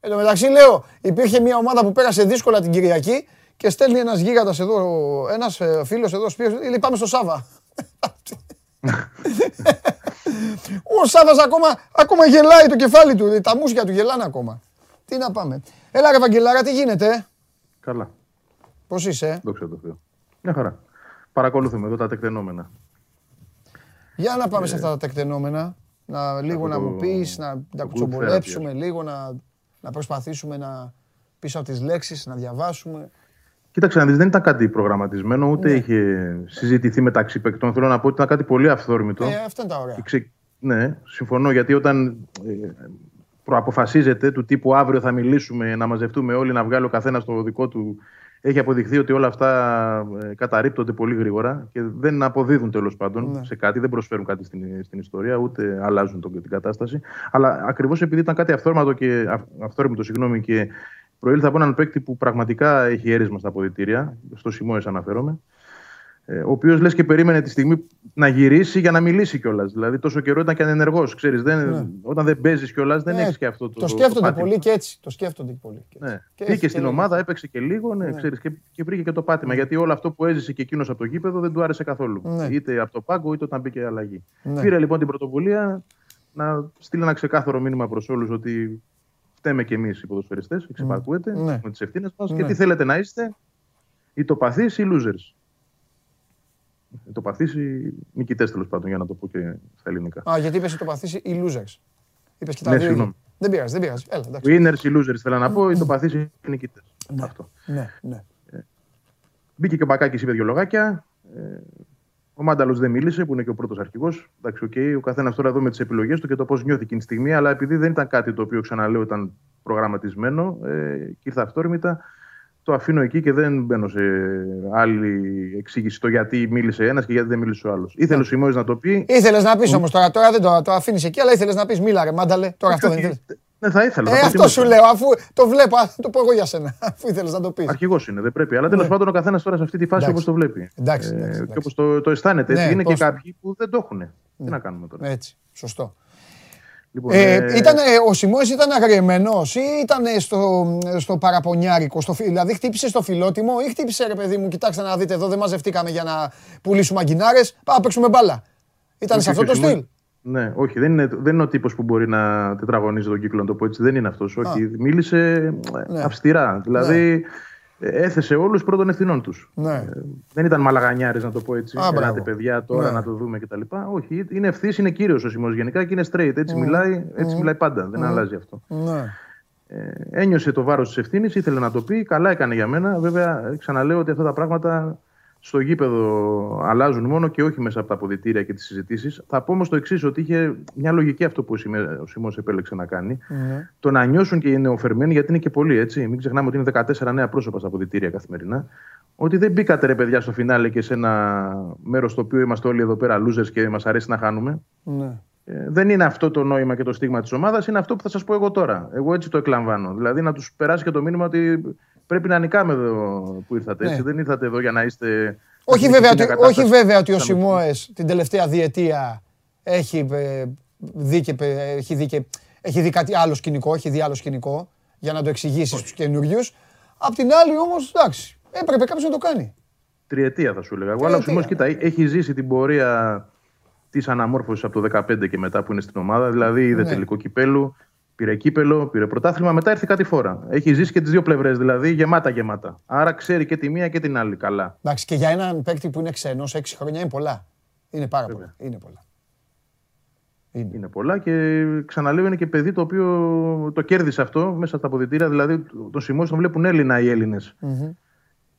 Εν τω μεταξύ λέω, υπήρχε μια ομάδα που πέρασε δύσκολα την Κυριακή και στέλνει ένας γίγαντας εδώ, ένας ε, φίλος εδώ, σπίτι, λέει πάμε στο Σάβα. [LAUGHS] Ο Σάβας ακόμα, ακόμα γελάει το κεφάλι του, τα μουσια του γελάνε ακόμα. Τι να πάμε. Έλα ρε Βαγγελάρα, τι γίνεται, Καλά. πώς είσαι; Δόξα τω Θεώ. Μια χαρά. Παρακολουθούμε εδώ τα τεκτενόμενα. Για να πάμε σε αυτά τα τεκτενόμενα, να, λίγο να το- μου πεις, να τα το good κουτσομπολέψουμε λίγο, να, να προσπαθήσουμε να πίσω από τις λέξεις, να διαβάσουμε. Κοίταξε να δεις, δεν ήταν κάτι προγραμματισμένο, ούτε Ναι. είχε συζητηθεί μεταξύ παικτών. Θέλω να πω ότι ήταν κάτι πολύ αυθόρμητο. Ε, αυτά είναι τα ωραία. Και ξε- Ναι, συμφωνώ, γιατί όταν ε, προαποφασίζεται του τύπου αύριο θα μιλήσουμε, να μαζευτούμε όλοι, να βγάλει ο καθένας το δικό του, έχει αποδειχθεί ότι όλα αυτά ε, καταρρύπτονται πολύ γρήγορα και δεν αποδίδουν τέλος πάντων Ναι. σε κάτι, δεν προσφέρουν κάτι στην, στην ιστορία, ούτε αλλάζουν τον, την κατάσταση. Αλλά ακριβώς επειδή ήταν κάτι αυθόρμητο και, αυ- αυθόρμητο συγγνώμη, και προήλθε από έναν παίκτη που πραγματικά έχει έρισμα στα αποδητήρια, στο Σιμόε αναφέρομαι, ε, ο οποίος λες και περίμενε τη στιγμή να γυρίσει για να μιλήσει κιόλας. Δηλαδή, τόσο καιρό ήταν και ανενεργός. Ναι. Όταν δεν παίζεις κιόλας, δεν Ναι, έχεις και αυτό το. Το σκέφτονται πάτημα. πολύ και έτσι. Το σκέφτονται πολύ και έτσι. Ναι. Και Μπήκε έχει στην και ομάδα, λίγο. έπαιξε και λίγο, ναι, Ξέρεις, και, και βρήκε και το πάτημα. Γιατί όλο αυτό που έζησε και εκείνος από το γήπεδο δεν του άρεσε καθόλου. Ναι. Είτε από το πάγκο, είτε όταν μπήκε αλλαγή. Ναι. Πήρε λοιπόν την πρωτοβουλία να στείλει ένα ξεκάθαρο μήνυμα προς όλους ότι φταίμε κι εμείς οι ποδοσφαιριστές, εξυπακούεται Ναι. με τις ευθύνες μας Ναι. και τι θέλετε να είστε, οι τοπαθεί ή losers. Οι τοπαθεί ή νικητές τέλος πάντων, για να το πω και στα ελληνικά. Α, γιατί είπες το παθήσει οι losers. Είπες και τα Ναι, δύο. συγγνώμη. Δεν πειράζει, δεν πειράζει. Έλα, Οι εντάξει. winners ή losers θέλω να πω, οι τοπαθεί ή νικητές. Αυτό. Ναι, ναι. Μπήκε και ο Μπακάκης, είπε δύο λογάκια. Ε, ο Μάνταλος δεν μίλησε, που είναι και ο πρώτος αρχηγός. Εντάξει, οκ, ο καθένας τώρα εδώ με τις επιλογές του και το πώς νιώθει εκείνη τη στιγμή. Αλλά επειδή δεν ήταν κάτι το οποίο ξαναλέω ήταν προγραμματισμένο ε, και ήρθε αυθόρμητα, το αφήνω εκεί και δεν μπαίνω σε άλλη εξήγηση το γιατί μίλησε ένας και γιατί δεν μίλησε ο άλλος. Ήθελε ο Σιμόη να το πει. Ήθελες να πεις όμως τώρα, τώρα δεν το, το αφήνεις εκεί, αλλά ήθελες να πεις μίλα ρε Μάνταλε. Τώρα αυτό δεν ήθελες. Ναι, θα ήθελα. Ε, αυτό σου λέω, αφού το βλέπω, α, το πω εγώ για σένα, [LAUGHS] αφού ήθελες να το πεις. Αρχηγός είναι, δεν πρέπει. Αλλά τέλος πάντων ο καθένας τώρα σε αυτή τη φάση Ναι. Εντάξει. όπως το βλέπει. Εντάξει, εντάξει, και εντάξει. όπως το, το αισθάνεται. Έτσι. Ναι, είναι πώς- και κάποιοι που δεν το έχουν. Τι να κάνουμε τώρα. Έτσι, σωστό. Λοιπόν, Ε, ε, ήταν, ο Σιμώης ήταν αγριεμένος ή ήταν στο, στο παραπονιάρικο, στο, φι- δηλαδή χτύπησε στο φιλότιμο ή χτύπησε ρε παιδί μου, κοιτάξτε να δείτε εδώ δεν μαζευτήκαμε για να πουλήσουμε αγκινάρες, πάμε να παίξουμε μπάλα. Ήταν σε όχι, αυτό το ο Σιμώης- στυλ. Ναι, όχι, δεν είναι, δεν είναι ο τύπος που μπορεί να τετραγωνίζει τον κύκλο, να το πω έτσι. Δεν είναι αυτός. Όχι, μίλησε ε, Ναι. αυστηρά. Δηλαδή, ε, έθεσε όλους πρώτων ευθυνών τους. Ναι. Δεν ήταν μαλαγανιάρη, να το πω έτσι. Α, μπράβο. Ελάτε, παιδιά, τώρα Ναι. να το δούμε κτλ. Όχι, είναι ευθύς, είναι κύριος ο Σιμός γενικά και είναι straight. Έτσι, μιλάει, έτσι μιλάει πάντα. Δεν αλλάζει αυτό. Ναι. Ε, ένιωσε το βάρος της ευθύνης, ήθελε να το πει. Καλά έκανε για μένα. Βέβαια, ε, ξαναλέω ότι αυτά τα πράγματα στο γήπεδο αλλάζουν μόνο και όχι μέσα από τα αποδητήρια και τις συζητήσεις. Θα πω όμως το εξής, ότι είχε μια λογική αυτό που ο Σιμέ- ο Σιμός επέλεξε να κάνει. Ναι. Το να νιώσουν και οι νεοφερμένοι, γιατί είναι και πολλοί έτσι. Μην ξεχνάμε ότι είναι 14 νέα πρόσωπα στα αποδητήρια καθημερινά. Ότι δεν μπήκατε ρε παιδιά στο φινάλε και σε ένα μέρος στο οποίο είμαστε όλοι εδώ πέρα losers και μας αρέσει να χάνουμε. Ναι. Ε, δεν είναι αυτό το νόημα και το στίγμα της ομάδας, είναι αυτό που θα σας πω εγώ τώρα. Εγώ έτσι το εκλαμβάνω. Δηλαδή να τους περάσει και το μήνυμα ότι πρέπει να νικάμε εδώ που ήρθατε. Έτσι. Ναι. Δεν ήρθατε εδώ για να είστε. Όχι να βέβαια, έχετε ότι, μια όχι κατάσταση βέβαια ότι ο σαν- Σιμώες την τελευταία διετία έχει ε, δει, και, ε, έχει, δει και, έχει δει κάτι άλλο σκηνικό, έχει δει άλλο σκηνικό για να το εξηγήσεις στους καινούριους. Απ' την άλλη όμως, εντάξει, έπρεπε κάποιος να το κάνει. Τριετία θα σου έλεγα. Εγώ, αλλά ο Τριετία, Σιμός, κοίτα, έχει ζήσει την πορεία της αναμόρφωσης από το 2015 και μετά που είναι στην ομάδα. Δηλαδή είδε Ναι. τελικό κυπέλου, πήρε κύπελο, πήρε πρωτάθλημα, μετά ήρθε κάτι φορά. Έχει ζήσει και τις δύο πλευρές, δηλαδή γεμάτα-γεμάτα. Άρα ξέρει και τη μία και την άλλη καλά. Εντάξει, και για έναν παίκτη που είναι ξένος, έξι χρόνια είναι πολλά. Είναι πάρα πολλά. Είναι πολλά. Είναι πολλά και ξαναλέω είναι και παιδί το οποίο το κέρδισε αυτό μέσα στα αποδητήρια. Δηλαδή τον Σιμών τον βλέπουν Έλληνα οι Έλληνες.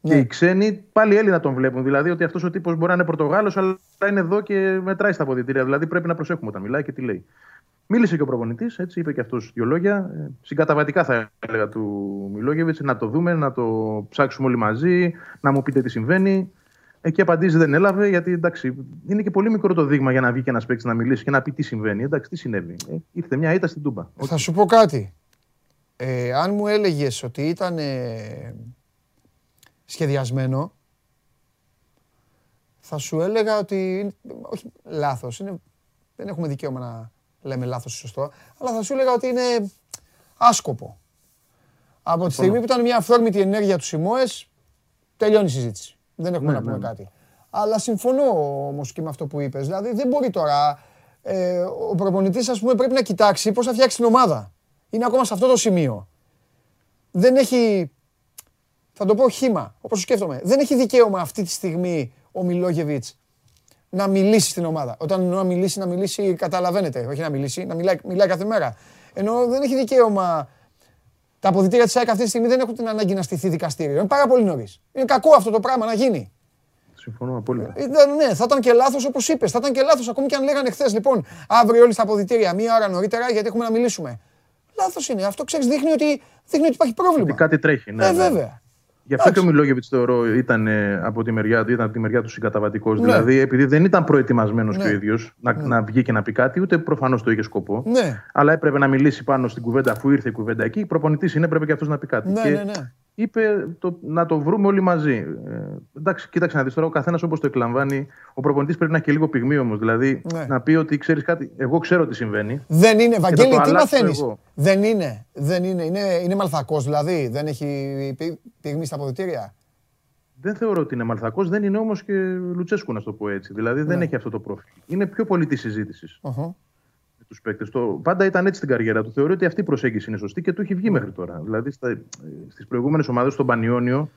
Και οι ξένοι πάλι Έλληνα τον βλέπουν. Δηλαδή ότι αυτός ο τύπος μπορεί να είναι Πορτογάλος, αλλά είναι εδώ και μετράει στα αποδητήρια. Δηλαδή πρέπει να προσέχουμε όταν μιλάει και τι λέει. Μίλησε και ο προπονητής, έτσι, είπε και αυτός δύο λόγια. Ε, Συγκαταβατικά θα έλεγα του Μιλόγεβιτς, να το δούμε, να το ψάξουμε όλοι μαζί, να μου πείτε τι συμβαίνει. Εκεί απαντήσει δεν έλαβε, γιατί εντάξει, είναι και πολύ μικρό το δείγμα για να βγει και ένας παίξει να μιλήσει και να πει τι συμβαίνει. Εντάξει, τι συνέβη. Ε, ήρθε μια ήττα στην Τούμπα. Θα σου πω κάτι. Ε, αν μου έλεγες ότι ήταν ε, σχεδιασμένο, θα σου έλεγα ότι. είναι- Όχι, λάθος. Δεν έχουμε δικαίωμα να λέμε λάθος ή σωστό. Αλλά θα σου έλεγα ότι είναι άσκοπο. Από τη στιγμή που ήταν μια αυθόρμητη ενέργεια του Σιμώες, τελειώνει η συζήτηση. Δεν έχουμε Ναι, να πούμε ναι. κάτι. Αλλά συμφωνώ όμως και με αυτό που είπες. Δηλαδή δεν μπορεί τώρα. Ε, ο προπονητής, ας πούμε, πρέπει να κοιτάξει πώς θα φτιάξει την ομάδα. Είναι ακόμα σε αυτό το σημείο. Δεν έχει. Θα το πω χήμα, όπως σκέφτομαι. Δεν έχει δικαίωμα αυτή τη στιγμή ο Μιλόγεβιτς να μιλήσει στην ομάδα. Όταν εννοώ να μιλήσει, να μιλήσει, καταλαβαίνετε. Όχι να μιλήσει, να μιλάει, μιλάει κάθε μέρα. Ενώ δεν έχει δικαίωμα. Τα αποδητήρια της ΑΕΚ αυτή τη στιγμή δεν έχουν την ανάγκη να στηθεί δικαστήριο. Είναι πάρα πολύ νωρίς. Είναι κακό αυτό το πράγμα να γίνει. Συμφωνώ απόλυτα. Ήταν, ναι, θα ήταν και λάθος όπως είπες. Θα ήταν και λάθος ακόμη και αν λέγανε χθες. Λοιπόν, αύριο όλοι στα αποδητήρια, μία ώρα νωρίτερα, γιατί έχουμε να μιλήσουμε. Λάθος είναι. Αυτό ξέρεις, δείχνει ότι, δείχνει ότι υπάρχει πρόβλημα. Ότι κάτι τρέχει. Ναι, ε, ναι. βέβαια. Γι' αυτό και ο Εντάξει. Μιλόγεβιτς θεωρώ ήταν ε, από τη μεριά του, ήταν από τη μεριά του συγκαταβατικός. Ναι. Δηλαδή, επειδή δεν ήταν προετοιμασμένος Ναι. και ο ίδιος να, να βγει και να πει κάτι, ούτε προφανώς το είχε σκοπό. Ναι. Αλλά έπρεπε να μιλήσει πάνω στην κουβέντα, αφού ήρθε η κουβέντα εκεί. Προπονητής είναι, έπρεπε και αυτός να πει κάτι. Ναι, και ναι, ναι. Είπε το, να το βρούμε όλοι μαζί. Ε, εντάξει, κοίταξε να δεις τώρα, ο καθένας όπως το εκλαμβάνει. Ο προπονητής πρέπει να έχει και λίγο πυγμή όμως. Δηλαδή, Ναι. να πει ότι ξέρεις κάτι, εγώ ξέρω τι συμβαίνει. Δεν είναι, Βαγγέλη, το τι αλλάξω μαθαίνεις; εγώ. Δεν είναι. Δεν είναι. Είναι, είναι μαλθακός δηλαδή. Δεν έχει πη- πυγμή στα αποδητήρια; Δεν θεωρώ ότι είναι μαλθακός, δεν είναι όμως και Λουτσέσκου, να το πω έτσι. Δηλαδή δεν Ναι. έχει αυτό το προφίλ. Είναι πιο πολύ της συζήτησης Οχο. Με τους παίκτες. Πάντα ήταν έτσι στην καριέρα του. Θεωρώ ότι αυτή η προσέγγιση είναι σωστή και του έχει βγει μέχρι τώρα. Δηλαδή στις προηγούμενες ομάδες, στον Πανιόνιο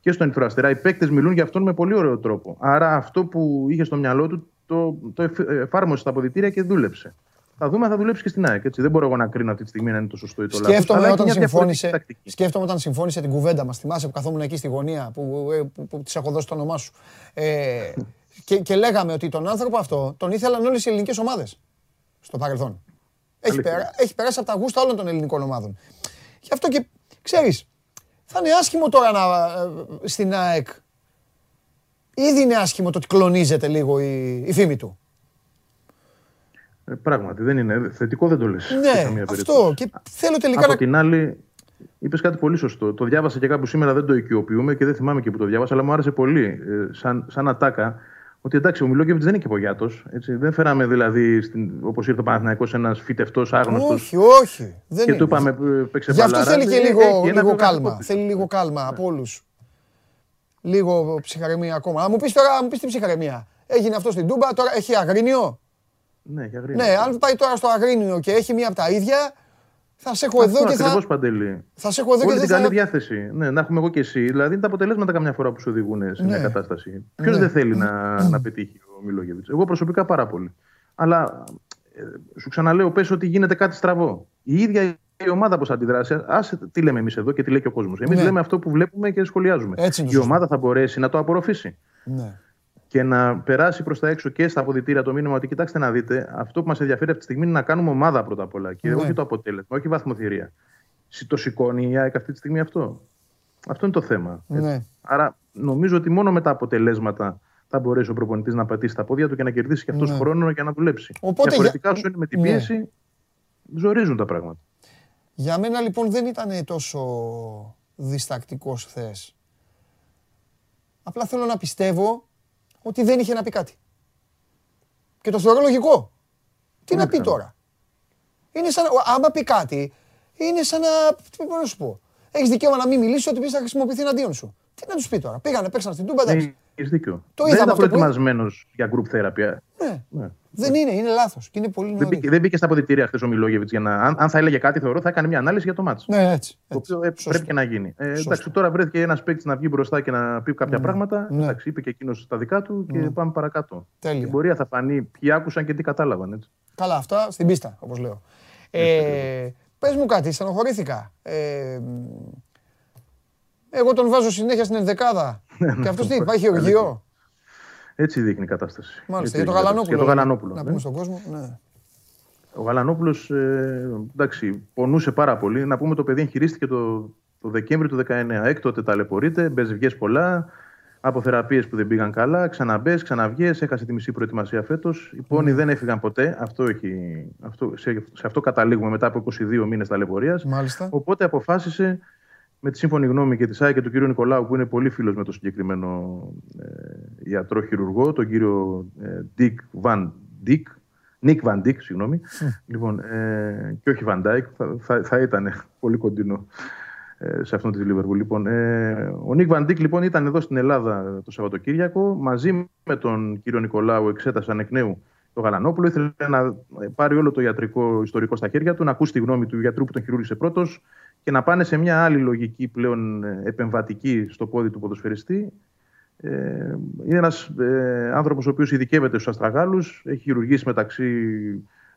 και στον Ιθροαστερά, οι παίκτες μιλούν για αυτόν με πολύ ωραίο τρόπο. Άρα αυτό που είχε στο μυαλό του το, το εφ- εφάρμοσε στα αποδητήρια και δούλεψε. Θα δούμε αν θα δουλέψει και στην ΑΕΚ. Έτσι. Δεν μπορώ εγώ να κρίνω αυτή τη στιγμή αν είναι το σωστό ή το λάθος. Σκέφτομαι όταν, συμφώνησε, σκέφτομαι όταν συμφώνησε την κουβέντα μας. Θυμάσαι που καθόμουν εκεί στη γωνία που, ε, που, που, της έχω δώσει το όνομά σου. Ε, και, και λέγαμε ότι τον άνθρωπο αυτό τον ήθελαν όλες οι ελληνικές ομάδες στο παρελθόν. Έχει, Αλήθεια. περα, έχει περάσει από τα γούστα όλων των ελληνικών ομάδων. Γι' αυτό και ξέρεις, θα είναι άσχημο τώρα να, ε, στην ΑΕΚ. Ήδη είναι άσχημο το ότι κλονίζεται λίγο η, η φήμη του. Ε, πράγματι, δεν είναι. Θετικό δεν το λες. Ναι, αυτό. Και θέλω τελικά Από να. την άλλη, είπες κάτι πολύ σωστό. Το διάβασα και κάπου σήμερα, δεν το οικειοποιούμε και δεν θυμάμαι και που το διάβασα, αλλά μου άρεσε πολύ. ε, σαν, σαν ατάκα, ότι εντάξει, ο Μιλόκεβιτ δεν είναι και πογιάτος. Δεν φέραμε δηλαδή, όπως ήρθε ο Παναθηναϊκός, ένας φυτευτός άγνωστος. Όχι, όχι. Δεν Και είναι. του είπαμε, ε, παίξε Γι' αυτό μπαλάρα. θέλει και Ε, λίγο, έχει ένα λίγο βιογραφικό κάλμα. πίσω. Θέλει λίγο κάλμα από όλους. Λίγο ψυχαρεμία ακόμα. Αν μου πεις τώρα, μου πεις τι ψυχαρεμία. Έγινε αυτό στην Τούμπα, τώρα έχει αγρίνιο; Ναι, για γρήγορα. Ναι, αν πάει τώρα στο αγρίνιο και έχει μία από τα ίδια, θα σε έχω εδώ Αυτό και θα. ακριβώς, Παντελή. Θα σε έχω εδώ Όλη και την δεν καλή θα. διάθεση. Ναι, να έχουμε εγώ και εσύ. Δηλαδή είναι τα αποτελέσματα καμιά φορά που σου οδηγούν σε μια Ναι. κατάσταση. Ποιος Ναι. δεν θέλει να, να πετύχει ο Μιλόγεβιτς; Εγώ προσωπικά πάρα πολύ. Αλλά ε, σου ξαναλέω, πες ότι γίνεται κάτι στραβό. Η ίδια η ομάδα πώς αντιδράσει, άσε τι λέμε εμείς εδώ και τι λέει και ο κόσμος. Εμείς Ναι. λέμε αυτό που βλέπουμε και σχολιάζουμε. Έτσι είναι η το σωστό. ομάδα θα μπορέσει να το απορροφήσει Ναι. Και να περάσει προς τα έξω και στα αποδητήρια το μήνυμα ότι κοιτάξτε να δείτε, αυτό που μας ενδιαφέρει αυτή τη στιγμή είναι να κάνουμε ομάδα πρώτα απ' όλα και Ναι. όχι το αποτέλεσμα, όχι βαθμοθυρία. Συ- Το σηκώνει η ΑΕΚ αυτή τη στιγμή αυτό. Αυτό είναι το θέμα. έτσι. Ναι. Άρα νομίζω ότι μόνο με τα αποτελέσματα θα μπορέσει ο προπονητής να πατήσει τα πόδια του και να κερδίσει και αυτός Ναι. χρόνο για να δουλέψει. Οπότε, Διαφορετικά, για- όσο είναι με την Ναι. πίεση, ζορίζουν τα πράγματα. Για μένα λοιπόν δεν ήταν τόσο διστακτικός χθες. Απλά θέλω να πιστεύω ότι δεν είχε να πει κάτι. Και το θεωρώ λογικό. Τι να πει τώρα. Είναι σαν, να- άμα πει κάτι, είναι σαν να, τι μπορώ να σου πω. Έχεις δικαίωμα να μην μιλήσεις ότι θα χρησιμοποιηθεί εναντίον σου. Τι να τους πει τώρα. Πήγανε, παίξαν στην Τούμπα, εντάξει. Έχεις δίκιο. Το δεν είδαμε ήταν αυτό που προετοιμασμένος για group therapy. Ναι. Ναι. Δεν είναι, είναι λάθος. Και είναι πολύ Δεν νωρίς. μπήκε, δεν μπήκε στα αποδητήρια χθες ο Μιλόγεβιτς για να. Αν, αν θα έλεγε κάτι, θεωρώ θα έκανε μια ανάλυση για το μάτσο. Ναι, έτσι. Το έτσι. οποίο ε, Σωστό. πρέπει και να γίνει. Ε, Σωστό. εντάξει, τώρα βρέθηκε ένας παίκτης να βγει μπροστά και να πει κάποια πράγματα. Ναι. Εντάξει, είπε και εκείνος τα δικά του και πάμε παρακάτω. Τέλεια. Στην πορεία θα φανεί ποιοι άκουσαν και τι κατάλαβαν. Έτσι. Καλά, αυτά στην πίστα, όπως λέω. Ε, πες μου κάτι, στενοχωρήθηκα. Ε, μ, εγώ τον βάζω συνέχεια στην ενδεκάδα. και αυτός τι, πάει χειρουργείο. Έτσι δείχνει η κατάσταση. Μάλιστα, Έτσι για το δείχνει η κατάσταση. Γαλανόπουλο. Για το Γαλανόπουλος. Να ναι. πούμε στον κόσμο. Ναι. Ο Γαλανόπουλος, ε, εντάξει, πονούσε πάρα πολύ. Να πούμε το παιδί εγχειρίστηκε το, το Δεκέμβρη του 19. Έκτοτε ταλαιπωρείται, μπεζευγέ πολλά. από θεραπείε που δεν πήγαν καλά, ξαναμπες, ξαναβγες, έχασε τη μισή προετοιμασία φέτος. Οι πόνοι δεν έφυγαν ποτέ. Αυτό έχει, αυτό, σε, σε αυτό καταλήγουμε μετά από 22 μήνες ταλαιπωρίας. Μάλιστα. Οπότε αποφάσισε με τη σύμφωνη γνώμη και της ΣΑΕ και του κύριου Νικολάου, που είναι πολύ φίλος με τον συγκεκριμένο ε, ιατρό χειρουργό, τον κύριο ε, Dick Van Dick, Nick Van Dick, συγγνώμη. Λοιπόν, ε, και όχι Van Dijk, θα, θα, θα ήταν πολύ κοντινό ε, σε αυτόν τη Λίβερπουλ. Λοιπόν, ε, ο Νίκ Βαντίκ λοιπόν ήταν εδώ στην Ελλάδα το Σαββατοκύριακο. Μαζί με τον κύριο Νικολάου εξέτασαν εκ νέου το Γαλανόπουλο. Ήθελε να πάρει όλο το ιατρικό ιστορικό στα χέρια του, να ακούσει τη γνώμη του γιατρού που τον χειρούργησε πρώτος και να πάνε σε μια άλλη λογική πλέον ε, επεμβατική στο πόδι του ποδοσφαιριστή. Ε, είναι ένας ε, άνθρωπος ο οποίος ειδικεύεται στους αστραγάλους, έχει χειρουργήσει μεταξύ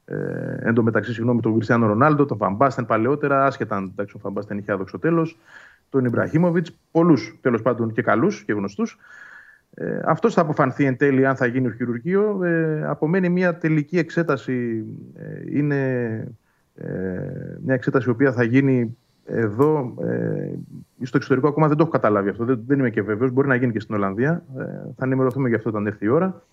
ε, εν τω μεταξύ, συγγνώμη, τον Κριστιανό Ρονάλντο, τον Φαμπάστεν παλαιότερα, άσχετα αν ο Φαμπάστεν είχε άδοξο τέλος, τον Ιμπραχήμοβιτ, πολλούς τέλος πάντων και καλούς και γνωστούς. Ε, Αυτός θα αποφανθεί εν τέλει αν θα γίνει ο χειρουργείο. Ε, απομένει μια τελική εξέταση. Ε, είναι ε, μια εξέταση η οποία θα γίνει εδώ. Ε, στο εξωτερικό ακόμα δεν το έχω καταλάβει αυτό. Δεν, δεν είμαι και βέβαιος. Μπορεί να γίνει και στην Ολλανδία. Ε, θα ενημερωθούμε γι' αυτό όταν έρθει η ώρα.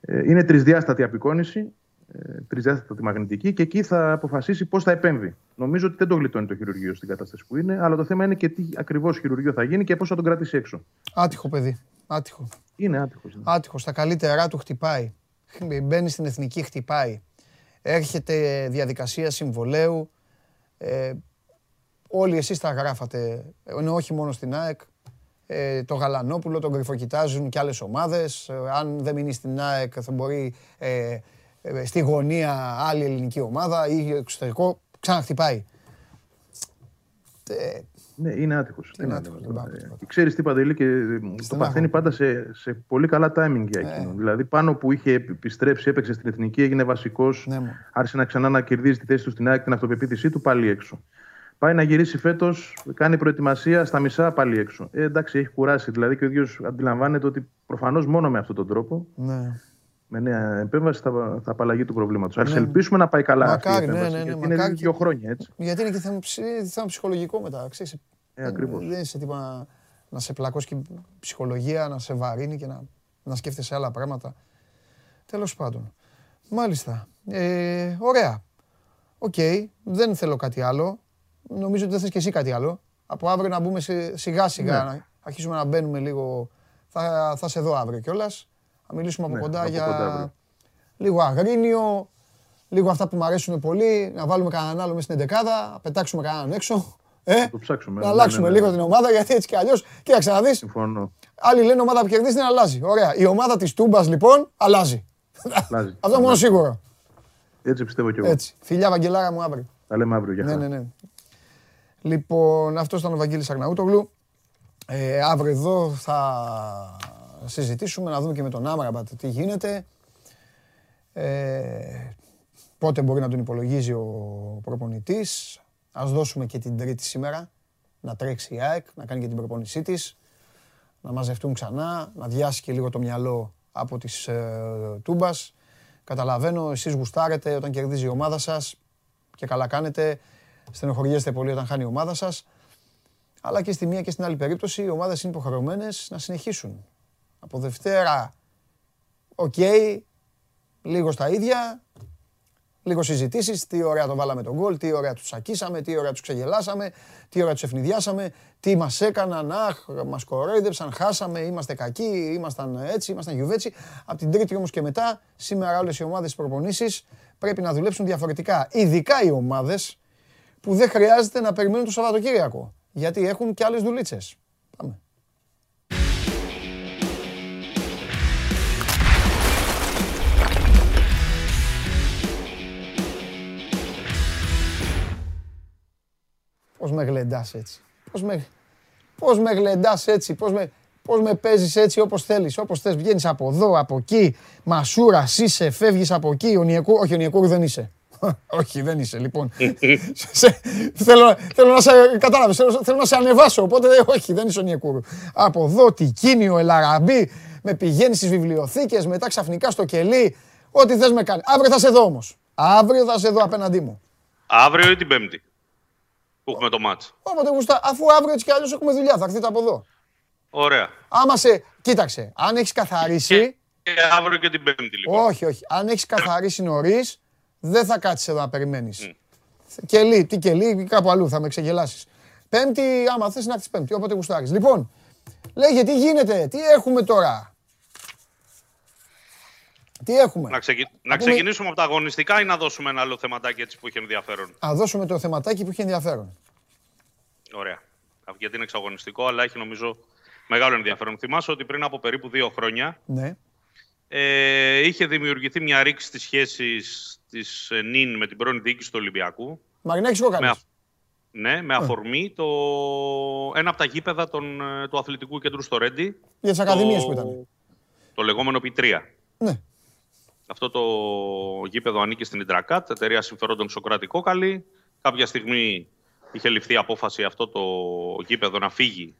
Ε, είναι τρισδιάστατη απεικόνηση. Ε, τριζέστατη μαγνητική και εκεί θα αποφασίσει πώς θα επέμβει. Νομίζω ότι δεν το γλιτώνει το χειρουργείο στην κατάσταση που είναι, αλλά το θέμα είναι και τι ακριβώς χειρουργείο θα γίνει και πώς θα τον κρατήσει έξω. Άτυχο παιδί. Άτυχο. Είναι άτυχος. Ναι. Άτυχος. Στα καλύτερά του χτυπάει. Μπαίνει στην εθνική, χτυπάει. Έρχεται διαδικασία συμβολέου. Ε, όλοι εσείς τα γράφατε, ενώ όχι μόνο στην ΑΕΚ. Ε, το Γαλανόπουλο, τον κρυφοκοιτάζουν και άλλες ομάδες. Ε, αν δεν μείνει στην ΑΕΚ θα μπορεί ε, ε, στη γωνία άλλη ελληνική ομάδα ή εξωτερικό, ξαναχτυπάει. Ε, ναι, είναι άτυχος. Είναι άτυχος. Ξέρεις τι παντελή και το παθαίνει πάντα σε, σε πολύ καλά timing για ε. εκείνο. Δηλαδή πάνω που είχε επιστρέψει, έπαιξε στην εθνική, έγινε βασικός, ναι, άρχισε να ξανά να κερδίζει τη θέση του στην ΑΕΚ, την αυτοπεποίθησή του πάλι έξω. Πάει να γυρίσει φέτος, κάνει προετοιμασία στα μισά πάλι έξω. Ε, εντάξει, έχει κουράσει. Δηλαδή και ο ίδιος αντιλαμβάνεται ότι προφανώς μόνο με αυτόν τον τρόπο ναι με νέα επέμβαση θα, θα απαλλαγεί του προβλήματος. Ναι. Α ελπίσουμε να πάει καλά μακάρι, αυτή η επέμβαση. Ναι, ναι, ναι, γιατί είναι δύο χρόνια έτσι. Γιατί είναι και θέμα, θέμα ψυχολογικό μετά. Ξέρεις, ε, ακριβώς. Δεν είσαι τίποτα να σε πλακώσει και ψυχολογία, να σε βαρύνει και να, να σκέφτεσαι άλλα πράγματα. Τέλος πάντων. Μάλιστα. Ε, ωραία. OK. Okay. Δεν θέλω κάτι άλλο. Νομίζω ότι δεν θες και εσύ κάτι άλλο. Από αύριο να μπούμε σιγά σιγά, ναι. να αρχίσουμε να μπαίνουμε λίγο. Θα, θα σε δω αύριο κιόλας. Θα μιλήσουμε από ναι, κοντά για λίγο Αγρίνιο, λίγο αυτά που μου αρέσουν πολύ, να βάλουμε κανέναν άλλο μέσα στην εντεκάδα, να πετάξουμε κανέναν έξω. Ε, το ψάξουμε, να ναι, αλλάξουμε ναι, ναι, λίγο την ομάδα γιατί έτσι κι αλλιώς. Κοίταξε να δει. Συμφωνώ. Άλλοι λένε ομάδα που κερδίζεις δεν αλλάζει. Ωραία. Η ομάδα της Τούμπας λοιπόν αλλάζει. αλλάζει. [LAUGHS] Αυτό μόνο σίγουρο. Έτσι πιστεύω κι εγώ. Έτσι. Φιλιά, Βαγγελάρα μου αύριο. Τα λέμε αύριο. Για ναι, ναι, ναι. Λοιπόν, αυτός ήταν ο Βαγγέλης Αρναούτογλου. Ε, αύριο εδώ θα συζητήσουμε, να δούμε και με τον Άμραμπατ τι γίνεται. Ε, πότε μπορεί να τον υπολογίζει ο προπονητής. Ας δώσουμε και την τρίτη σήμερα, να τρέξει η ΑΕΚ, να κάνει και την προπονησή της, να μαζευτούν ξανά, να διάσει και λίγο το μυαλό από τις ε, τούμπας. Καταλαβαίνω, εσείς γουστάρετε όταν κερδίζει η ομάδα σας και καλά κάνετε. Στενοχωριέστε πολύ όταν χάνει η ομάδα σας. Αλλά και στη μία και στην άλλη περίπτωση οι ομάδες είναι υποχρεωμένες να συνεχίσουν. Από Δευτέρα, οκ, λίγο στα ίδια, λίγο συζητήσεις, τι ωραία το βάλαμε το γκολ, τι ωραία τους τσακίσαμε, τι ωραία τους ξεγελάσαμε, τι ωραία τους αιφνιδιάσαμε, τι μας έκαναν, αχ, μας κορόιδεψαν, χάσαμε, είμαστε κακοί, ήμασταν έτσι, ήμασταν γιουβέτσι. Από την Τρίτη όμως και μετά, σήμερα όλες οι ομάδες προπονήσεις πρέπει να δουλέψουν διαφορετικά. Ειδικά οι ομάδες που δεν χρειάζεται να περιμένουν το Σαββατοκύριακο, γιατί έχουν και άλλες δουλίτσες. Πάμε. Πώς με γλεντάς έτσι. Πώς με, πώς με γλεντάς έτσι. Πώς με, πώς με παίζεις έτσι όπως θέλεις. Όπως θες. Βγαίνεις από εδώ, από εκεί. Μασούρα, είσαι, φεύγεις από εκεί. Ο Νιεκού, όχι ο Νιεκούρ δεν είσαι. [LAUGHS] όχι, δεν είσαι, λοιπόν. [LAUGHS] θέλω, θέλω να σε, κατάλαβες, θέλω, θέλω, να σε ανεβάσω, οπότε όχι, δεν είσαι ο Νιεκούρ. Από εδώ, Τικίνιο, Ελαραμπή, με πηγαίνεις στις βιβλιοθήκες, μετά ξαφνικά στο κελί, ό,τι θες με κάνει. Αύριο θα σε δω όμως. Αύριο θα σε δω απέναντί μου. Αύριο ή την Πέμπτη που έχουμε το μάτς. Όποτε γουστά, αφού αύριο έτσι κι αλλιώς έχουμε δουλειά, θα έρθετε από εδώ. Ωραία. Άμα σε. Κοίταξε, αν έχεις καθαρίσει. Και αύριο και την Πέμπτη, λοιπόν. Όχι, όχι. Αν έχεις καθαρίσει νωρίς, δεν θα κάτσεις εδώ να περιμένεις. Κελί, τι κελί, κάπου αλλού θα με ξεγελάσεις. Πέμπτη, άμα θες να έρθεις Πέμπτη, όποτε γουστάρεις. Λοιπόν, λέγε τι γίνεται, τι έχουμε τώρα; Τι έχουμε; Να, ξεκι... να πούμε- ξεκινήσουμε από τα αγωνιστικά ή να δώσουμε ένα άλλο θεματάκι έτσι που είχε ενδιαφέρον; Α δώσουμε το θεματάκι που έχει ενδιαφέρον. Ωραία. Γιατί είναι εξαγωνιστικό, αλλά έχει νομίζω μεγάλο ενδιαφέρον. Θυμάσαι ότι πριν από περίπου δύο χρόνια Ναι. ε, είχε δημιουργηθεί μια ρήξη στις σχέσεις της ε, ΝΙΝ με την πρώην διοίκηση του Ολυμπιακού. Μαρινάκης Με, Κόκαλης. α- ναι, με αφορμή το... ένα από τα γήπεδα των, ε, του αθλητικού κέντρου στο Ρέντι. Για τις ακαδημίες που ήταν. Το λεγόμενο P3. Ναι. Αυτό το γήπεδο ανήκει στην Ιντρακάτ, εταιρεία συμφερόντων Σοκράτη Κόκαλη. Κάποια στιγμή είχε ληφθεί απόφαση αυτό το γήπεδο να φύγει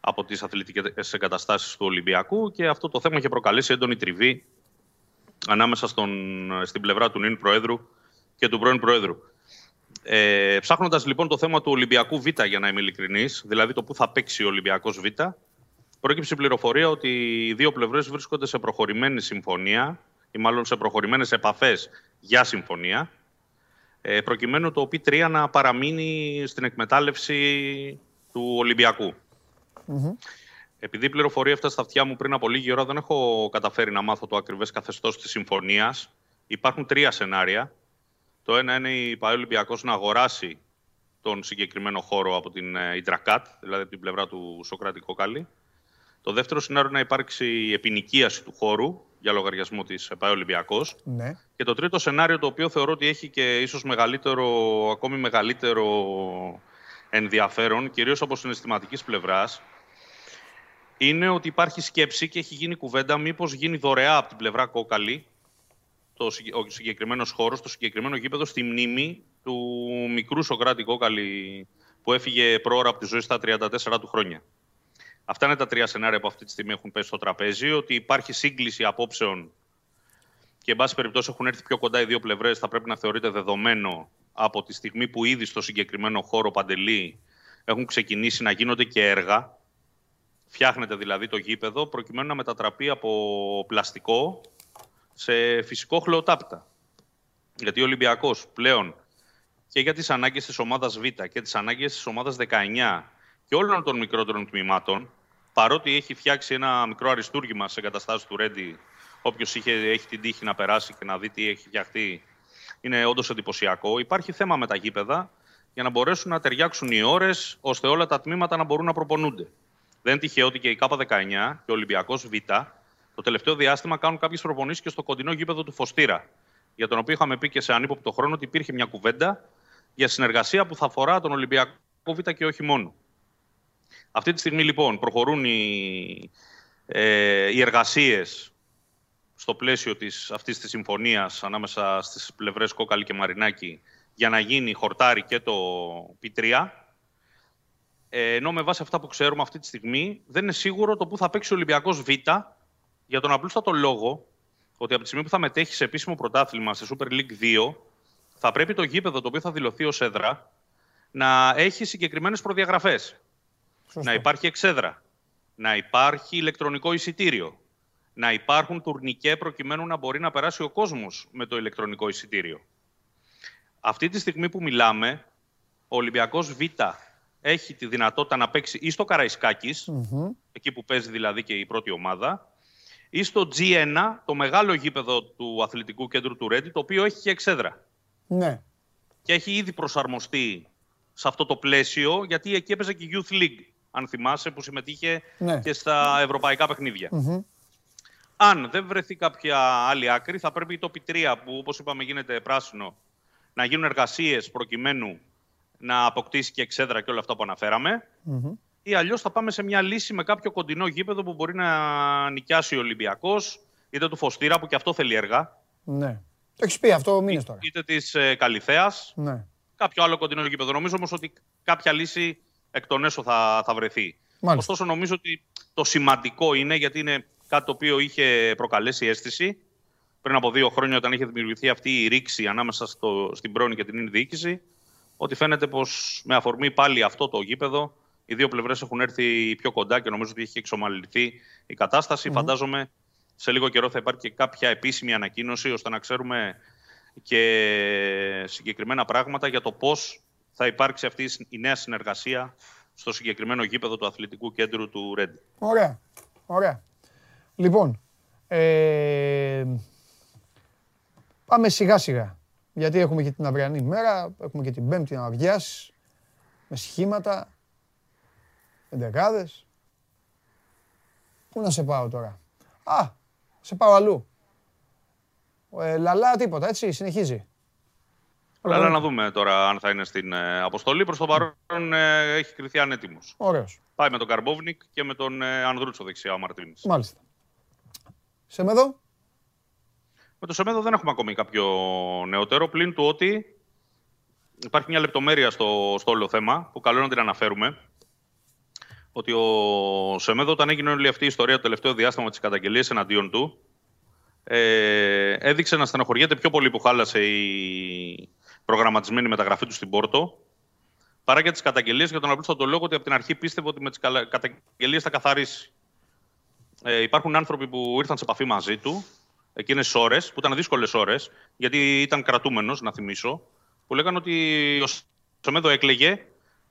από τις αθλητικές εγκαταστάσεις του Ολυμπιακού και αυτό το θέμα είχε προκαλέσει έντονη τριβή ανάμεσα στον, στην πλευρά του νυν Προέδρου και του πρώην Προέδρου. Ε, Ψάχνοντας λοιπόν το θέμα του Ολυμπιακού Β, για να είμαι ειλικρινής, δηλαδή το που θα παίξει ο Ολυμπιακός Β, Πρόκειψε η πληροφορία ότι οι δύο πλευρές βρίσκονται σε προχωρημένη συμφωνία ή μάλλον σε προχωρημένες επαφές για συμφωνία ε, προκειμένου το P3 να παραμείνει στην εκμετάλλευση του Ολυμπιακού. Επειδή η πληροφορία έφτασε στα αυτιά μου πριν από λίγη ώρα, δεν έχω καταφέρει να μάθω το ακριβές καθεστώς της συμφωνίας. Υπάρχουν τρία σενάρια. Το ένα είναι η ΠαΕ Ολυμπιακός να αγοράσει τον συγκεκριμένο χώρο από την ε, Ιντρακάτ, δηλαδή από την πλευρά του Σοκράτη Κόκαλη. Το δεύτερο σενάριο είναι να υπάρξει η επινοικίαση του χώρου για λογαριασμό της ΠαΕ Ολυμπιακός. Ναι. Και το τρίτο σενάριο, το οποίο θεωρώ ότι έχει και ίσως μεγαλύτερο, ακόμη μεγαλύτερο ενδιαφέρον, κυρίως από συναισθηματικής πλευράς, είναι ότι υπάρχει σκέψη και έχει γίνει κουβέντα μήπως γίνει δωρεά από την πλευρά κόκαλη το, συγκε- ο συγκεκριμένος χώρος, το συγκεκριμένο γήπεδο στη μνήμη του μικρού Σοκράτη Κόκαλη που έφυγε πρόωρα από τη ζωή στα 34 του χρόνια. Αυτά είναι τα τρία σενάρια που αυτή τη στιγμή έχουν πέσει στο τραπέζι, ότι υπάρχει σύγκληση απόψεων και εν πάση περιπτώσει έχουν έρθει πιο κοντά οι δύο πλευρές, θα πρέπει να θεωρείται δεδομένο από τη στιγμή που ήδη στο συγκεκριμένο χώρο Παντελή έχουν ξεκινήσει να γίνονται και έργα. Φτιάχνεται δηλαδή το γήπεδο προκειμένου να μετατραπεί από πλαστικό σε φυσικό χλωοτάπητα. Γιατί ο Ολυμπιακός πλέον και για τις ανάγκες της ομάδας Β και τις ανάγκες της ομάδας 19 και όλων των μικρότερων τμήματων, παρότι έχει φτιάξει ένα μικρό αριστούργημα σε εγκαταστάσεις του Ρέντι, όποιος είχε, έχει την τύχη να περάσει και να δει τι έχει φτιαχτεί, είναι όντως εντυπωσιακό. Υπάρχει θέμα με τα γήπεδα για να μπορέσουν να ταιριάξουν οι ώρες, ώστε όλα τα τμήματα να μπορούν να προπονούνται. Δεν είναι τυχαίο ότι και η ΚΑΠΑ 19 και ο Ολυμπιακός Β το τελευταίο διάστημα κάνουν κάποιες προπονήσεις και στο κοντινό γήπεδο του Φωστήρα. Για τον οποίο είχαμε πει και σε ανύποπτο χρόνο ότι υπήρχε μια κουβέντα για συνεργασία που θα αφορά τον Ολυμπιακό Β και όχι μόνο. Αυτή τη στιγμή λοιπόν προχωρούν οι, ε, οι εργασίες στο πλαίσιο της, αυτής της συμφωνίας ανάμεσα στις πλευρές Κόκαλη και Μαρινάκη για να γίνει χορτάρι και το P3. Ε, ενώ με βάση αυτά που ξέρουμε αυτή τη στιγμή δεν είναι σίγουρο το που θα παίξει ο Ολυμπιακός Β για τον απλούστατο λόγο ότι από τη στιγμή που θα μετέχει σε επίσημο πρωτάθλημα σε Super League 2 θα πρέπει το γήπεδο το οποίο θα δηλωθεί ως έδρα να έχει συγκεκριμένες προδιαγραφές. Να υπάρχει εξέδρα. Να υπάρχει ηλεκτρονικό εισιτήριο. Να υπάρχουν τουρνικέ προκειμένου να μπορεί να περάσει ο κόσμος με το ηλεκτρονικό εισιτήριο. Αυτή τη στιγμή που μιλάμε, ο Ολυμπιακός Β έχει τη δυνατότητα να παίξει ή στο καραϊσκακης εκεί που παίζει δηλαδή και η πρώτη ομάδα, ή στο G1, το μεγάλο γήπεδο του αθλητικού κέντρου του Ρέντι, το οποίο έχει και εξέδρα. Ναι. Και έχει ήδη προσαρμοστεί σε αυτό το πλαίσιο, γιατί εκεί έπαιζε και Youth League, αν θυμάσαι, που συμμετείχε Ναι. και στα ευρωπαϊκά παιχνίδια. Αν δεν βρεθεί κάποια άλλη άκρη, θα πρέπει το P3, που όπως είπαμε γίνεται πράσινο, να γίνουν εργασίες προκειμένου να αποκτήσει και εξέδρα και όλα αυτά που αναφέραμε. Ή αλλιώς θα πάμε σε μια λύση με κάποιο κοντινό γήπεδο που μπορεί να νοικιάσει ο Ολυμπιακός, είτε του Φωστήρα, που και αυτό θέλει έργα, Ναι. Το έχεις πει αυτό μήνε τώρα. είτε της ε, Καλυθέας, Ναι. κάποιο άλλο κοντινό γήπεδο. Νομίζω όμως ότι κάποια λύση εκ των έσω θα, θα βρεθεί. Μάλιστα. Ωστόσο, νομίζω ότι το σημαντικό είναι, γιατί είναι κάτι το οποίο είχε προκαλέσει αίσθηση πριν από δύο χρόνια, όταν είχε δημιουργηθεί αυτή η ρήξη ανάμεσα στο, στην πρώην και την ίνη διοίκηση, ότι φαίνεται πως με αφορμή πάλι αυτό το γήπεδο Οι δύο πλευρές έχουν έρθει πιο κοντά και νομίζω ότι έχει εξομαλυνθεί η κατάσταση. Φαντάζομαι σε λίγο καιρό θα υπάρχει και κάποια επίσημη ανακοίνωση ώστε να ξέρουμε και συγκεκριμένα πράγματα για το πώς θα υπάρξει αυτή η νέα συνεργασία στο συγκεκριμένο γήπεδο του αθλητικού κέντρου του Ρέντι. Ωραία. Ωραία. Λοιπόν, ε, πάμε σιγά σιγά. Γιατί έχουμε και την αυριανή μέρα, έχουμε και την πέμπτη να βιάσει, με σχήματα, εντεκάδες. Πού να σε πάω τώρα; Α, σε πάω αλλού. Ε, λαλά τίποτα, έτσι, συνεχίζει. Αλλά να δούμε τώρα αν θα είναι στην ε, αποστολή. Προς το παρόν ε, έχει κρυθεί ανέτοιμος. Ωραίος. Πάει με τον Καρμπόβνικ και με τον ε, Ανδρούτσο δεξιά ο Μαρτίνης. Μάλιστα. Σεμέδο; Με το Σεμέδο δεν έχουμε ακόμη κάποιο νεότερο, πλην του ότι υπάρχει μια λεπτομέρεια στο, στο όλο θέμα που καλό είναι να την αναφέρουμε. Ότι ο Σεμέδο, όταν έγινε όλη αυτή η ιστορία το τελευταίο διάστημα τη καταγγελία εναντίον του, ε, έδειξε να στενοχωριέται πιο πολύ που χάλασε η προγραμματισμένη μεταγραφή του στην Πόρτο, παρά για τις καταγγελίες για τον απλούστατο λόγο ότι από την αρχή πίστευε ότι με τις καταγγελίες θα καθαρίσει. Ε, υπάρχουν άνθρωποι που ήρθαν σε επαφή μαζί του εκείνες τι ώρες, που ήταν δύσκολες ώρες, γιατί ήταν κρατούμενος, να θυμίσω, που λέγανε ότι ο Σεμέδο έκλεγε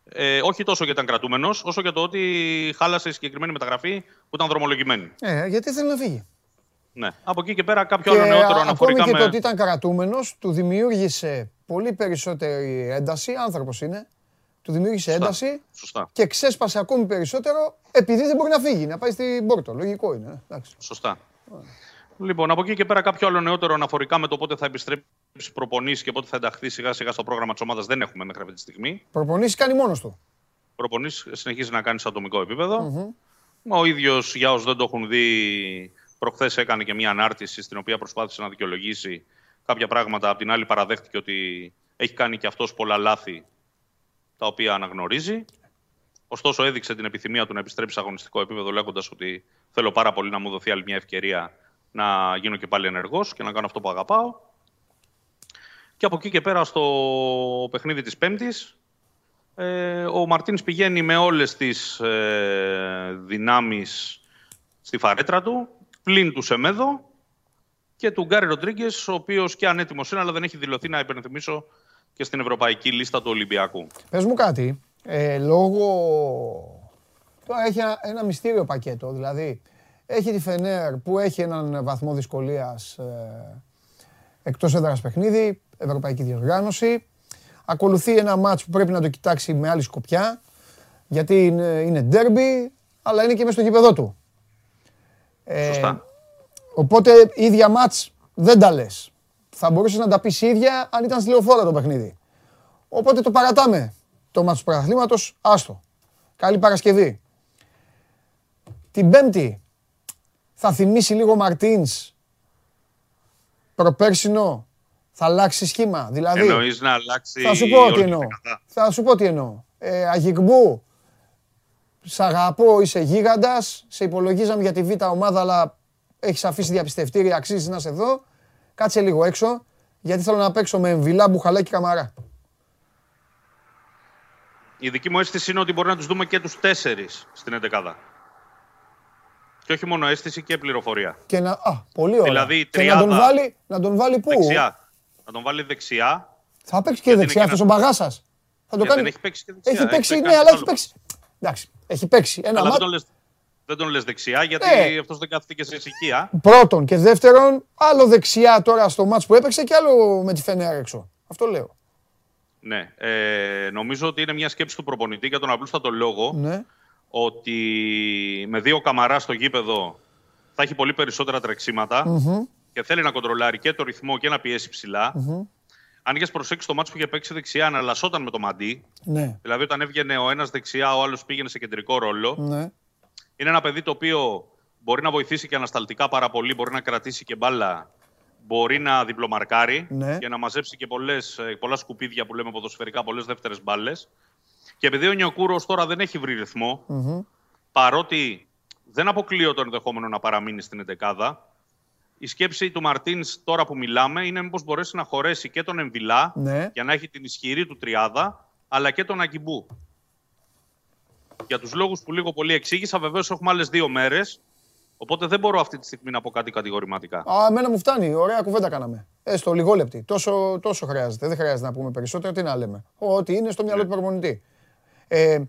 ε, όχι τόσο γιατί ήταν κρατούμενος, όσο για το ότι χάλασε η συγκεκριμένη μεταγραφή που ήταν δρομολογημένη. Ε, γιατί θέλει να φύγει. Ναι. Από εκεί και πέρα κάποιο άλλο νεότερο αναφορικά Ακόμη και με... το ότι ήταν κρατούμενος του δημιούργησε πολύ περισσότερη ένταση. Άνθρωπος είναι. Του δημιούργησε Σωστά. ένταση Σωστά. και ξέσπασε ακόμη περισσότερο επειδή δεν μπορεί να φύγει, να πάει στην Πόρτο. Λογικό είναι. ε, Εντάξει. Σωστά. Λοιπόν, από εκεί και πέρα κάποιο άλλο νεότερο αναφορικά με το πότε θα επιστρέψει προπονήσει και πότε θα ενταχθεί σιγά σιγά στο πρόγραμμα της ομάδας δεν έχουμε μέχρι αυτή τη στιγμή. Προπονήσεις κάνει μόνος του. Προπονήσεις συνεχίζει να κάνει σε ατομικό επίπεδο. Ο ίδιος, για όσους δεν το έχουν δει, προχθές έκανε και μια ανάρτηση στην οποία προσπάθησε να δικαιολογήσει κάποια πράγματα. Απ' την άλλη, παραδέχτηκε ότι έχει κάνει και αυτός πολλά λάθη τα οποία αναγνωρίζει. Ωστόσο, έδειξε την επιθυμία του να επιστρέψει σε αγωνιστικό επίπεδο, λέγοντας ότι θέλω πάρα πολύ να μου δοθεί άλλη μια ευκαιρία να γίνω και πάλι ενεργός και να κάνω αυτό που αγαπάω. Και από εκεί και πέρα στο παιχνίδι της Πέμπτης, ε, ο Μαρτίνς πηγαίνει με όλες τις ε, δυνάμεις στη φαρέτρα του, πλην του Σεμέδο και του Γκάρι Ροντρίγκες, ο οποίος και ανέτοιμος είναι, αλλά δεν έχει δηλωθεί να υπενθυμίσω και στην ευρωπαϊκή λίστα του Ολυμπιακού. Πες μου κάτι. Ε, λόγω... Τώρα έχει ένα, ένα μυστήριο πακέτο. Δηλαδή, έχει τη Φενέρ που έχει έναν βαθμό δυσκολίας ε, εκτός έδρας παιχνίδι, ευρωπαϊκή διοργάνωση. Ακολουθεί ένα μάτς που πρέπει να το κοιτάξει με άλλη σκοπιά, γιατί είναι, είναι ντέρμπι, αλλά είναι και μέσα στο γήπεδό του. Ε, Σωστά. Οπότε ίδια μάτς δεν τα λες. Θα μπορούσες να τα πεις ίδια αν ήταν στη λεωφόρα το παιχνίδι. Οπότε το παρατάμε το μάτς του πρωταθλήματος, άστο. Καλή Παρασκευή. Την Πέμπτη θα θυμίσει λίγο Μαρτίνς προπέρσινο, θα αλλάξει σχήμα. Δηλαδή, Εννοείς να αλλάξει θα σου πω τι όλη εννοώ. την κατά. Θα σου πω τι εννοώ. Ε, Αγιγμπού, σ' αγαπώ, είσαι γίγαντας, σε υπολογίζαμε για τη β' ομάδα, αλλά έχεις αφήσει διαπιστευτήρια, αξίζεις να είσαι εδώ. Κάτσε λίγο έξω, γιατί θέλω να παίξω με εμβυλά, μπουχαλάκι, καμαρά. Η δική μου αίσθηση είναι ότι μπορεί να τους δούμε και τους τέσσερις στην 11. Και όχι μόνο αίσθηση και πληροφορία. Και να, α, πολύ ωραία. Δηλαδή, η και να τον τριάδα- βάλει, να τον βάλει πού; Δεξιά. Να τον βάλει δεξιά. Θα παίξει και Γιατί δεξιά είναι και αυτός ο μπαγάσας. Θα το Ε, κάνει. δεν έχει παίξει και δεξιά. Έχει Έχει παίξει, παίξει ναι, αλλά άλλο έχει παίξει. Εντάξει, έχει παίξει ένα Αλλά δεν μάτ. τον, λες, δεν τον λες δεξιά, γιατί Ε. αυτός δεν κάθεται και σε ησυχία. Πρώτον και δεύτερον, άλλο δεξιά τώρα στο μάτς που έπαιξε και άλλο με τη Φενέρ έξω. Αυτό λέω. Ναι. Ε, νομίζω ότι είναι μια σκέψη του προπονητή για τον απλούστατο λόγο Ναι. ότι με δύο καμαρά στο γήπεδο θα έχει πολύ περισσότερα τρεξίματα και θέλει να κοντρολάρει και το ρυθμό και να πιέσει ψηλά. Αν είχες προσέξει το μάτσο που είχε παίξει δεξιά, αναλασσόταν με το μαντί. Ναι. Δηλαδή, όταν έβγαινε ο ένας δεξιά, ο άλλος πήγαινε σε κεντρικό ρόλο. Ναι. Είναι ένα παιδί το οποίο μπορεί να βοηθήσει και ανασταλτικά πάρα πολύ, μπορεί να κρατήσει και μπάλα, μπορεί να διπλομαρκάρει Ναι. και να μαζέψει και πολλές, ε, πολλά σκουπίδια που λέμε ποδοσφαιρικά, πολλές δεύτερες μπάλες. Και επειδή ο Νιοκούρος τώρα δεν έχει βρει ρυθμό, παρότι δεν αποκλείω το ενδεχόμενο να παραμείνει στην εντεκάδα, η σκέψη του Μαρτίνς τώρα που μιλάμε είναι μήπως μπορέσει να χωρέσει και τον Εμβιλά Ναι. για να έχει την ισχυρή του τριάδα, αλλά και τον Αγκιμπού. Για τους λόγους που λίγο πολύ εξήγησα, βεβαίως έχουμε άλλες δύο μέρες. Οπότε δεν μπορώ αυτή τη στιγμή να πω κάτι κατηγορηματικά. Α, εμένα μου φτάνει. Ωραία κουβέντα κάναμε. Έστω λιγόλεπτη. Τόσο, τόσο χρειάζεται. Δεν χρειάζεται να πούμε περισσότερο. Τι να λέμε. Ό,τι είναι στο μυαλό του προπονητή. Ε,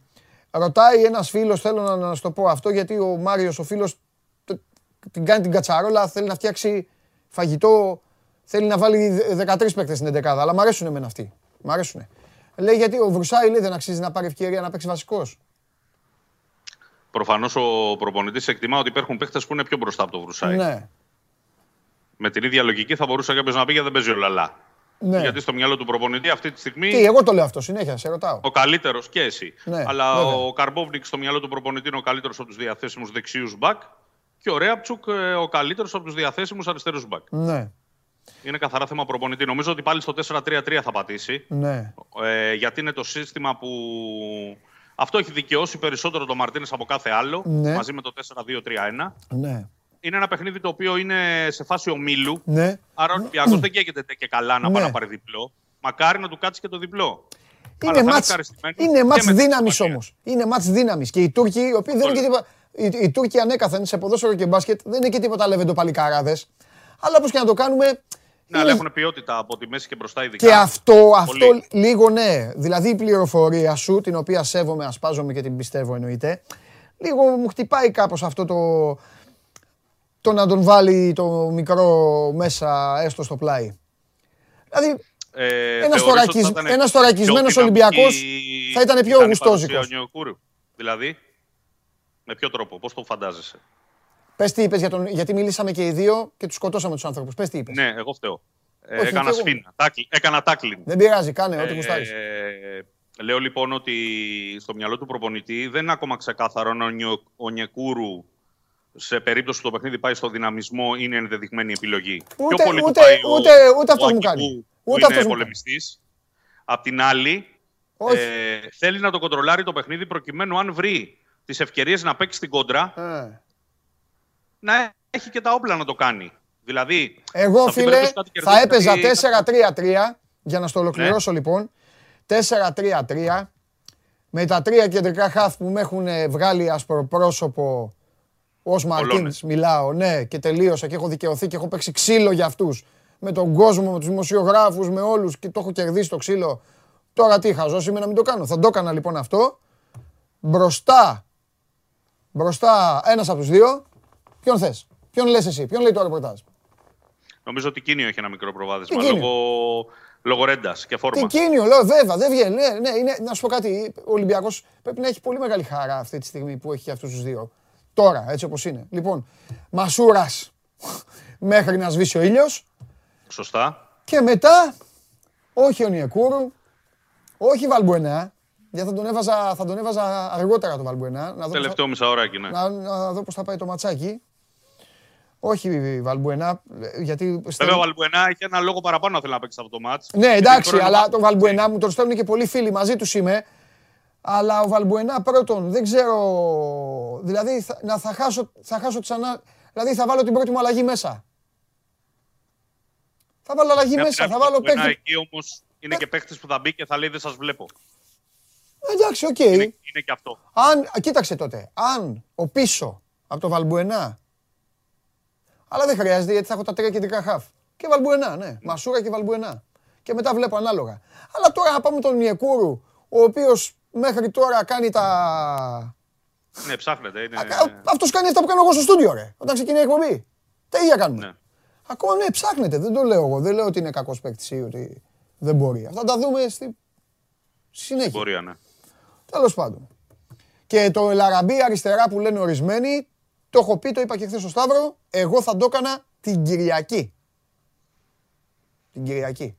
ρωτάει ένας φίλος, θέλω να, να σου το πω αυτό, γιατί ο Μάριος, ο φίλος, την κάνει την κατσαρόλα, θέλει να φτιάξει φαγητό, θέλει να βάλει 13 παίκτες στην 11. Αλλά μ' αρέσουν εμένα αυτοί. Μ' αρέσουν. Λέει γιατί ο Βρουσάη λέει δεν αξίζει να πάρει ευκαιρία να παίξει βασικός. Προφανώς ο προπονητής εκτιμά ότι υπάρχουν παίχτες που είναι πιο μπροστά από το Βρουσάη. Ναι. Με την ίδια λογική θα μπορούσε κάποιος να πει γιατί δεν παίζει ο Λαλά. Ναι. Γιατί στο μυαλό του προπονητή αυτή τη στιγμή. Τι, εγώ το λέω αυτό συνέχεια, σε ρωτάω. Ο καλύτερος και εσύ. Ναι, Αλλά βέβαια. ο Καρμπόβνικ στο μυαλό του προπονητή είναι ο καλύτερος από τους διαθέσιμους δεξιούς μπακ. Και ο Ρέαπτσουκ ε, ο καλύτερος από τους διαθέσιμους αριστερούς μπακ. Ναι, Είναι καθαρά θέμα προπονητή. Νομίζω ότι πάλι στο 4-3-3 θα πατήσει. ναι. Ε, γιατί είναι το σύστημα που. Αυτό έχει δικαιώσει περισσότερο τον Μαρτίνες από κάθε άλλο. Ναι. Μαζί με το 4-2-3-1. Ναι. Είναι ένα παιχνίδι το οποίο είναι σε φάση ομίλου. Ναι. Άρα ο Ολυμπιακός δεν καίγεται και καλά να πάει Ναι. να πάρει διπλό. Μακάρι να του κάτσει και το διπλό. Είναι Αλλά θα μάτς, ευχαριστημένος είναι και μάτς με τη δύναμης Ισπανία. όμως. Είναι μάτς δύναμης. Και οι Τούρκοι, οι οποίοι δεν είναι και τίποτα... Οι, οι Τούρκοι ανέκαθεν σε ποδόσφαιρο και μπάσκετ δεν είναι και τίποτα λεβέντο παλικάραδες. Αλλά όπως και να το κάνουμε... Ναι, αλλά έχουν ποιότητα από τη μέση και μπροστά ειδικά. Και αυτό, αυτό Πολύ. λίγο ναι. Δηλαδή η πληροφορία σου, την οποία σέβομαι, ασπάζομαι και την πιστεύω εννοείται, λίγο μου χτυπάει κάπως αυτό το... το να τον βάλει το μικρό μέσα έστω στο πλάι. Δηλαδή Ε, Ένας θεωρείς ότι θωρακισ- θα ήταν ένας πιο θωρακισμένος δυναμική Ολυμπιακός θα ήταν πιο ήταν η γουστόζικος. παρουσία Νιοκούρου. Δηλαδή, με ποιο τρόπο, πώς το φαντάζεσαι; Πες τι είπες για τον... γιατί μιλήσαμε και οι δύο και τους σκοτώσαμε τους άνθρωπους. Πες τι είπες. Ναι, εγώ φταίω. Ε, Όχι, έκανα και εγώ. σφίνα. Τάκλι- έκανα τάκλιν. Δεν πειράζει, κάνε ό,τι Ε, γουστάρεις. λέω λοιπόν ότι στο μυαλό του προπονητή δεν είναι ακόμα ξεκάθαρο αν ο, Νιο, ο Νιεκούρου σε περίπτωση που το παιχνίδι πάει στο δυναμισμό είναι ενδεδειγμένη επιλογή. Ούτε- Πιο πολύ του ούτε- πάει ο- ούτε- ούτε αυτό ο μου Ακιμπού, κάνει. Που Ούτε είναι αυτός μου κάνει. πολεμιστής. Απ' την άλλη, Όχι. ε, θέλει να το κοντρολάρει το παιχνίδι προκειμένου αν βρει τις ευκαιρίες να παίξει στην κόντρα, Ε. να έχει και τα όπλα να το κάνει. Δηλαδή, Εγώ, σε αυτή την φίλε, περίπτωση κάτι θα κερδίζει, έπαιζα κάτι- 4-3-3, για να στο Ναι. ολοκληρώσω λοιπόν. 4-3-3, με τα τρία κεντρικά χαφ που με έχουν βγάλει ασπροπρόσωπο ως Μαρτίνς μιλάω, ναι, και τελείωσα και έχω δικαιωθεί και έχω παίξει ξύλο για αυτούς. Με τον κόσμο, με τους δημοσιογράφους, με όλους και το έχω κερδίσει το ξύλο. Τώρα τι, χαζός είμαι να μην το κάνω. Θα το έκανα λοιπόν αυτό. Μπροστά, μπροστά ένας από τους δύο. Ποιον θες, ποιον λες εσύ, ποιον λέει το ρεπορτάζ; Νομίζω ότι Κίνιο έχει ένα μικρό προβάδισμα Τι Κίνιο; λόγω, λόγω ρέντας και φόρμα. Τι κίνιο, λέω, βέβαια, δεν βγαίνει. Ναι, ναι, είναι, να σου πω κάτι. Ο Ολυμπιακός πρέπει να έχει πολύ μεγάλη χαρά αυτή τη στιγμή που έχει αυτούς τους δύο. Τώρα, έτσι όπως είναι. Λοιπόν, Μασούρας [LAUGHS] μέχρι να σβήσει ο ήλιος. Σωστά. Και μετά, όχι ο Νιεκούρου, όχι Βαλμπουενά. Γιατί θα τον έβαζα, θα τον έβαζα αργότερα το Βαλμπουενά. Να δω, πώς θα, Τελευταίο μισάωράκι, ναι. να, να δω πώς θα πάει το ματσάκι. Όχι Βαλμπουενά, γιατί... Βέβαια, ο Βαλμπουενά έχει ένα λόγο παραπάνω να θέλει να παίξει αυτό το μάτς. Ναι, Γιατί εντάξει, τώρα αλλά είναι- τον Βαλμπουενά μου τον στέλνουν και πολλοί φίλοι μαζί τους είμαι. Αλλά ο Βαλμπουενά πρώτον, δεν ξέρω. Δηλαδή θα, να, θα, χάσω, θα χάσω ξανά. Δηλαδή θα βάλω την πρώτη μου αλλαγή μέσα. Θα βάλω αλλαγή Απ' την μέσα. άλλη, Θα ο βάλω Βαλμπουενά παίκτη. Εκεί όμως είναι και παίχτης που θα μπει και θα λέει δεν σας βλέπω. Εντάξει, οκ. Είναι, είναι και αυτό. Αν, α, κοίταξε τότε. Αν ο πίσω από το Βαλμπουενά. Αλλά δεν χρειάζεται γιατί θα έχω τα τρία κεντρικά χαφ. Και Βαλμπουενά, ναι. Μασούρα και Βαλμπουενά. Και μετά βλέπω ανάλογα. Αλλά τώρα να πάμε τον Νιεκούρου, ο οποίος μέχρι τώρα κάνει τα. Ναι, ψάχνετε. Είναι... Αυτός κάνει αυτά που κάνω εγώ στο στούντιο, ρε. Όταν ξεκινάει η εκπομπή. Τα ίδια κάνουμε. Ναι. Ακόμα ναι, ψάχνετε. Δεν το λέω εγώ. Δεν λέω ότι είναι κακός παίκτης ή ότι δεν μπορεί. Αυτά τα δούμε στη συνέχεια. Μπορεί, ναι. Τέλος πάντων. Και το Ελαραμπή αριστερά που λένε ορισμένοι, το έχω πει, το είπα και χθες στο Σταύρο, εγώ θα το έκανα την Κυριακή. Την Κυριακή.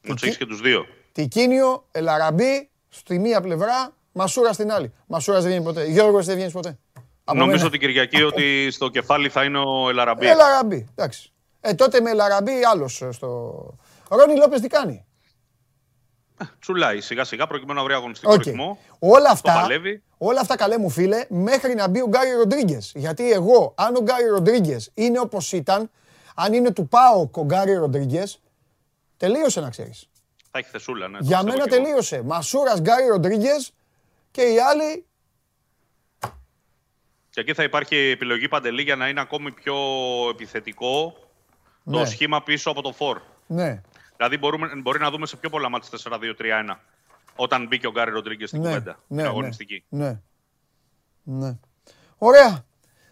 Να τους έχεις και τους δύο. Τικίνιο, Ελαραμπή στη μία πλευρά, Μασούρα στην άλλη. Μασούρας δεν βγαίνει ποτέ. Γιώργος δεν βγαίνει ποτέ. Από Νομίζω μένα. την Κυριακή ότι στο κεφάλι θα είναι ο Ελ Αραμπί. Ελ Αραμπί, εντάξει. Ε, τότε με Ελ Αραμπί άλλος στο. Ρόνι Λόπες τι κάνει; Τσουλάει σιγά σιγά προκειμένου να βρει αγωνιστικό Οκ. ρυθμό. Όλα Το αυτά, παλεύει. όλα αυτά καλέ μου φίλε, μέχρι να μπει ο Γκάρι Ροντρίγκες. Γιατί εγώ, αν ο Γκάρι Ροντρίγκες είναι όπως ήταν, αν είναι του ΠΑΟΚ ο Γκάρι Ροντρίγκες, τελείωσε να ξέρεις. Θα έχει θεσούλα, ναι. το Για πιστεύω μένα κι εγώ. τελείωσε. Μασούρας Γκάρι Ροντρίγκες και οι άλλοι Και εκεί θα υπάρχει επιλογή παντελή για να είναι ακόμη πιο επιθετικό το Ναι. σχήμα πίσω από το φορ. Ναι, Δηλαδή μπορούμε, μπορεί να δούμε σε πιο πολλά μάτια 4-2-3-1 όταν μπήκε ο Γκάρι Ροντρίγκες στην ναι, κουβέντα. ναι, την ναι, αγωνιστική. ναι. Ναι. Ωραία.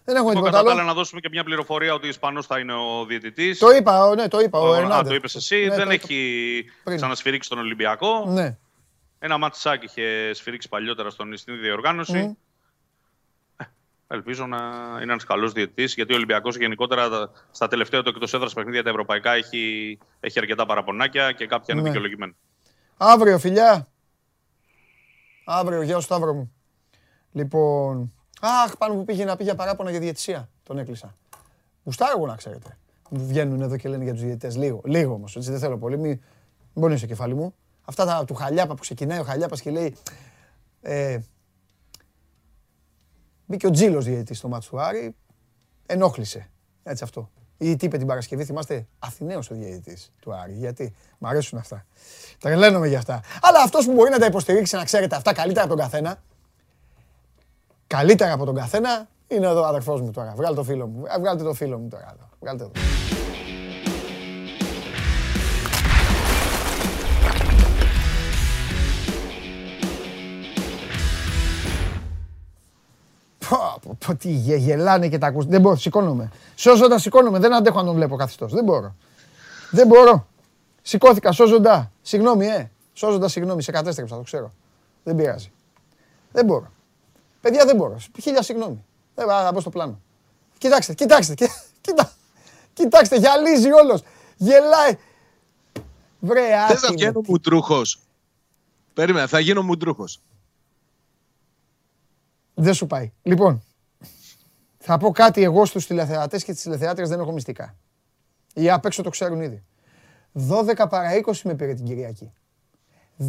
Δεν έχουμε Εγώ τίποτα κατά τα άλλο. άλλα να δώσουμε και μια πληροφορία ότι ο Ισπανός θα είναι ο διαιτητής. Το είπα, ο- ναι, το είπα. Ο Α, Ερνάντες. το είπες εσύ. Ναι, δεν το- έχει πριν. ξανασφυρίξει τον Ολυμπιακό. Ναι. Ένα μάτσάκι είχε σφυρίξει παλιότερα στον, στην ίδια διοργάνωση. Μμ. Ε, Ελπίζω να είναι ένας καλός διαιτητής, γιατί ο Ολυμπιακός γενικότερα τα- στα τελευταία του εκτός έδρας παιχνίδια τα ευρωπαϊκά έχει, έχει αρκετά παραπονάκια και κάποια είναι Ναι. δικαιολογημένα. Αύριο, φιλιά. Αύριο, γεια σου Σταύρο μου. Λοιπόν, αχ, πάνω που πήγε να πει για παράπονα για διαιτησία. Τον έκλεισα. Γουστάρω εγώ να ξέρετε. Μου βγαίνουν εδώ και λένε για τους διαιτητές. Λίγο, λίγο όμως, έτσι δεν θέλω πολύ. Μην, μην μπονεί στο κεφάλι μου. Αυτά τα, του Χαλιάπα που ξεκινάει ο Χαλιάπας και λέει... Ε, μπήκε ο Τζίλος διαιτητής στο μάτσο του Άρη. Ενόχλησε. Έτσι αυτό. Ή τι είπε την Παρασκευή, θυμάστε, Αθηναίος ο διαιτητής του Άρη. Γιατί; Μ' αρέσουν αυτά. Τρελαίνομαι για αυτά. Αλλά αυτός που μπορεί να τα υποστηρίξει, να ξέρετε αυτά καλύτερα από τον καθένα, καλύτερα από τον καθένα, είναι εδώ ο αδερφός μου τώρα. Βγάλτε το φίλο μου. Ε, Βγάλτε το φίλο μου τώρα. εδώ. Βγάλτε το. Τι γε- γελάνε και τα ακούς. Δεν μπορώ, σηκώνομαι. Σώζοντα σηκώνομαι, δεν αντέχω να τον βλέπω καθιστός. Δεν μπορώ. Δεν μπορώ. Σηκώθηκα, σώζοντα. Συγγνώμη, ε. Σώζοντα, συγγνώμη, σε κατέστρεψα, το ξέρω. Δεν πειράζει. Δεν μπορώ. Παιδιά, δεν μπορώ. Χίλια συγγνώμη. Δεν μπορώ να μπω στο πλάνο. Κοιτάξτε, κοιτάξτε. κοι- Κοίτα. Κοιτάξτε, γυαλίζει όλος. Γελάει. Βρε, Θες να άτιμο. βγαίνω μουντρούχος. Περίμενα, θα γίνω μουντρούχος. Δεν σου πάει. Λοιπόν, θα πω κάτι εγώ στους τηλεθεατές και τις τηλεθεάτρες δεν έχω μυστικά. Οι απ' έξω το ξέρουν ήδη. 12 παρά 20 με πήρε την Κυριακή.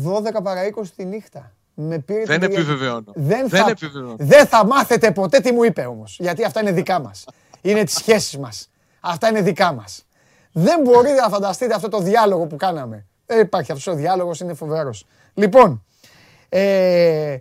12 παρά 20 τη νύχτα. Με πήρε Δεν την Κυριακή. επιβεβαιώνω. Δεν, Δεν θα, επιβεβαιώνω. δεν θα μάθετε ποτέ τι μου είπε όμως. Γιατί αυτά είναι δικά μας. Είναι τις σχέσεις μας. Αυτά είναι δικά μας. Δεν μπορείτε να φανταστείτε αυτό το διάλογο που κάναμε. Δεν υπάρχει αυτός ο διάλογος, είναι φοβερός. Λοιπόν, ε,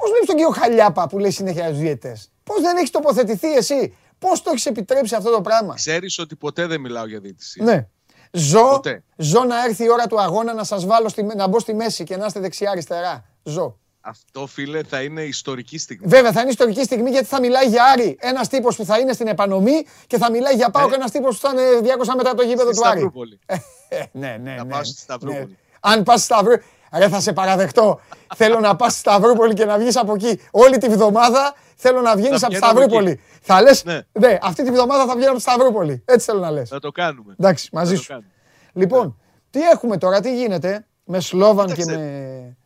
Πώς βλέπει τον κύριο Χαλιάπα που λέει συνέχεια για του διαιτέ. Πώς δεν έχεις τοποθετηθεί εσύ; Πώς το έχεις επιτρέψει αυτό το πράγμα; Ξέρεις ότι ποτέ δεν μιλάω για διαιτησία. Ναι. Ζω, Ποτέ. ζω να έρθει η ώρα του αγώνα να σας βάλω στη, να μπω στη μέση και να είστε δεξιά-αριστερά. Ζω. Αυτό, φίλε, θα είναι ιστορική στιγμή. Βέβαια θα είναι ιστορική στιγμή γιατί θα μιλάει για Άρη ένας τύπος που θα είναι στην επανομή και θα μιλάει για Πάο και ένας τύπος που θα είναι 200 μετά το γήπεδο Ε. Στη του Άρη. Σταυρούπολη. [LAUGHS] Ε, ναι, ναι, Θα ναι. πάω στη Σταυρούπολη. Ναι. Αν πας στη Σταυρούπολη. Ρε, θα σε παραδεχτώ. θέλω να πας στη Σταυρούπολη και να βγεις από εκεί. Όλη τη βδομάδα θέλω να βγαίνεις Θα από τη βγαίνω από Σταυρούπολη. Θα λες, ναι. Ναι. αυτή τη βδομάδα θα βγαίνω από τη Σταυρούπολη. Έτσι θέλω να λες. Θα το κάνουμε. Εντάξει, μαζί Θα το σου. κάνουμε. Λοιπόν, τι έχουμε τώρα, τι γίνεται με Σλόβαν και Κοίταξε. με.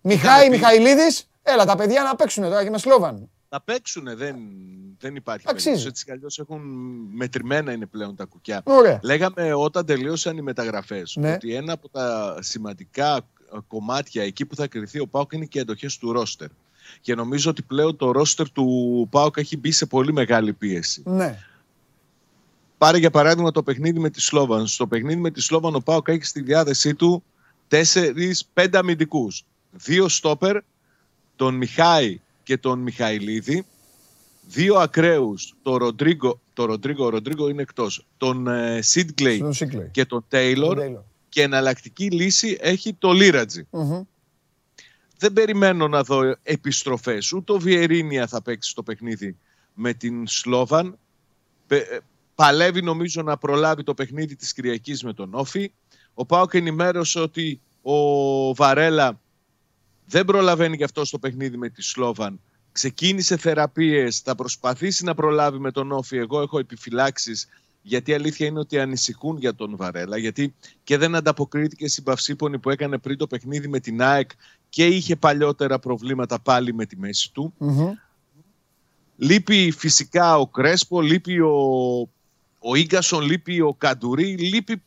Μιχάη πει. Μιχαηλίδης, έλα τα παιδιά να παίξουν τώρα και με Σλόβαν. Θα παίξουνε, δεν, δεν υπάρχει Αξίζει. περίπτωση. Έτσι κι αλλιώς έχουν μετρημένα είναι πλέον τα κουκιά. Ωραία. Λέγαμε όταν τελείωσαν οι μεταγραφές Ναι. ότι ένα από τα σημαντικά ε, κομμάτια εκεί που θα κρυθεί ο Πάουκ είναι και οι εντοχές του ρόστερ. Και νομίζω ότι πλέον το ρόστερ του Πάουκ έχει μπει σε πολύ μεγάλη πίεση. Ναι. Πάρε για παράδειγμα το παιχνίδι με τη Σλόβαν. Στο παιχνίδι με τη Σλόβαν ο Πάουκ έχει στη διάθεσή του τέσσερις, πέντε αμυντικούς. Δύο στόπερ, τον Μιχάη και τον Μιχαηλίδη. Δύο ακραίους, τον Ροντρίγκο, το Ροντρίγκο, ο Ροντρίγκο είναι εκτός, τον ε, Σίτγκλεϊ Στον Σίκλεϊ. και τον Τέιλορ. Τον Taylor. Και εναλλακτική λύση έχει το Λίρατζι. Μμμ. Δεν περιμένω να δω επιστροφές. Ούτε ο Βιερίνια θα παίξει στο παιχνίδι με την Σλόβαν. Πε- ε, Παλεύει νομίζω να προλάβει το παιχνίδι της Κυριακής με τον Όφη. Ο Πάοκ ενημέρωσε ότι ο Βαρέλα δεν προλαβαίνει και αυτό στο παιχνίδι με τη Σλόβαν. Ξεκίνησε θεραπείες, θα προσπαθήσει να προλάβει με τον Όφη. Εγώ έχω επιφυλάξεις γιατί η αλήθεια είναι ότι ανησυχούν για τον Βαρέλα, γιατί και δεν ανταποκρίθηκε στην Παυσίπονη που έκανε πριν το παιχνίδι με την ΑΕΚ και είχε παλιότερα προβλήματα πάλι με τη μέση του. Μμμ. Λείπει φυσικά ο Κρέσπο, λείπει ο, ο Ίγκασον, λείπει ο Καντουρί, λείπει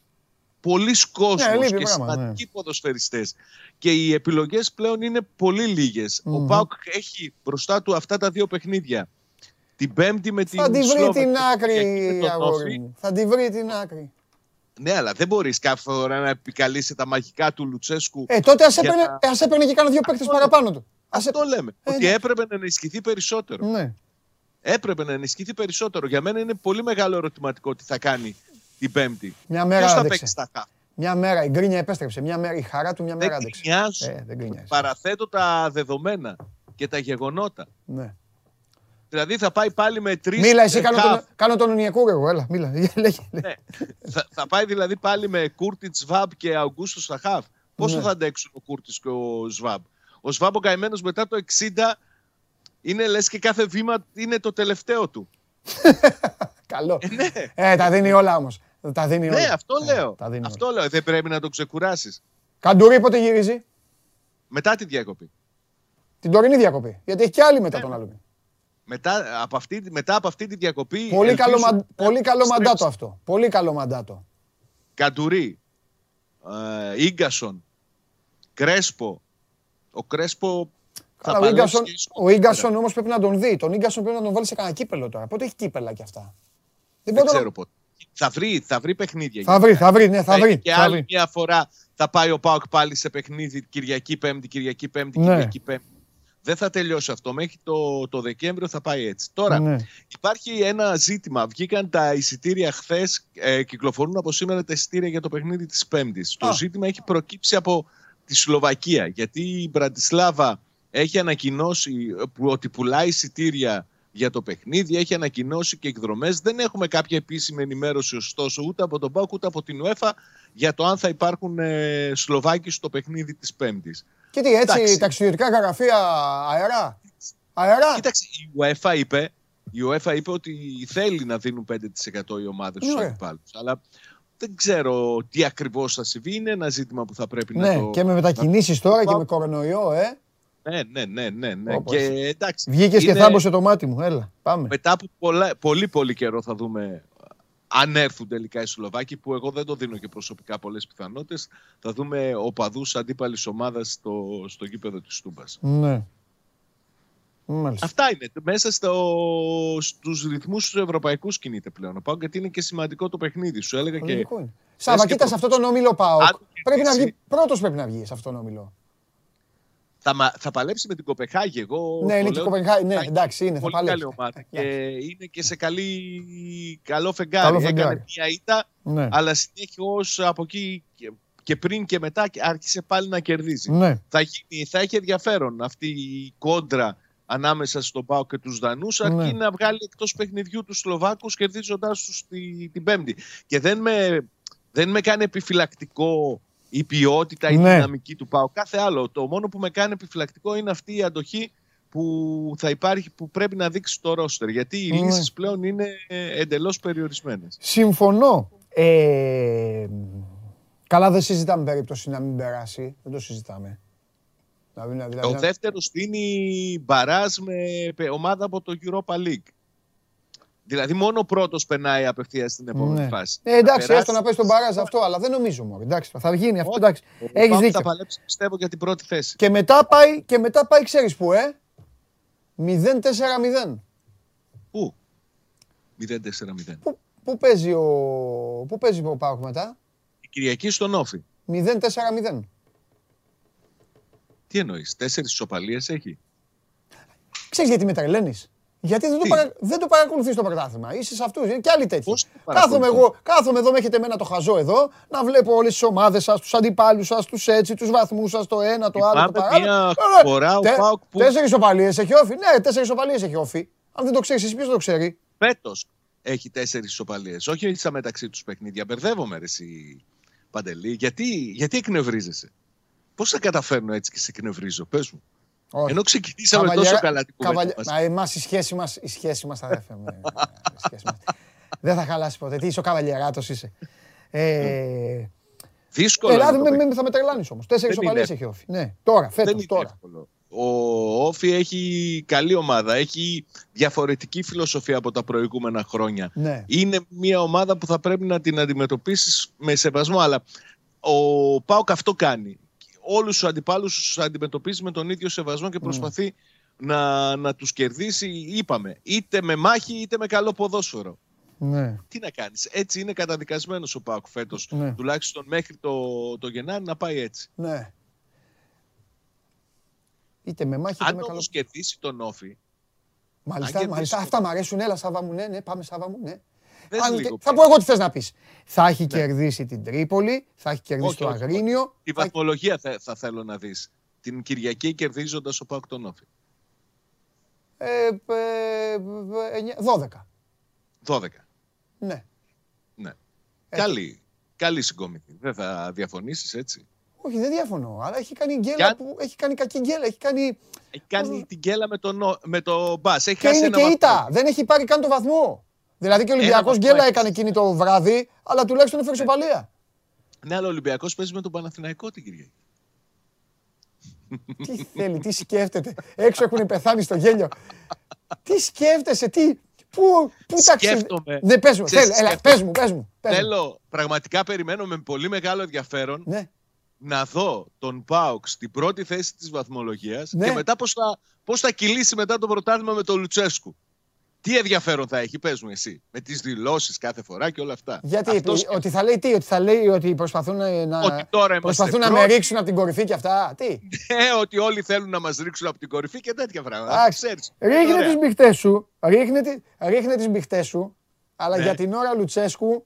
πολλοί κόσμος Ναι, λείπει και πράγμα, ναι. σημαντικοί ποδοσφαιριστές. Και οι επιλογές πλέον είναι πολύ λίγες. Ο Μμμ. Πάουκ έχει μπροστά του αυτά τα δύο παιχνίδια. Την Πέμπτη με την Θα τη βρει Σλόβεν την και την Κυριακή άκρη, με τον αγόρι Όφη. μου. Θα τη βρει την άκρη. Ναι, αλλά δεν μπορείς κάθε φορά να επικαλείσαι τα μαγικά του Λουτσέσκου. Ε, τότε ας για έπαιρνε, να- ε, ας έπαιρνε και κάνα δύο παίκτες παραπάνω του. Αυτό λέμε. Ε, ότι ναι. έπρεπε να ενισχυθεί περισσότερο. Ναι. Έπρεπε να ενισχυθεί περισσότερο. Για μένα είναι πολύ μεγάλο ερωτηματικό τι θα κάνει την Πέμπτη. Μια μέρα Ποιος θα άντεξε. παίξει στα χαφ; Μια μέρα, η γκρίνια επέστρεψε. Μια μέρα, η χαρά του μια μέρα Δεν άντεξε. γκρινιάζω. Ε, δεν γκρινιάζει. Παραθέτω τα δεδομένα και τα γεγονότα. Ναι. Δηλαδή θα πάει πάλι με τρεις. Μίλα, εσύ κάνω τον, κάνω τον Ονιακούργο εγώ. Έλα, μίλα. [LAUGHS] Λέγε. Ναι. θα, θα πάει δηλαδή πάλι με Κούρτιτς Σβάμπ και Αουγκούστος στα χαφ. Πόσο Ναι. θα αντέξουν ο Κούρτιτς και ο Σβάμπ; Ο Σβάμπ ο καημένος μετά το 60 είναι λες και κάθε βήμα είναι το τελευταίο του. [LAUGHS] Καλό. Ε, ναι. Ε, τα δίνει όλα όμως. Τα δίνει όλα. Ναι, αυτό Ε, λέω. τα δίνει Αυτό λέω. Δεν πρέπει να τον ξεκουράσεις. Καντουρί πότε γυρίζει; Μετά τη διακοπή. Την τωρινή διακοπή. Γιατί έχει και άλλη μετά τον άλλο. Μετά από αυτή, μετά από αυτή τη διακοπή. Πολύ ελπίζω καλό, μα- να πολύ καλό στρέψει. μαντάτο αυτό. Πολύ καλό μαντάτο. Καντουρί, ε, Ίγκασον, Κρέσπο. Ο Κρέσπο θα Καλά, ο παλέψει Ίγκασον, και ο Ίγκασον όμως πρέπει να τον δει. Τον Ίγκασον πρέπει να τον βάλει σε κανένα κύπελο τώρα. Πότε έχει κύπελα κι αυτά. Δεν Δεν μπορεί να- ξέρω πότε. Θα βρει, θα βρει παιχνίδια. Θα βρει, θα βρει, ναι, θα είναι βρει. Και θα άλλη βρει. μια φορά θα πάει ο Πάοκ πάλι σε παιχνίδι Κυριακή Πέμπτη, Κυριακή Πέμπτη, Ναι. Κυριακή Πέμπτη. Δεν θα τελειώσει αυτό. Μέχρι το, το Δεκέμβριο θα πάει έτσι. Τώρα, Ναι. υπάρχει ένα ζήτημα. Βγήκαν τα εισιτήρια χθες, ε, κυκλοφορούν από σήμερα τα εισιτήρια για το παιχνίδι της Πέμπτης. Το ζήτημα έχει προκύψει από τη Σλοβακία. Γιατί η Μπραντισλάβα έχει ανακοινώσει ε, που- ότι πουλάει εισιτήρια για το παιχνίδι, έχει ανακοινώσει και εκδρομές. Δεν έχουμε κάποια επίσημη ενημέρωση, ωστόσο, ούτε από τον ΠΑΟΚ ούτε από την ΟΕΦΑ για το αν θα υπάρχουν ε, Σλοβάκοι στο παιχνίδι της Πέμπτης. Και τι, έτσι, Εντάξει. ταξιδιωτικά γραφεία αερά. Αερά. Κοίταξε, η UEFA είπε, η UEFA είπε ότι θέλει να δίνουν 5% οι ομάδες στους Ναι. αντιπάλους. Αλλά δεν ξέρω τι ακριβώς θα συμβεί. Είναι ένα ζήτημα που θα πρέπει να Ναι, το. και με μετακινήσεις τώρα και με κορονοϊό, ε. Ναι, ναι, ναι, ναι. ναι. Όπως. Και εντάξει. Βγήκες και είναι- θάμπωσε το μάτι μου. Έλα, πάμε. Μετά από πολλά, πολύ πολύ καιρό θα δούμε αν έρθουν τελικά οι Σλοβάκοι, που εγώ δεν το δίνω και προσωπικά πολλές πιθανότητες. Θα δούμε οπαδούς αντίπαλης ομάδας στο, στο γήπεδο της Τούμπα. Ναι. Μάλιστα. Αυτά είναι. Μέσα στο, στους ρυθμούς τους ευρωπαϊκούς κινείται πλέον. Ο Πάοκ γιατί είναι και σημαντικό το παιχνίδι. Σου έλεγα και... Λογικό είναι. Σάβα, και κοίτα σε αυτό τον όμιλο ΠΑΟΚ. Αν Πρέπει να κερδίσει- βγει, πρώτος πρέπει να βγει σε αυτόν τον όμιλο. Θα, μα- θα παλέψει με την Κοπεχάγη. Εγώ Ναι, το είναι και η λέω Κοπενχάγη. Ναι, θα εντάξει, είναι, θα πολύ παλέψει. καλή ομάδα. Και Εντάξει. είναι και σε καλή, καλό φεγγάρι. Καλό Έκανε φεγγάρι. μια ήττα, Ναι. αλλά συνέχως από εκεί και- και πριν και μετά άρχισε πάλι να κερδίζει. Ναι. Θα, γίνει, θα έχει ενδιαφέρον αυτή η κόντρα ανάμεσα στον Πάο και τους Δανούς αρκεί Ναι. να βγάλει εκτός παιχνιδιού τους Σλοβάκους κερδίζοντάς τους τη, την Πέμπτη. Και δεν με, δεν με κάνει επιφυλακτικό η ποιότητα, η Ναι. δυναμική του Πάου. Κάθε άλλο. Το μόνο που με κάνει επιφυλακτικό είναι αυτή η αντοχή που θα υπάρχει, που πρέπει να δείξει το ρόστερ. Γιατί οι Ναι. λύσεις πλέον είναι ε, εντελώς περιορισμένες. Συμφωνώ. Ε, καλά, δεν συζητάμε περίπτωση να μην περάσει. Δεν το συζητάμε. Δηλαδή, να- δηλαδή, Ο να- δεύτερος δίνει μπαράζ με πε- ομάδα από το Europa League. Δηλαδή μόνο ο πρώτος περνάει απευθείας στην επόμενη Ναι. φάση. Ε, εντάξει, περάσει- έστω να πέσει τον μπαράζ αυτό, αλλά δεν νομίζω μόνο. Εντάξει, θα γίνει αυτό. Όχι. Εντάξει. Ο Έχεις Πάοκ δίκιο. Θα παλέψει πιστεύω για την πρώτη θέση. Και μετά πάει, και μετά πάει ξέρεις που, ε; 0-4-0. Πού; 0-4-0. Πού, πού παίζει ο, πού παίζει ο Πάοκ μετά; Η Κυριακή στον Όφη. 0-4-0. Τι εννοείς, τέσσερις ισοπαλίες έχει; Ξέρεις γιατί με τρελαίνεις; Γιατί δεν το, Τι; παρα... δεν το παρακολουθείς το πρωτάθλημα. Είσαι σε αυτούς, είναι και άλλοι τέτοιοι. Πώς το Κάθομαι παρακολουθώ; εγώ, κάθομαι εδώ, με έχετε εμένα το χαζό εδώ, να βλέπω όλες τις ομάδες σας, τους αντιπάλους σας, τους έτσι, τους βαθμούς σας, το ένα, το άλλο, το Λυπάμαι παράλληλο. μια Ωραία. φορά ο Τε- ΠΑΟΚ που- Τέσσερις οπαλίες έχει όφη. Ναι, τέσσερις οπαλίες έχει όφη. Αν δεν το ξέρεις εσύ, ποιος το ξέρει; Φέτος έχει τέσσερις ισοπαλίες. Όχι στα μεταξύ τους παιχνίδια. Μπερδεύομαι ρε εσύ Παντελή. Γιατί, γιατί εκνευρίζεσαι; Πώς θα καταφέρνω έτσι και σε εκνευρίζω; Πες μου. Όχι. Ενώ ξεκινήσαμε Καβαλιέρα- τόσο καλά την κουβέντα καβαλι- μας. Μα εμάς η σχέση μας, η σχέση μας αδέρφε μου. ε, η σχέση μας. Δεν θα χαλάσει ποτέ. Τι είσαι ο καβαλιεράτος είσαι. Ε, Δύσκολο. Ελλάδα είναι το με, με, θα με τρελάνεις όμως. Τέσσερις Δεν είναι οπαλίες έχει όφη. Ναι, τώρα, Δεν φέτος, είναι τώρα. εύκολο. Ο Όφη έχει καλή ομάδα. Έχει διαφορετική φιλοσοφία από τα προηγούμενα χρόνια. Ναι. Είναι μια ομάδα που θα πρέπει να την αντιμετωπίσεις με σεβασμό. Αλλά ο Πάοκ αυτό κάνει. Όλους τους αντιπάλους τους αντιμετωπίζει με τον ίδιο σεβασμό και προσπαθεί να, να τους κερδίσει. Είπαμε, είτε με μάχη είτε με καλό ποδόσφαιρο. Ναι. Τι να κάνεις. Έτσι είναι καταδικασμένος ο Πάοκ φέτος. Ναι. Τουλάχιστον μέχρι το, το Γενάρη να πάει έτσι. Ναι. Είτε με μάχη είτε Αν με καλό. όμω κερδίσει τον Όφη, Μάλιστα, αν μάλιστα. κερδίσει- Αυτά μου αρέσουν. Έλα, Σάβα μου, ναι, ναι, πάμε Σάβα μου, ναι. Δες Αν- λίγο θα ποιο. πω εγώ τι θες να πεις. Θα έχει κερδίσει την Τρίπολη, θα έχει κερδίσει Όχι, το όχι, Αγρίνιο. τη θα- βαθμολογία θα, θα θέλω να δεις. Την Κυριακή κερδίζοντας ο Πάουκ τον Όφη. Ε, ε, εννιά- 12. 12. Ναι. Ναι. Καλή, καλή συγκόμιδη. Δεν θα διαφωνήσεις έτσι; Όχι, δεν διαφωνώ. Αλλά έχει κάνει γκέλα Κι αν- που έχει κάνει κακή γκέλα. Έχει κάνει. Έχει κάνει την κέλα με τον, Ο- με το μπας. Έχει Και χάσει είναι ένα και βαθμό. ήττα. Δεν έχει πάρει καν το βαθμό. Δηλαδή και ο Ολυμπιακός βαθμό γκέλα έχει. έκανε εκείνη το βράδυ, αλλά τουλάχιστον έφερε σοπαλία. Ναι, αλλά ο Ολυμπιακός παίζει με τον Παναθηναϊκό την Κυριακή. τι θέλει, τι σκέφτεται. Έξω έχουν πεθάνει στο γέλιο. τι σκέφτεσαι, τι. Πού, πού ταξιδεύει. Σκέφτομαι. Ναι, πες μου, Ξέρεις θέλω, τι έλα, σκέφτομαι. πες μου, πες μου. πες μου. Θέλω, πραγματικά περιμένω με πολύ μεγάλο ενδιαφέρον Ναι. να δω τον Πάουκ στην πρώτη θέση της βαθμολογίας Ναι. και μετά πώς θα, πώς θα κυλήσει μετά το πρωτάθλημα με τον Λουτσέσκου. Τι ενδιαφέρον θα έχει, πες μου εσύ, με τις δηλώσεις κάθε φορά και όλα αυτά. Γιατί Αυτός- ότι θα λέει τι, ότι θα λέει ότι προσπαθούν να, να- Ότι τώρα είμαστε προσπαθούν να με πρώτοι. ρίξουν από την κορυφή και αυτά. Τι; [LAUGHS] Ε, ότι όλοι θέλουν να μας ρίξουν από την κορυφή και τέτοια πράγματα. Εντάξει. Ξέρεις. Ρίχνε Ωραία. τις μπιχτές σου, ρίχνε, τι- ρίχνε τις μπιχτές σου, αλλά Ναι. για την ώρα Λουτσέσκου,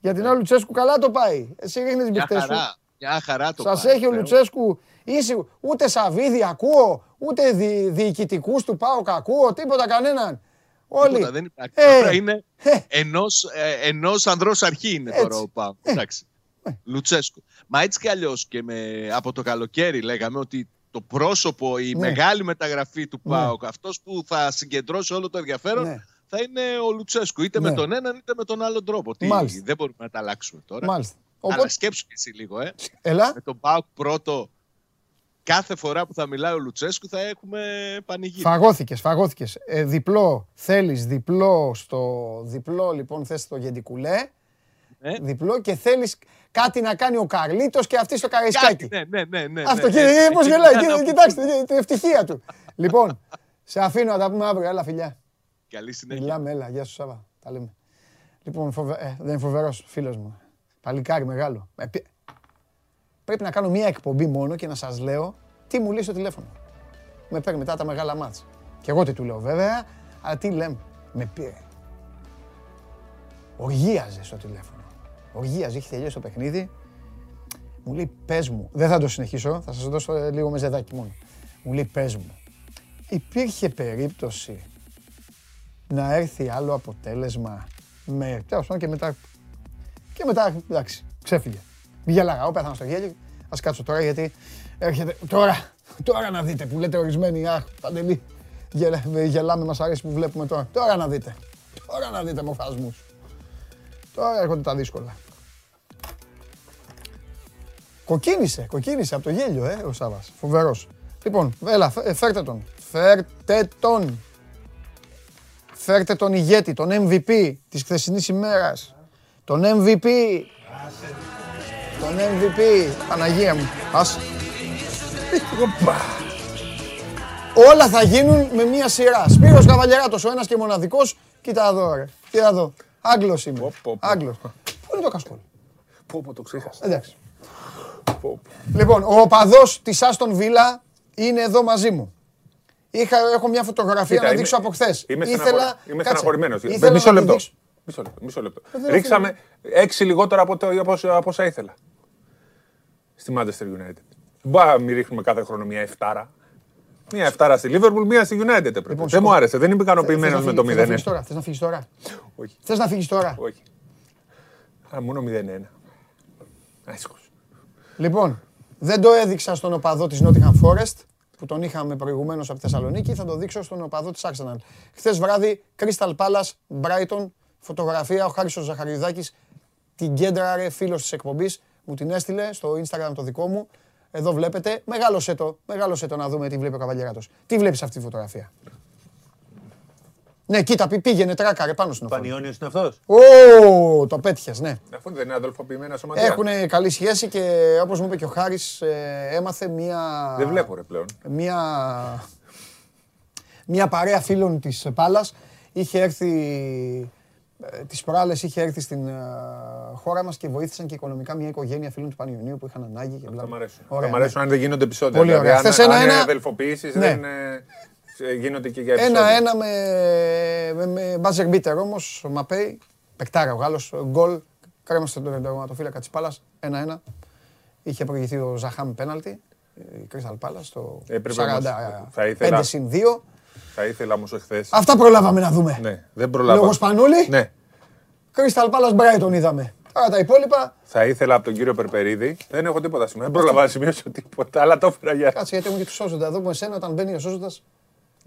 για την ώρα Λουτσέσκου καλά το πάει. Εσύ ρίχνε τις Μια μπιχτές σου. χαρά, μια χαρά το Σας πάει, έχει ο Θεό. Λουτσέσκου, είσαι, ούτε Σαββίδη ακούω, ούτε δι, διοικητικούς του ΠΑΟΚ ακούω, τίποτα κανέναν. Όλοι. Τίποτα, δεν υπάρχει. Ε, Τώρα είναι ε. ενός, ε, ενός ανδρός αρχή είναι τώρα Έτσι. ο Πάουκ. Εντάξει. Λουτσέσκου. Μα έτσι κι αλλιώς και με, από το καλοκαίρι λέγαμε ότι το πρόσωπο, η Ναι. μεγάλη μεταγραφή του Ναι. ΠΑΟΚ, αυτός που θα συγκεντρώσει όλο το ενδιαφέρον, Ναι. θα είναι ο Λουτσέσκου. Είτε Ναι. με τον έναν είτε με τον άλλον τρόπο. Τι, Μάλιστα. δεν μπορούμε να τα αλλάξουμε τώρα. Μάλιστα. Αλλά Οπότε, σκέψου και εσύ λίγο, ε. έλα. Με τον ΠΑΟΚ πρώτο, κάθε φορά που θα μιλάει ο Λουτσέσκου θα έχουμε πανηγύρι. Φαγώθηκες, φαγώθηκες. Ε, διπλό, θέλεις διπλό στο διπλό, λοιπόν, θες το γεντικουλέ. Ε. Διπλό και θέλεις κάτι να κάνει ο Καρλίτος και αυτή στο Καραϊσκάκι. Κάτι, ναι, ναι, ναι, ναι. Αυτό ναι, κύριε, ναι. πώς Εκεί γελάει, να κύριε, πούμε. κοιτάξτε, την ευτυχία του. Λοιπόν, σε αφήνω να τα πούμε αύριο, έλα φιλιά. Καλή συνέχεια. Μιλάμε, έλα, γεια σου Σάβα, τα λέμε. Λοιπόν, φοβε... ε, δεν είναι φοβερός φίλος μου. Παλικάρι μεγάλο. Ε, πι- Πρέπει να κάνω μία εκπομπή μόνο και να σας λέω τι μου λέει στο τηλέφωνο. Με παίρνει μετά τα μεγάλα μάτς. Και εγώ τι του λέω βέβαια, αλλά τι λέμε. Με πήρε. Οργίαζε στο τηλέφωνο. Οργίαζε, έχει τελειώσει το παιχνίδι. Μου λέει πες μου, δεν θα το συνεχίσω, θα σας δώσω ε, λίγο μεζεδάκι μόνο. Μου λέει πες μου, υπήρχε περίπτωση να έρθει άλλο αποτέλεσμα με. Τέλος πάντων και μετά. Και μετά, εντάξει, ξέφυγε. Γέλαγα, εγώ πέθανα στο γέλιο. Α κάτσω τώρα γιατί έρχεται. Τώρα, τώρα να δείτε που λέτε ορισμένοι. Αχ, παντελή. Γελα, γελάμε, μας αρέσει που βλέπουμε τώρα. Τώρα να δείτε. Τώρα να δείτε μοφασμού. Τώρα έρχονται τα δύσκολα. Κοκκίνησε, κοκκίνησε από το γέλιο, ε, ο Σάβας. Φοβερός. Λοιπόν, έλα, φε- ε, φέρτε τον. Φέρτε τον. Φέρτε τον ηγέτη, τον MVP της χθεσινής ημέρας. Τον MVP. Τον MVP. Παναγία μου. Ας. Οπα. Όλα θα γίνουν με μία σειρά. Σπύρος Καβαλιαράτος, ο ένας και μοναδικός. Κοίτα εδώ, ρε. Κοίτα εδώ. Άγγλος είμαι. πω, πω. Άγγλος. Πού είναι το κασκόλ; Πω, πω, το ξέχασα. Εντάξει. Πω, πω. Λοιπόν, ο οπαδός της Άστον Βίλα είναι εδώ μαζί μου. Είχα, έχω μια φωτογραφία Κοίτα, να είμαι- δείξω από χθες. Είμαι, στεναχωρη- είμαι στεναχωρημένος. Ήθελα Μισό να τη λεπτό. δείξω. Μισό λεπτό. Μισό λεπτό. δεν Ρίξαμε έξι λιγότερα από, το, από, όσα- από όσα ήθελα. Στη Manchester United. Δεν μπορεί να μην ρίχνουμε κάθε χρόνο μια εφτάρα. Μια εφτάρα στη Liverpool, μια στη United έπρεπε. Λοιπόν, δεν μου σηκώ. άρεσε. Δεν είμαι ικανοποιημένος Θες να με το φύγεις- θες να 0-1. φύγεις τώρα, θες να φύγεις τώρα; Όχι. Θες να φύγεις τώρα; Όχι. Α, μόνο 0-1. Άσχος. Λοιπόν, δεν το έδειξα στον οπαδό της Nottingham Forest που τον είχαμε προηγουμένως από τη Θεσσαλονίκη, θα το δείξω στον οπαδό της Arsenal. Χθες βράδυ, Crystal Palace, Brighton, φωτογραφία, ο Χάρης ο Ζαχαριουδάκης, την κέντραρε φίλος της εκπομπής, μου την έστειλε στο Instagram το δικό μου. Εδώ βλέπετε, μεγάλωσε το, μεγάλωσε το να δούμε τι βλέπει ο Καβαλιαράτος. Τι βλέπεις αυτή τη φωτογραφία; Ναι, κοίτα, πή- πήγαινε τράκαρε πάνω στην οθόνη. Πανιόνιος είναι αυτός; Ω, το πέτυχες, ναι. Αφού δεν είναι αδελφοποιημένα σωματεία. Έχουν καλή σχέση και όπως μου είπε και ο Χάρης, ε, έμαθε μία... Δεν βλέπω ρε πλέον. Μία, μία παρέα φίλων της Πάλας. Είχε έρθει Τις προάλλες είχε έρθει στην ε, χώρα μας και βοήθησαν και οικονομικά μια οικογένεια φίλων του Πανιωνίου που είχαν ανάγκη. Και Αυτά μ' αρέσουν. Ωραία, Αυτά μ' ναι. αρέσουν αν δεν γίνονται επεισόδια. Πολύ Δηλαδή, ωραία. αν- Χθες ένα- αν ένα- αδελφοποιήσεις Ναι. δεν ε, ε, γίνονται και για επεισόδια. Ένα-ένα με, με, με buzzer beater όμως, ο Μαπέι, πεκτάρα ο Γάλλος, γκολ, κρέμασε τον τερματοφύλακα της Πάλας, ένα-ένα. Είχε προηγηθεί ο Ζαχάμ πέναλτι, η Crystal Palace, το Έπρεπε όμως, 45 θα ήθελα- συν 2. Θα ήθελα όμως εχθές. Αυτά προλάβαμε να δούμε. Ναι, δεν προλάβα. Λόγω Σπανούλη, Ναι. Crystal Palace Brighton είδαμε. Τώρα τα υπόλοιπα, Θα ήθελα από τον κύριο Περπερίδη. Δεν έχω τίποτα σήμερα. Δεν πρόλαβα να σημειώσω τίποτα, αλλά το έφερα για. κάτσε γιατί έχουμε και του Σόζοντα. Εδώ που εσένα όταν μπαίνει ο Σόζοντα.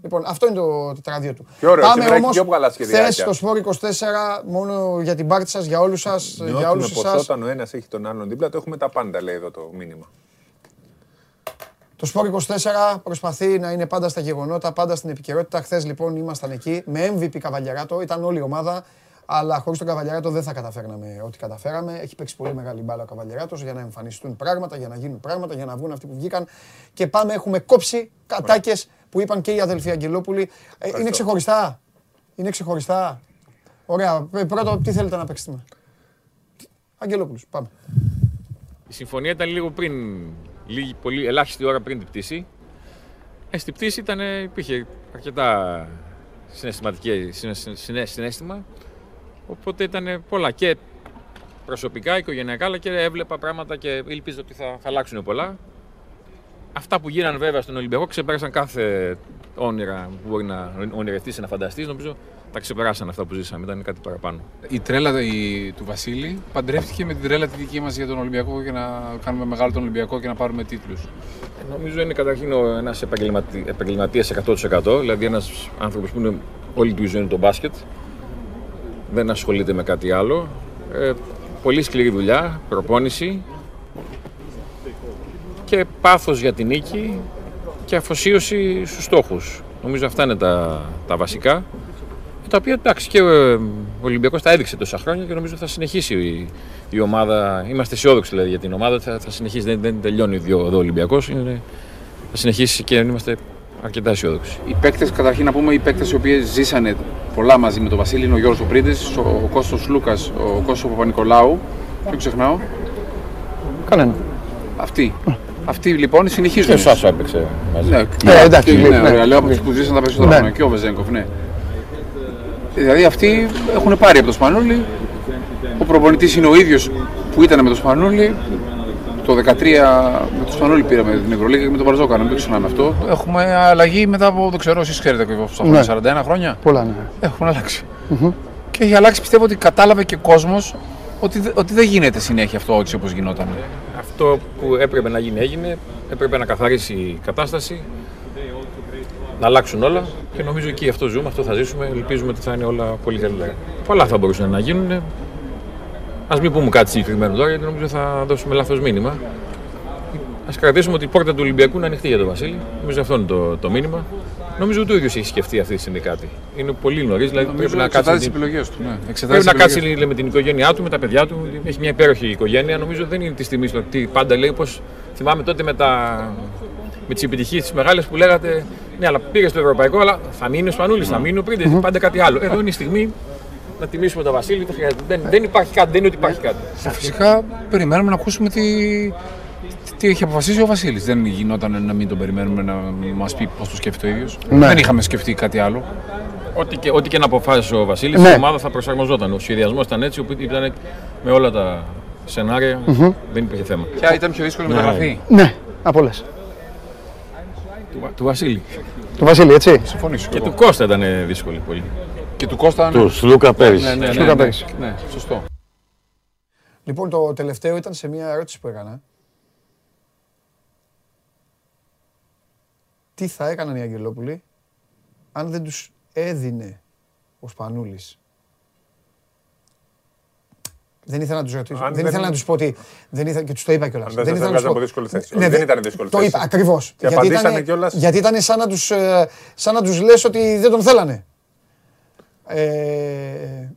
Λοιπόν, αυτό είναι το τετράδιο του. Πιο ωραίο, Πάμε σήμερα έχει όμως, πιο καλά σχεδιάκια. χθες στο Σπόρ 24, μόνο για την πάρτι σας, για όλους σας, για Νιώθουμε όλους πως εσάς. όταν ο ένας έχει τον άλλον δίπλα, το έχουμε τα πάντα, λέει εδώ το μήνυμα. Το Σπόρ 24 προσπαθεί να είναι πάντα στα γεγονότα, πάντα στην επικαιρότητα. Χθες λοιπόν ήμασταν εκεί με MVP Καβαλιαράτο, ήταν όλη η ομάδα. Αλλά χωρίς τον Καβαλιαράτο δεν θα καταφέρναμε ό,τι καταφέραμε. Έχει παίξει πολύ μεγάλη μπάλα ο Καβαλιαράτος για να εμφανιστούν πράγματα, για να γίνουν πράγματα, για να βγουν αυτοί που βγήκαν. Και πάμε, έχουμε κόψει κατάκες που είπαν και οι αδελφοί Αγγελόπουλοι. Ε, είναι ξεχωριστά; Είναι ξεχωριστά; Ωραία. Ε, Πρώτο, τι θέλετε να παίξετε; Αγγελόπουλου, πάμε. Η συμφωνία ήταν λίγο πριν, λίγη, πολύ ελάχιστη ώρα πριν την πτήση. Ε, στην πτήση ήταν, υπήρχε αρκετά συναισθηματική, συναι- συναι- συναίσθημα. Οπότε ήταν πολλά και προσωπικά, οικογενειακά, αλλά και έβλεπα πράγματα και ελπίζω ότι θα, θα αλλάξουν πολλά. Αυτά που γίνανε βέβαια στον Ολυμπιακό ξεπέρασαν κάθε όνειρα που μπορεί να ονειρευτείς, να φανταστείς. Νομίζω τα ξεπεράσαν αυτά που ζήσαμε, ήταν κάτι παραπάνω. Η τρέλα η- του Βασίλη παντρεύτηκε με την τρέλα τη δική μας για τον Ολυμπιακό και να κάνουμε μεγάλο τον Ολυμπιακό και να πάρουμε τίτλους. Νομίζω είναι καταρχήν ένας επαγγελματίας 100%. Δηλαδή ένας άνθρωπος που είναι όλη του η ζωή είναι το μπάσκετ. Δεν ασχολείται με κάτι άλλο. Ε, πολύ σκληρή δουλειά, προπόνηση και πάθος για την νίκη και αφοσίωση στους στόχους. Νομίζω αυτά είναι τα, τα βασικά. Τα οποία εντάξει και ε, ο Ολυμπιακός τα έδειξε τόσα χρόνια και νομίζω θα συνεχίσει η, η ομάδα. Είμαστε αισιόδοξοι δηλαδή για την ομάδα. Θα, θα συνεχίσει, δεν, δεν τελειώνει εδώ ο Ολυμπιακός. Είναι, θα συνεχίσει και είμαστε αρκετά αισιόδοξοι. Οι παίκτες, καταρχήν να πούμε, οι παίκτες οι οποίοι ζήσανε πολλά μαζί με τον Βασίλη είναι ο Γιώργος Πρίντε, ο, ο Κώστος Λούκας, ο Κώστος Παπα-Νικολάου. Ποιο ξεχνάω. Κανένα. Αυτοί. Αυτοί λοιπόν συνεχίζουν. Και ο Σάσο έπαιξε μαζί. Ναι, Ε, εντάξει, ναι, ναι. ωραία, λέω από τους που ζήσαν τα περισσότερα Ναι. χρόνια. Και ο Βεζέγκοφ, ναι. Δηλαδή αυτοί έχουν πάρει από το Σπανούλι. Ο προπονητής είναι ο ίδιος που ήταν με το Σπανούλι. Το 2013 με το Σπανούλι πήραμε την Ευρωλίγα και με τον Βαρζόκα, να μην το ξεχνάμε αυτό. Έχουμε αλλαγή μετά από, δεν ξέρω, εσείς ξέρετε ακριβώς πόσα Ναι. χρόνια, 41 χρόνια; Πολλά ναι. Έχουν αλλάξει. Και έχει αλλάξει πιστεύω ότι κατάλαβε και ο κόσμος ότι, δε- ότι δεν γίνεται συνέχεια αυτό έτσι όπως γινόταν. Αυτό που έπρεπε να γίνει έγινε. Έπρεπε να καθαρίσει η κατάσταση. Να αλλάξουν όλα και νομίζω εκεί αυτό ζούμε, αυτό θα ζήσουμε. Ελπίζουμε ότι θα είναι όλα πολύ καλύτερα. Πολλά θα μπορούσαν να γίνουν. Α μην πούμε κάτι συγκεκριμένο τώρα, γιατί νομίζω θα δώσουμε λάθος μήνυμα. Α κρατήσουμε ότι η πόρτα του Ολυμπιακού είναι ανοιχτή για τον Βασίλη. Νομίζω αυτό είναι το, το μήνυμα. Νομίζω ούτε ο ίδιος έχει σκεφτεί αυτή τη στιγμή κάτι. Είναι πολύ νωρίς, δηλαδή Νομίζω πρέπει να εξετάζει κάτσει. τις επιλογές του. Ναι. Εξετάζει Πρέπει να τις κάτσει επιλογές λέει, με την οικογένειά του, με τα παιδιά του. Έχει μια υπέροχη οικογένεια. Νομίζω δεν είναι τη στιγμή στο τι πάντα λέει. Πώ θυμάμαι τότε με, τα... με τις επιτυχίες τη μεγάλες που λέγατε Ναι, αλλά πήγες στο ευρωπαϊκό, αλλά θα μείνεις ο Σπανούλη, θα μείνει ο Πρίντε, πάντα κάτι άλλο. Εδώ είναι η στιγμή να τιμήσουμε τον Βασίλη. Δεν, χρειάζεται. δεν, δεν υπάρχει κάτι, δεν είναι ότι υπάρχει κάτι. του. Φυσικά περιμένουμε να ακούσουμε τι, τι έχει αποφασίσει ο Βασίλης. Δεν γινόταν να μην τον περιμένουμε να μας πει πώς το σκέφτεται ο ίδιος. Ναι. Δεν είχαμε σκεφτεί κάτι άλλο. Ό,τι και, ό,τι και να αποφάσισε ο Βασίλης, Ναι. η ομάδα θα προσαρμοζόταν. Ο σχεδιασμός ήταν έτσι, όπου ήταν με όλα τα σενάρια. Δεν υπήρχε θέμα. Ποια ήταν πιο δύσκολη Ναι. μεταγραφή. Ναι, από όλες. Του, του Βασίλη. Το Βασίλη, έτσι. Συμφωνήσω. Και του Κώστα ήταν δύσκολη πολύ. Και του Κώστα. Τους Λούκα πέρυσι. Ναι, ναι, ναι, Λούκα ναι, πέρυσι. ναι, σωστό. Λοιπόν, το τελευταίο ήταν σε μια ερώτηση που έκανα. Τι θα έκαναν οι Αγγελόπουλοι αν δεν τους έδινε ο Σπανούλης; Δεν ήθελα να τους ρωτήσω. Αν δεν, δεν- ήθελα να τους πω ότι... Δεν ήθελα, και τους το είπα κιόλας. Αν δεν σας ήθελα να έβγαζε τους πω- από δύσκολη θέση. Ναι, Δεν ήταν δύσκολη Το θέση. είπα, ακριβώς. Και Γιατί απαντήσανε ήτανε- κιόλας; Γιατί ήταν σαν να τους, ε, σαν να τους λες ότι δεν τον θέλανε. Ε,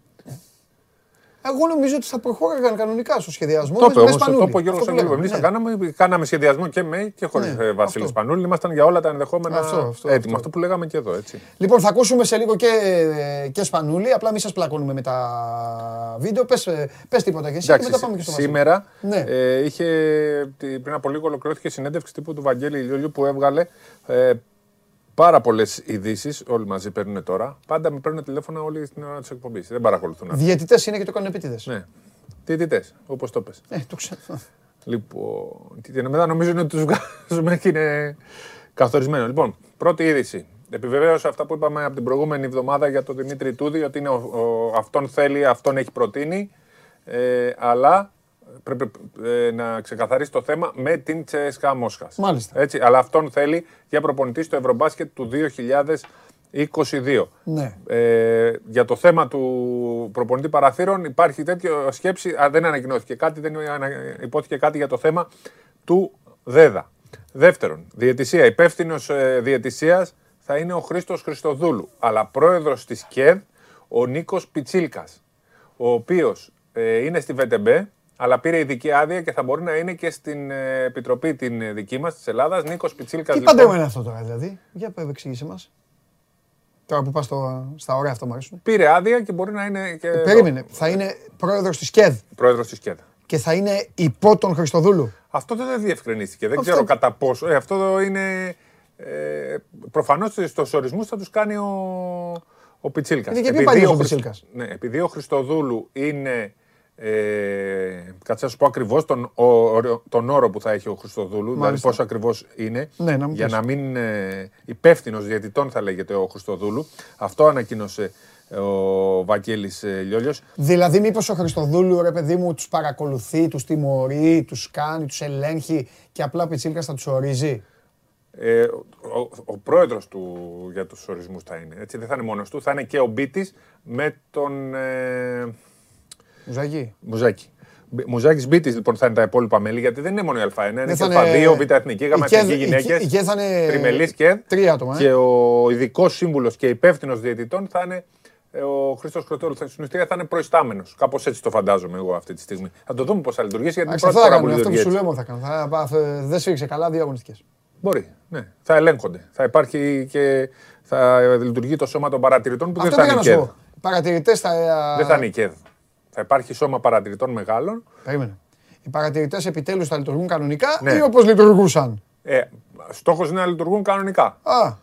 Εγώ νομίζω ότι θα προχώραγαν κανονικά στο σχεδιασμό. Το με- είπε με όμως, το Σπανούλη. είπε ο Γιώργος Αυτό που Αγγελίδη. λέγαμε, Εμείς τα ναι. κάναμε, κάναμε σχεδιασμό και με και χωρίς Ναι, Βασίλη αυτό. Σπανούλη. Ήμασταν για όλα τα ενδεχόμενα Αυτό, αυτό, έτοιμοι. αυτό. Αυτό που λέγαμε και εδώ. Έτσι. Λοιπόν, θα ακούσουμε σε λίγο και, και Σπανούλη. Απλά μην σας πλακώνουμε με τα βίντεο. Πες πες τίποτα και εσύ και Εντάξει, μετά πάμε και στο Βασίλη. σήμερα Ναι. ε, είχε, τι- πριν από λίγο ολοκληρώθηκε συνέντευξη τύπου του Βαγγέλη Λιόλιου που έβγαλε ε, πάρα πολλές ειδήσεις. Όλοι μαζί παίρνουν τώρα. Πάντα με παίρνουν τηλέφωνα όλοι στην ώρα της εκπομπής. Δεν παρακολουθούν. αυτό. Διαιτητές είναι και το κάνουν επίτηδες. Ναι. Διαιτητές, όπως το πες. Ε, το ξέρω. Λοιπόν, και μετά νομίζουν ότι τους βγάζουμε και είναι καθορισμένο. Λοιπόν, πρώτη είδηση. Επιβεβαίωσε αυτά που είπαμε από την προηγούμενη εβδομάδα για τον Δημήτρη Τούδη, ότι είναι ο, ο- αυτόν θέλει, αυτόν έχει προτείνει, ε, αλλά πρέπει ε, να ξεκαθαρίσει το θέμα με την Τσέσκα Μόσχας. Μάλιστα. Έτσι, αλλά αυτόν θέλει για προπονητή στο Ευρωμπάσκετ του 2022. Ναι. Ε, για το θέμα του προπονητή παραθύρων υπάρχει τέτοιο σκέψη, α, δεν ανακοινώθηκε κάτι, δεν ανα- υπόθηκε κάτι για το θέμα του ΔΕΔΑ. Δεύτερον, διαιτησία. Υπεύθυνος ε, διαιτησίας θα είναι ο Χρήστος Χριστοδούλου, αλλά πρόεδρος της ΚΕΔ ο Νίκος Πιτσίλκας, ο οποίος είναι στη ΒΤΜ, αλλά πήρε ειδική άδεια και θα μπορεί να είναι και στην ε, επιτροπή την ε, δική μας της Ελλάδας. Νίκος Πιτσίλκας. Τι παντρεύω είναι αυτό τώρα, δηλαδή; Για πέ, εξήγησε μας. Τώρα που πας στα ωραία, αυτό μου αρέσουν. Πήρε άδεια και μπορεί να είναι και. Περίμενε. Θα είναι πρόεδρος της ΚΕΔ Πρόεδρος της ΚΕΔ. και θα είναι υπό τον Χριστοδούλου. Αυτό δεν διευκρινίστηκε. Δεν Αυτό- ξέρω κατά πόσο. Ε, αυτό είναι. Ε, Προφανώς στους ορισμούς θα τους κάνει ο, ο Πιτσίλκας. Είναι και πιο παλιός ο Πιτσίλκας. Ναι, επειδή ο Χριστοδούλου είναι. Ε, κάτσε να σου πω ακριβώς τον, όρο- τον όρο που θα έχει ο Χριστοδούλου, δηλαδή Μάλιστα. πόσο ακριβώς είναι. Ναι, να μου για πεις. να μην ε, υπεύθυνος διαιτητών θα λέγεται ο Χριστοδούλου. Αυτό ανακοίνωσε ο Βαγγέλης ε, Λιόλιος. Δηλαδή, μήπως ο Χριστοδούλου, ρε παιδί μου, τους παρακολουθεί, τους τιμωρεί, τους κάνει, τους ελέγχει και απλά ο Πιτσίλκα θα τους ορίζει; Ε, ο, ο, ο πρόεδρος του για τους ορισμούς θα είναι. Έτσι, δεν θα είναι μόνος του, θα είναι και ο Μπίτης με τον ε, Μουζαγί. Μουζάκη. Μπι- Μουζάκης Μπίτης λοιπόν θα είναι τα υπόλοιπα μέλη, γιατί δεν είναι μόνο η Α1, είναι Δεν και θα είναι- Α2, Β' Εθνική, Γ' η ΚΕΔ- Εθνική η Γυναίκες, ΚΕΔ- η ΚΕΔ θα είναι τριμελής ΚΕΔ τρία άτομα, ε. και ο ειδικός σύμβουλος και υπεύθυνος διαιτητών θα είναι ε, ο Χρήστος Κροτόλου. Θα, στην ουσία θα είναι προϊστάμενος. Κάπως έτσι το φαντάζομαι εγώ αυτή τη στιγμή. Θα το δούμε πώς θα λειτουργήσει, γιατί είναι η Εντάξει, πρώτη αυτό θα φορά που κάνουν. Αυτό λειτουργεί που σου έτσι. λέω μόνο θα κάνουν. Θα, θα- θα- δεν σφίξε καλά δύο αγωνιστικές. Μπορεί, ναι. Θα ελέγχονται. Θα υπάρχει και θα λειτουργεί το σώμα των παρατηρητών που Αυτό δεν θα πήγα είναι να η σου ΚΕΔ. πω. Παρατηρητές θα. Δεν θα είναι η ΚΕΔ. Θα υπάρχει σώμα παρατηρητών μεγάλων. Περίμενε. Οι παρατηρητές επιτέλους θα λειτουργούν κανονικά Ναι. ή όπως λειτουργούσαν; Ε, στόχος είναι να λειτουργούν κανονικά. Α,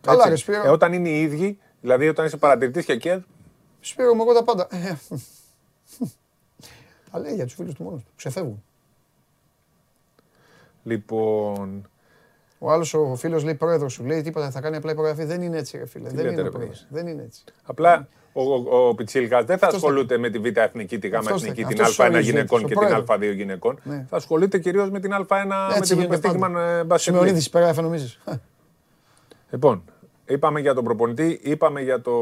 καλά, Έτσι. ρε Σπύρο. Ε, όταν είναι οι ίδιοι, δηλαδή όταν είσαι παρατηρητής και ΚΕΔ, Σπύρο μου, εγώ τα πάντα. Ε, Τα λέει για τους φίλους του μόνος του. Ξεφεύγουν. λοιπόν. Ο άλλος ο φίλος λέει πρόεδρος σου λέει τίποτα θα κάνει απλά υπογραφή. Δεν είναι έτσι, ρε φίλε. Τι Δεν λέτε, είναι ρε ο παιδί. πρόεδρος. Δεν είναι έτσι. Απλά ο, ο, ο Πιτσίλκας δεν θα Αυτός θα- ασχολείται με τη Β' Εθνική, τη Γ' Αυτός θα- Εθνική, την αυτός Α1 ορίζει γυναικών τον και την πρόεδρο. Α2 γυναικών. Ναι. Θα ασχολείται κυρίως με την Α1 με Έτσι την γίνεται Στίγμαν πάντα. Μπάσκετ. Σημεωνίδης υπέγραφε νομίζεις. Ε, Λοιπόν, είπαμε για τον προπονητή, είπαμε για, το,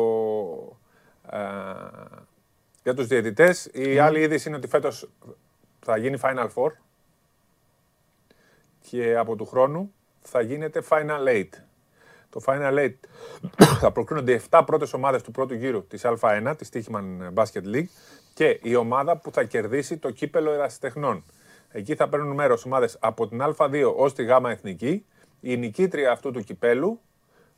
ε, για τους διαιτητές. Η άλλη είδηση είναι ότι φέτος θα γίνει Final Four και από του χρόνου θα γίνεται Final Eight. Το Final Eight [COUGHS] θα προκρίνονται οι 7 πρώτες ομάδες του πρώτου γύρου της Α1, της Τύχημαν Basket League και η ομάδα που θα κερδίσει το κύπελο ερασιτεχνών. Εκεί θα παίρνουν μέρος ομάδες από την Α2 ως τη Γ Εθνική. Η νικήτρια αυτού του κυπέλου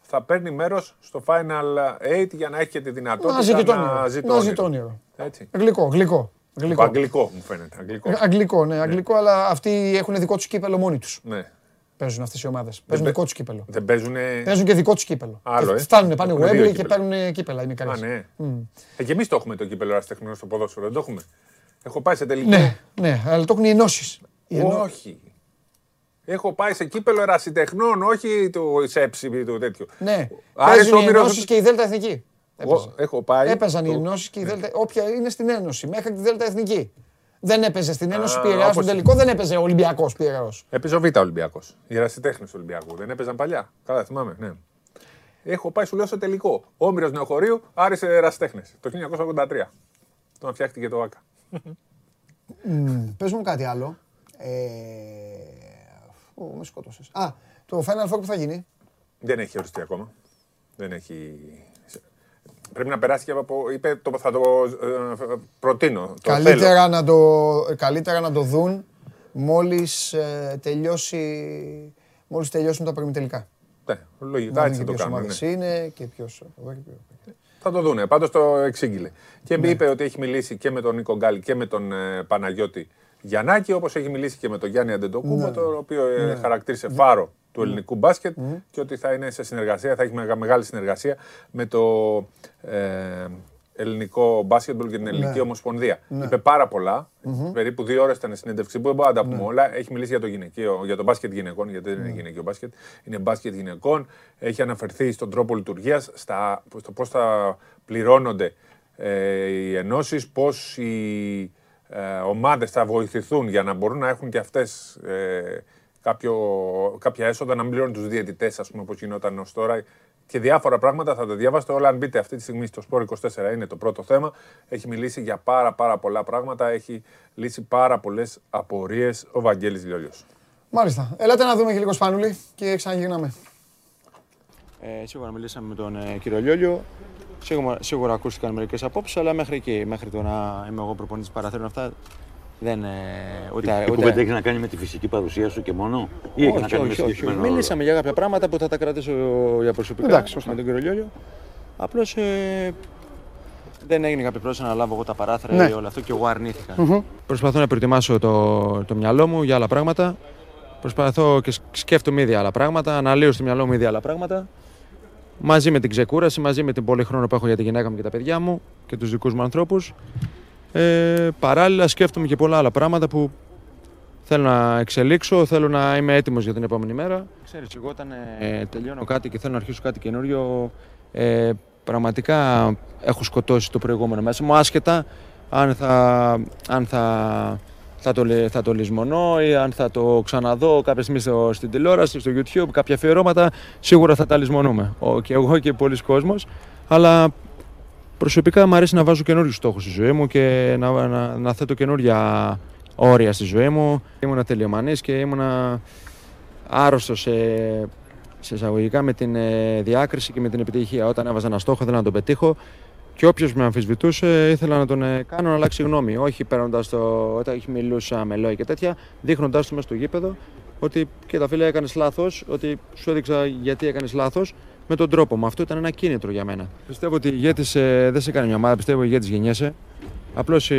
θα παίρνει μέρος στο Final Eight για να έχει και τη δυνατότητα Να ζει και το να όνειρο. ζει το Να ζει όνειρο. το όνειρο. Έτσι. Γλυκό, γλυκό. Αγγλικό. Γλυκό. αγγλικό μου φαίνεται. Αγγλικό. Αγγλικό, ναι, αγγλικό, αλλά αυτοί έχουν δικό τους κύπελο μόνοι τους. Ναι. Παίζουν αυτές οι ομάδες. Παίζουν παι- δικό τους κύπελο. Δεν παίζουν. Παίζουν και δικό τους κύπελο. Άλλο, Και ε. Φτάνουν, πάνε Έχουν δύο Wembley και κύπελα. παίρνουν κύπελα. Είναι Α, καλές. ναι. Μμ. Ε, και εμείς το έχουμε το κύπελο ερασιτεχνών στο ποδόσφαιρο, δεν το έχουμε. Έχω πάει σε τελικό. Ναι, ναι, αλλά το έχουν οι ενώσεις. Όχι. Έχω πάει σε κύπελο ερασιτεχνών, όχι του σέψη του τέτοιου. Ναι, Άρης παίζουν οι Όμηρος- ενώσεις και η Δέλτα Εθνική. Εγώ έχω πάει. Έπαιζαν οι το- ενώσεις και η Δέλτα. Όποια είναι στην Ένωση, μέχρι τη Δέλτα Εθνική. Δεν έπαιζε στην Ένωση Α, Πειραιά στον όπως- τελικό, δεν έπαιζε ο Ολυμπιακός Πειραιά. Έπαιζε ο Β' Ολυμπιακός. Οι ερασιτέχνε του Ολυμπιακού. Δεν έπαιζαν παλιά. Καλά, θυμάμαι. Ναι. Έχω πάει, σου λέω, στο τελικό. Όμηρος Νεοχωρίου, Άρης ερασιτέχνε. Το 1983. Τον φτιάχτηκε το ΑΚΑ. Πες μου κάτι άλλο. Ε... Ω, με σκότωσες. Α, το Final Four που θα γίνει. Δεν έχει οριστεί ακόμα. Δεν έχει. Πρέπει να περάσει και από. είπε το, θα το ε, προτείνω. Το θέλω. Καλύτερα να, το, καλύτερα να το δουν μόλις ε, τελειώσει, μόλις τελειώσουν τα προημιτελικά. Ναι, λογικά Να έτσι θα δουν το και ποιες κάνουμε. ομάδες ναι. είναι και ποιος... Θα το δούνε. Πάντως το εξήγηλε. Και Ναι. είπε ότι έχει μιλήσει και με τον Νίκο Γκάλη και με τον ε, Παναγιώτη Γιαννάκη, όπως έχει μιλήσει και με τον Γιάννη Αντεντοκούμπο, Ναι. το οποίο ε, Ναι. χαρακτήρισε φάρο του ελληνικού μπάσκετ και ότι θα είναι σε συνεργασία, θα έχει μεγα- μεγάλη συνεργασία με το ε, ελληνικό μπάσκετμπολ και την ελληνική Ναι. ομοσπονδία. Ναι. Είπε πάρα πολλά. Μμμ. Περίπου δύο ώρες ήταν η συνέντευξη που δεν μπορούμε να τα πούμε Ναι. όλα. Έχει μιλήσει για το γυναικείο, για το μπάσκετ γυναικών, γιατί δεν είναι Ναι. γυναικείο μπάσκετ. Είναι μπάσκετ γυναικών. Έχει αναφερθεί στον τρόπο λειτουργίας, στο πώς θα πληρώνονται ε, οι ενώσεις, πώς οι ε, ομάδες θα βοηθηθούν για να μπορούν να έχουν και αυτές ε, κάποιο, κάποια έσοδα, να μην πληρώνουν τους διαιτητές, ας πούμε, όπως γινόταν ως τώρα. Και διάφορα πράγματα θα τα διάβαστε όλα. Αν μπείτε αυτή τη στιγμή στο Σπόρ 24, είναι το πρώτο θέμα. Έχει μιλήσει για πάρα, πάρα πολλά πράγματα. Έχει λύσει πάρα πολλές απορίες ο Βαγγέλης Λιόλιος. Μάλιστα. Ελάτε να δούμε και λίγο Σπανούλη και ξαναγυρνάμε. Ε, σίγουρα μιλήσαμε με τον ε, κύριο Λιόλιο. Σίγουρα, σίγουρα ακούστηκαν μερικές απόψεις, αλλά μέχρι εκεί, μέχρι το να είμαι εγώ προπονητής παραθέρων αυτά, δεν. Ε, ούτε, Η ούτε... κουβέντα έχει να κάνει με τη φυσική παρουσία σου και μόνο, ή έχει να όχι, κάνει με όχι, όχι, συγκεκριμένο ρόλο; Μιλήσαμε για κάποια πράγματα που θα τα κρατήσω για προσωπικά Εντάξει, σωστά. με τον κύριο Λιόλιο. Απλώς ε, δεν έγινε κάποια πρόσθεση να λάβω εγώ τα παράθυρα Ναι. ή όλο αυτό και εγώ αρνήθηκα. Μμμ. Προσπαθώ να προετοιμάσω το, το μυαλό μου για άλλα πράγματα. Προσπαθώ και σκ- σκέφτομαι ήδη άλλα πράγματα, αναλύω στο μυαλό μου ήδη άλλα πράγματα. Μαζί με την ξεκούραση, μαζί με την πολύ χρόνο που έχω για τη γυναίκα μου και τα παιδιά μου και τους δικούς μου ανθρώπους. Ε, παράλληλα σκέφτομαι και πολλά άλλα πράγματα που θέλω να εξελίξω, θέλω να είμαι έτοιμος για την επόμενη μέρα. Ξέρεις, εγώ όταν ε, τελειώνω κάτι και θέλω να αρχίσω κάτι καινούριο, ε, πραγματικά έχω σκοτώσει το προηγούμενο μέσα μου, άσχετα αν θα, αν θα, θα, το, λε- θα το λησμονώ ή αν θα το ξαναδώ κάποια στιγμή στο, στην τηλεόραση, στο YouTube, κάποια αφιερώματα, σίγουρα θα τα λησμονούμε. Ο, και εγώ και πολλοί κόσμος, αλλά προσωπικά μου αρέσει να βάζω καινούριους στόχους στη ζωή μου και να, να, να θέτω καινούρια όρια στη ζωή μου. Ήμουνα τελειομανής και ήμουνα άρρωστος σε, σε εισαγωγικά με την ε, διάκριση και με την επιτυχία. Όταν έβαζα ένα στόχο, ήθελα να τον πετύχω και όποιος με αμφισβητούσε, ήθελα να τον ε, κάνω να αλλάξει γνώμη. Όχι παίρνοντας το. όταν έχει μιλούσα με λόγια και τέτοια, δείχνοντάς του μέσα στο γήπεδο ότι και τα φίλια έκανες λάθος, ότι σου έδειξα γιατί έκανες λάθος με τον τρόπο μου. Αυτό ήταν ένα κίνητρο για μένα. Πιστεύω ότι ηγέτη ε, δεν σε κάνει μια ομάδα, πιστεύω ηγέτη γεννιέσαι. Απλώς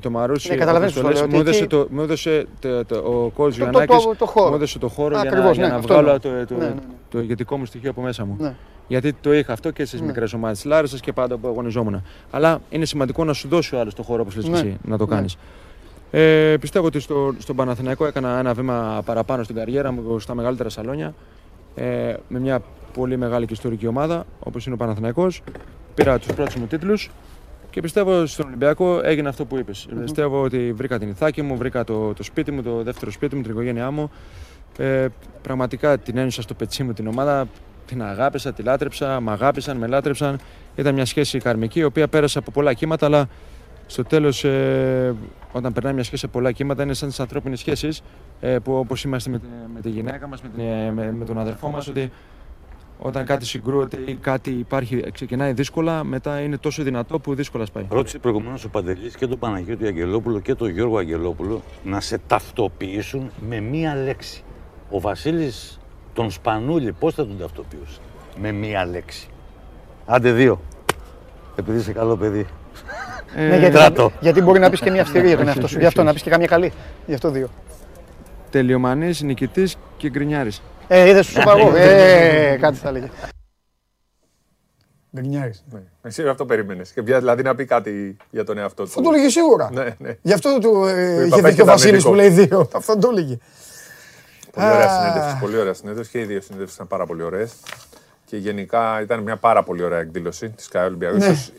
το Μαρούσι Ναι, καταλαβαίνεις όπως πώς το λες, λέω, μου ότι έδωσε, εκεί- το, μου έδωσε το, το, ο κόλλος Το- το- Γιαννάκης, το- το χώρο. μου έδωσε το χώρο για να, Ακριβώς, για ναι, να αυτό βγάλω λέω. το, το, Ναι, ναι, ναι. το ηγετικό μου στοιχείο από μέσα μου. Ναι. Γιατί το είχα αυτό και στις Ναι. μικρές ομάδες της Λάρισα και πάντα που αγωνιζόμουν. Αλλά είναι σημαντικό να σου δώσει ο άλλος το χώρο όπως λες Ναι. εσύ να το Ναι. κάνεις. Ε, πιστεύω ότι στο, στον Παναθηναϊκό έκανα ένα βήμα παραπάνω στην καριέρα μου στα μεγαλύτερα σαλόνια. Ε, με μια πολύ μεγάλη και ιστορική ομάδα όπως είναι ο Παναθηναϊκός. Πήρα τους πρώτους μου τίτλους και πιστεύω στον Ολυμπιακό έγινε αυτό που είπες. Πιστεύω ότι βρήκα την ηθάκη μου, βρήκα το, το σπίτι μου, το δεύτερο σπίτι μου, την οικογένειά μου. Ε, πραγματικά την ένιωσα στο πετσί μου την ομάδα, την αγάπησα, τη λάτρεψα, με αγάπησαν, με λάτρεψαν. Ήταν μια σχέση καρμική, η οποία πέρασε από πολλά κύματα, αλλά στο τέλος, ε, όταν περνάει μια σχέση από πολλά κύματα, είναι σαν τις ανθρώπινες σχέσεις ε, που όπως είμαστε με, τη- με τη γυναίκα μας, με, την- ε, με, με τον αδερφό μας, ότι όταν κάτι συγκρούεται ή κάτι υπάρχει, ξεκινάει δύσκολα, μετά είναι τόσο δυνατό που δύσκολα σπάει. Ρώτησε προηγουμένως ο Παντελής και τον Παναγιώτη Αγγελόπουλο και τον Γιώργο Αγγελόπουλο να σε ταυτοποιήσουν με μία λέξη. Ο Βασίλης τον Σπανούλη, πώς θα τον ταυτοποιούσε; Με μία λέξη. Άντε δύο. Επειδή είσαι καλό παιδί. Ναι, γιατί, Τράτο. γιατί μπορεί να πεις και μια [LAUGHS] αυστηρή για τον Όχι, εαυτό όχι, σου. Γι' αυτό όχι, να πεις και καμία καλή. Γι' αυτό δύο. Τελειομανής, νικητής και γκρινιάρης. Ε, είδες σου είπα εγώ. Ε, κάτι θα έλεγε. Γκρινιάρης. Ναι. Εσύ αυτό περίμενες. Και πια δηλαδή να πει κάτι για τον εαυτό του. Αυτό το έλεγε σίγουρα. Ναι, ναι. Γι' αυτό του ε, Του είχε είπα, δίκιο ο πες Βασίλης και που τα λέει δύο. Αυτό το έλεγε. Πολύ ωραία Α. συνέντευξη. Πολύ ωραία συνέντευξη και οι δύο συνέντευξεις ήταν πάρα πολύ ωραίες. Και γενικά ήταν μια πάρα πολύ ωραία εκδήλωση της ΚΑΕ Ολυμπιακού. Ναι. Ίσως,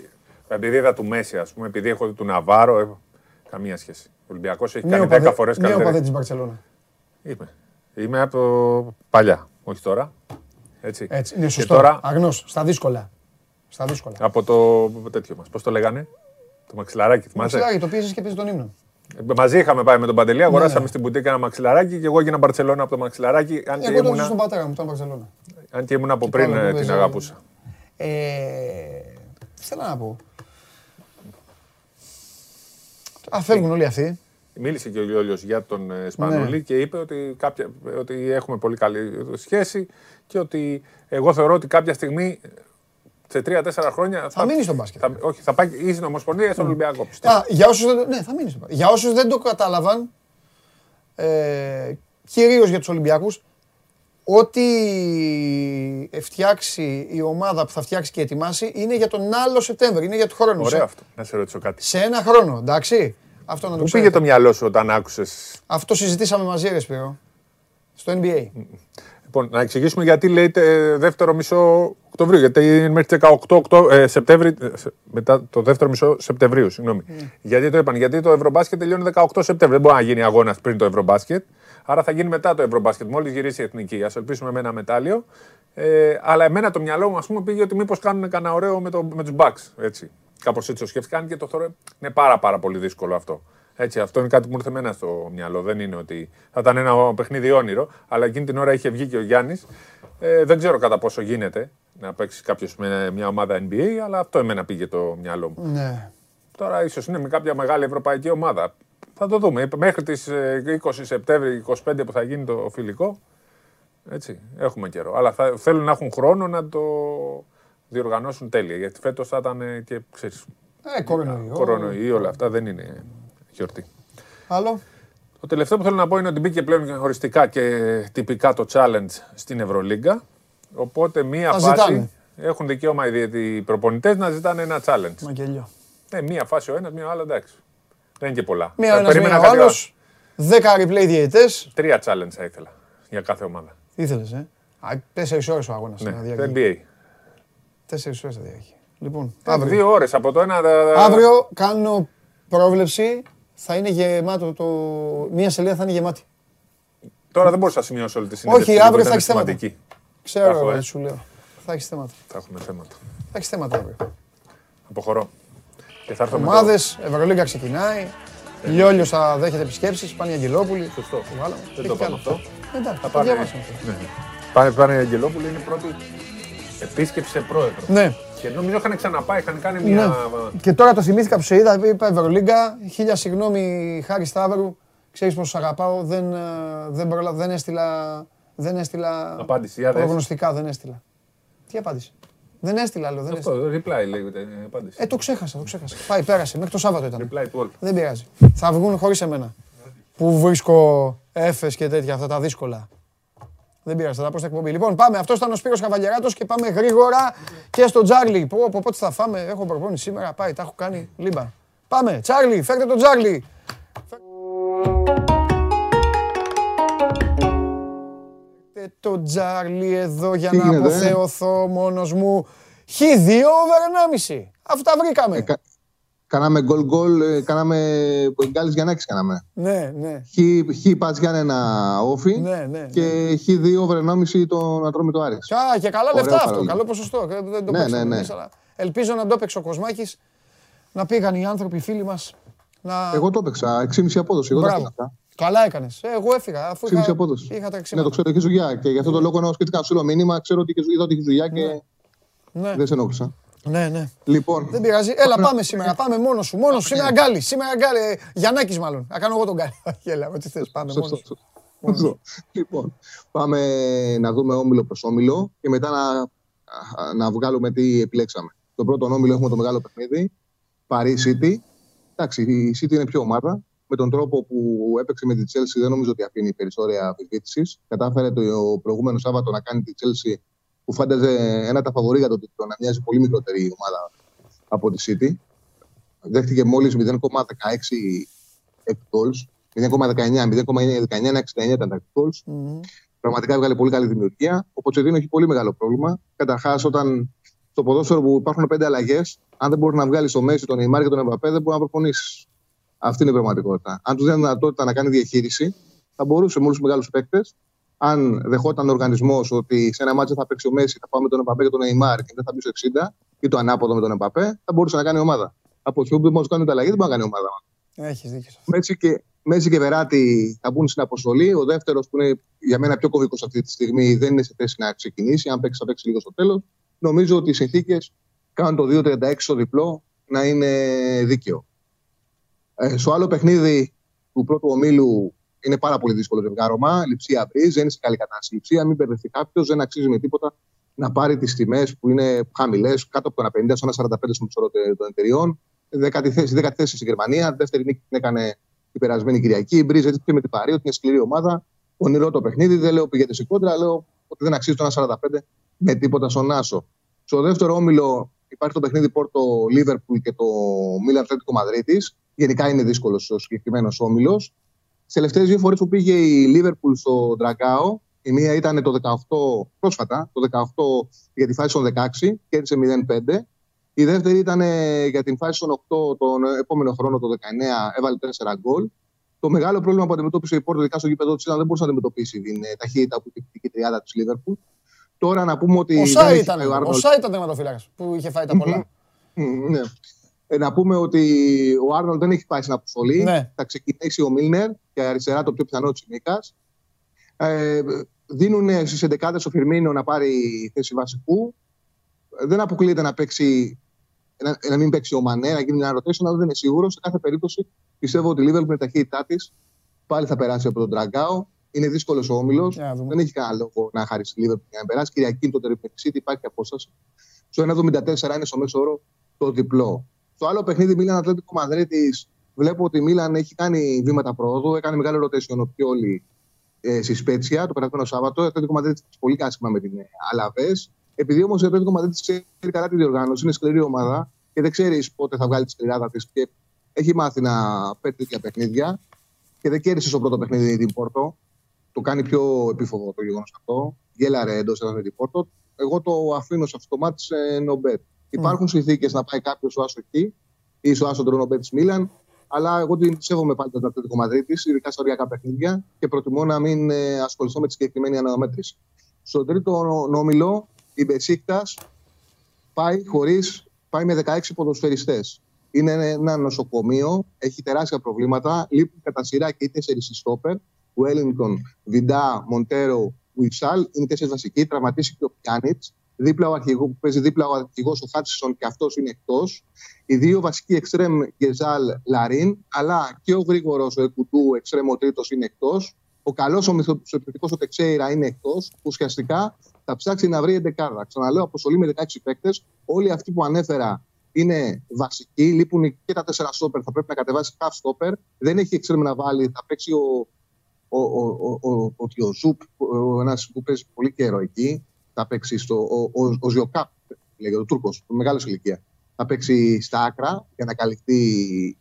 επειδή είδα του Μέση, ας πούμε, επειδή έχω δει του Ναβάρο, έχω... καμία σχέση. Ο Ολυμπιακός έχει κάνει 10 φορές Νέο παδέ καλύτερα. της Μπαρσελόνα. Είμαι. Είμαι από το παλιά, όχι τώρα. Έτσι. Έτσι, είναι Και σωστό. τώρα Αγνός, στα δύσκολα. Στα δύσκολα. από το τέτοιο μας. Πώς το λέγανε, το μαξιλαράκι, θυμάσαι; Μαξιλάρι, το πίεζες και παίζει τον ύμνο. Ε, Μαζί είχαμε πάει με τον Παντελή, αγοράσαμε ναι. στην μπουτίκα ένα μαξιλαράκι και εγώ έγινα Μπαρσελόνα από το μαξιλαράκι. Αν και Εγώ το ήμουνα, ζω στον πατέρα μου, ήταν Μπαρσελόνα. αν και ήμουν από Και πριν πάλι ε, έπαιζε- την αγαπούσα. Ε, θέλω να πω. Α, φεύγουν όλοι αυτοί. Μίλησε και ο Λιόλιος για τον ε, Σπανούλη Ναι. και είπε ότι, κάποια, ότι έχουμε πολύ καλή σχέση και ότι εγώ θεωρώ ότι κάποια στιγμή σε τρία-τέσσερα χρόνια θα, μείνει στον μπάσκετ. Θα, όχι, θα πάει ή στην Ομοσπονδία ή στον Ολυμπιακό. πιστεύω. Α, για όσους δεν, ναι, θα μείνει στο Για όσους δεν το κατάλαβαν, ε, κυρίως για τους Ολυμπιακούς, ό,τι φτιάξει η ομάδα που θα φτιάξει και ετοιμάσει είναι για τον άλλο Σεπτέμβριο, είναι για του χρόνου. Ωραίο Σε- αυτό. Να σε ρωτήσω κάτι. Σε ένα χρόνο, εντάξει. Αυτό να το Πού ξέρετε. πήγε το μυαλό σου όταν άκουσες. Αυτό συζητήσαμε μαζί, ρε Σπύρο. Στο NBA. Λοιπόν, να εξηγήσουμε γιατί λέτε ε, δεύτερο μισό Οκτωβρίου. Γιατί είναι μέχρι τις 18 Οκτώ- ε, Σεπτέμβρη, ε, σε- μετά το δεύτερο μισό Σεπτεμβρίου. Συγγνώμη. Γιατί το είπαν, Γιατί το Ευρωμπάσκετ τελειώνει 18 Σεπτέμβρη. Δεν μπορεί να γίνει αγώνας πριν το Ευρωμπάσκετ. Άρα θα γίνει μετά το Ευρωμπάσκετ, μόλις γυρίσει η εθνική. Α ελπίσουμε με ένα μετάλλιο. Ε, αλλά εμένα το μυαλό μου, ας πούμε, πήγε ότι μήπως κάνουν κανένα ωραίο με, το, με τους Bucks. Έτσι. Κάπως έτσι το σκέφτηκαν και το θεωρώ είναι πάρα, πάρα πολύ δύσκολο αυτό. Έτσι, αυτό είναι κάτι που μου ήρθε εμένα στο μυαλό. Δεν είναι ότι θα ήταν ένα παιχνίδι όνειρο, αλλά εκείνη την ώρα είχε βγει και ο Γιάννης. Ε, δεν ξέρω κατά πόσο γίνεται να παίξει κάποιος με μια ομάδα NBA, αλλά αυτό εμένα πήγε το μυαλό μου. Ναι. Τώρα ίσως είναι με κάποια μεγάλη ευρωπαϊκή ομάδα. Θα το δούμε. Μέχρι τις 20 Σεπτέμβρη, 25 που θα γίνει το φιλικό. Έτσι, έχουμε καιρό. Αλλά θα, θέλουν να έχουν χρόνο να το διοργανώσουν τέλεια. Γιατί φέτος θα ήταν ε, και ξέρεις, Ε, κορονοϊό. κορονοϊό, όλα αυτά δεν είναι γιορτή. Άλλο; Το τελευταίο που θέλω να πω είναι ότι μπήκε πλέον οριστικά και τυπικά το challenge στην Ευρωλίγκα. Οπότε μία Τα φάση ζητάνε. έχουν δικαίωμα οι, διαιτη- οι προπονητές να ζητάνε ένα challenge. Μακελιό. Ναι, μία φάση ο ένας, μία ο άλλος εντάξει. Δεν είναι και πολλά. Μία Θα ένας, περίμενα μία ο κάτι άλλος. 10 replay διαιτητές. Τρία challenge θα ήθελα για κάθε ομάδα. Ήθελες, ε; Α, τέσσερις ώρες ο αγώνας. Ναι, θα το διαρκεί. NBA. Τέσσερις ώρες θα διαρκεί. Λοιπόν, Αύριο. Δύο ώρες από το ένα. ε, Αύριο κάνω πρόβλεψη. Θα είναι γεμάτο το... Μία σελίδα θα είναι γεμάτη. Τώρα δεν μπορούσα να σημειώσω όλη τη συνέντευξη. Όχι, γιατί αύριο ήταν θα έχεις θέματα. σημαντική. Θα Ξέρω, έχω, ρε, ε. σου λέω. Θα έχεις θέματα. Θα έχουμε θέματα. Θα έχεις θέματα αύριο. Αποχωρώ. Και θα έρθω με το- Ομάδες, Ευρωλίγκα ξεκινάει. Λιόλιος θα δέχεται επισκέψεις, πάνε οι Αγγελόπουλοι. Σωστό. Το βάλαμε. Δεν Τι το κι είπαμε άλλο. αυτό. Εντάξει, Θα το πάνε. διαβάσαμε αυτό. Ναι, ναι. Πάνε, πάνε οι Αγγελόπουλοι, είναι η πρώτη επίσκεψη σε πρόεδρο. Ναι. Και νομίζω είχαν ξαναπάει, είχαν κάνει μια. Ναι. Και τώρα το θυμήθηκα που σε είδα, είπα Ευρωλίγκα, χίλια συγγνώμη Χάρη Σταύρου, ξέρεις πως σ' αγαπάω, δεν, ε, δεν, προλα... δεν έστειλα, δεν έστειλα Απάντηση, για δες. προγνωστικά, δεν έστειλα. Τι απάντηση. Δεν έστειλα άλλο, δεν έστειλα. Αυτό, reply λέγεται. ε, Απάντηση. Ε, το ξέχασα, το ξέχασα. Πάει, πέρασε, μέχρι το Σάββατο ήταν. Reply to all. Δεν πειράζει. Θα βγουν χωρίς εμένα. Που βρίσκω έφες και τέτοια, αυτά τα δύσκολα. Δεν πειράζει, θα τα πω στην εκπομπή. Λοιπόν, πάμε. Αυτός ήταν ο Σπύρος Καβαλιαράτος και πάμε γρήγορα και στο Τζάρλι. Πω, πω, πότε θα φάμε. Έχω προπόνηση σήμερα. Πάει, τα έχω κάνει λίμπα. Πάμε. Τσάρλι, φέρτε τον Τζάρλι. Φέρτε τον Τζάρλι εδώ για Τι να γίνεται, ε; αποθεωθώ μόνος μου. Χ2 over 1,5. Αυτά βρήκαμε. Κάναμε γκολ γκολ, ε, κάναμε γκάλης Γιαννάκης κάναμε. Ναι, ναι. Χ, χ πας Γιάννενα όφι Ναι, ναι, και χ2 over 1,5 το να τρώμε το Άρης. Α, και καλά Ωραίο λεφτά αυτό. παράδειγμα. Καλό ποσοστό. Ε, Δεν το Ναι, παίξαμε ναι, ναι. εμείς, αλλά Ελπίζω να το έπαιξε ο Κοσμάκης. Να πήγαν οι άνθρωποι, οι φίλοι μας. Να... Εγώ το έπαιξα, 6,5 απόδοση. Εγώ τα Μπράβο. έκανα αυτά. Καλά έκανες. Ε, εγώ έφυγα. Αφού 6,5 είχα, απόδοση. είχα τα Ναι, εξήματα. το ξέρω, έχει δουλειά. Και γι' αυτό το λόγο ενώ σκέφτηκα να σου στείλω μήνυμα, ξέρω ότι είχες- είδα ότι έχει δουλειά και Ναι. δεν σε ενόχλησα. Ναι, ναι. Λοιπόν, Δεν πειράζει. Έλα, πάμε σήμερα. Πάμε μόνο σου. Μόνο σου. Σήμερα Γκάλη. Σήμερα Γκάλη. Ε, Γιαννάκης μάλλον. Να κάνω εγώ τον Γκάλη. [LAUGHS] Όχι, Έλα, ό,τι θες. Πάμε μόνο Σωστό, σου. σωστό. Λοιπόν, πάμε να δούμε όμιλο προς όμιλο και μετά να, να βγάλουμε τι επιλέξαμε. Το πρώτο όμιλο έχουμε το μεγάλο παιχνίδι, Paris City. Εντάξει, η City είναι πιο ομάδα. Με τον τρόπο που έπαιξε με τη Chelsea δεν νομίζω ότι αφήνει περισσότερη αμφισβήτησης. Κατάφερε το προηγούμενο Σάββατο να κάνει τη Chelsea που φάνταζε ένα τα φαβορή για το τίτλο, να μοιάζει πολύ μικρότερη ομάδα από τη City. Δέχτηκε μόλις 0,16 goals. 0,19, 0,19 ήταν τα goals. Πραγματικά έβγαλε πολύ καλή δημιουργία. Ο Ποτσετίνο έχει πολύ μεγάλο πρόβλημα. Καταρχάς, όταν στο ποδόσφαιρο που υπάρχουν πέντε αλλαγές, αν δεν μπορείς να βγάλεις στο Μέση, τον Νεϊμάρ και τον Εμπαπέ, δεν μπορεί να προπονήσεις. Αυτή είναι η πραγματικότητα. Αν τους δίνει δυνατότητα να κάνει διαχείριση, θα μπορούσε με όλους τους μεγάλους παίκτες, αν δεχόταν ο οργανισμός ότι σε ένα μάτσο θα παίξει ο Μέση, θα πάμε με τον Εμπαπέ και τον Νεϊμάρ και δεν θα μπει στο 60, ή το ανάποδο με τον Εμπαπέ, θα μπορούσε να κάνει ομάδα. Από τη στιγμή που δεν μπορεί να κάνει αλλαγή, δεν μπορεί να κάνει ομάδα. Έχεις δίκιο. σε αυτό. Μέση και, Μέση και Βεράτη θα μπουν στην αποστολή. Ο δεύτερος, που είναι για μένα πιο κωβικό αυτή τη στιγμή, δεν είναι σε θέση να ξεκινήσει. Αν παίξει, θα παίξει λίγο στο τέλος. Νομίζω ότι οι συνθήκες κάνουν το 2-36 στο διπλό να είναι δίκαιο. Ε, στο άλλο παιχνίδι του πρώτου ομίλου είναι πάρα πολύ δύσκολο ζευγάρωμα. Λειψία Μπρίζ, δεν είναι σε καλή κατάσταση. Λειψία, μην μπερδευτεί κάποιος, δεν αξίζει με τίποτα να πάρει τις τιμές που είναι χαμηλές, κάτω από το 1,50 στο 1,45 στο μισό των εταιριών. Δέκατη θέση, δέκατη θέση στη Γερμανία. Δεύτερη νίκη την έκανε την περασμένη Κυριακή. Η Μπρίζ έτσι και με την Παρή, ότι είναι σκληρή ομάδα. Ονειρό το παιχνίδι. Δεν λέω πηγαίνετε σε κόντρα, λέω ότι δεν αξίζει το 1,45 με τίποτα στον Άσο. Στο δεύτερο όμιλο υπάρχει το παιχνίδι Πόρτο Λίβερπουλ και το Μίλαν Ατλέτικο Μαδρίτης. Γενικά είναι δύσκολος ο συγκεκριμένος όμιλος. Τις τελευταίες δύο φορές που πήγε η Λίβερπουλ στο Ντραγκάο, η μία ήταν το 18 πρόσφατα, το 18 για τη φάση των 16, κέρδισε 0-5. Η δεύτερη ήταν ε, για την φάση των 8 τον επόμενο χρόνο, το 19, έβαλε 4 γκολ. Το μεγάλο πρόβλημα που αντιμετώπισε η Πόρτο, ειδικά στο γήπεδο της, ήταν δεν μπορούσε να αντιμετωπίσει την ε, ταχύτητα που είχε η τριάδα της Λίβερπουλ. Τώρα να πούμε ότι. Ο Σάι ήταν, ο Σάι ήταν τερματοφύλακα που είχε φάει τα πολλά. ναι. Ε, να πούμε ότι ο Άρνολ δεν έχει πάει στην αποστολή. Ναι. Θα ξεκινήσει ο Μίλνερ και αριστερά το πιο πιθανό της Νίκας. Ε, δίνουν στις 11 ο Φιρμίνο να πάρει θέση βασικού. Δεν αποκλείεται να παίξει να, να μην παίξει ο Μανέ, να γίνει μια rotation, αλλά δεν είναι σίγουρος. Σε κάθε περίπτωση πιστεύω ότι η Liverpool με ταχύτητά της πάλι θα περάσει από τον Τραγκάο. Είναι δύσκολος ο όμιλος. δεν έχει κανένα λόγο να χάρη στη Liverpool για να περάσει. Κυριακή το τερπεξίτη υπάρχει απόσταση. Στο 1,74 είναι στο μέσο όρο το διπλό. Στο άλλο παιχνίδι, Μίλαν Ατλέτικο Μαδρίτη, βλέπω ότι η Μίλαν έχει κάνει βήματα πρόοδου. Έκανε μεγάλο rotation ο Πιόλη ε, στη Σπέτσια το περασμένο Σάββατο. Η Ατλέτικο Μαδρίτη πολύ κάσιμα με την Αλαβέ. Επειδή όμως η Ατλέτικο Μαδρίτη ξέρει καλά τη διοργάνωση, είναι σκληρή ομάδα και δεν ξέρει πότε θα βγάλει τη σκληράδα της και έχει μάθει να παίρνει τέτοια παιχνίδια και δεν κέρδισε στο πρώτο παιχνίδι την Πόρτο. Το κάνει πιο επίφοβο το γεγονός αυτό. Γέλαρε εντός έδρας την Πόρτο. Εγώ το αφήνω σε αυτό το μάτι σε νομπέτ. Υπάρχουν συνθήκες να πάει κάποιος στο Άσο εκεί ή στο Άσο Τρόνομπέτ τη Μίλαν. Αλλά εγώ την σέβομαι πάλι τον Ατλαντικό Μαδρίτης, ειδικά στα οριακά παιχνίδια και προτιμώ να μην ε, ασχοληθώ με τη συγκεκριμένη αναμέτρηση. Στον τρίτο νόμιλο, η Μπεσίκτας πάει χωρίς, πάει με 16 ποδοσφαιριστές. Είναι ένα νοσοκομείο, έχει τεράστια προβλήματα. Λείπουν κατά σειρά και οι τέσσερις στόπερ. Wellington, Βιντά, Μοντέρο, Ουιψάλ. Είναι οι τέσσερις βασικοί. Τραυματίσει και ο Πιάνιτ. Δίπλα ο αρχηγός που παίζει δίπλα ο αρχηγός ο Χάτσισον και αυτός είναι εκτός. Οι δύο βασικοί εξτρέμ Γκεζάλ Λαρίν, αλλά και ο γρήγορος ο Εκουτού εξτρέμ ο τρίτος είναι εκτός. Ο καλός ο μυθοπληκτικό ο Τεξέιρα είναι εκτός. Ουσιαστικά θα ψάξει να βρει 11. Ξαναλέω, αποστολή με 16 παίκτες. Όλοι αυτοί που ανέφερα είναι βασικοί. Λείπουν και τα 4 στόπερ. Θα πρέπει να κατεβάσει half στόπερ. Δεν έχει εξτρέμ να βάλει. Θα παίξει ο, ο, ο, ο, ο, ο Ζουπ, ένας που παίζει πολύ καιρό εκεί θα παίξει στο. Ο, ο, ο Ζιοκάπ, λέγεται ο Τούρκος, μεγάλο ηλικία. Θα παίξει στα άκρα για να καλυφθεί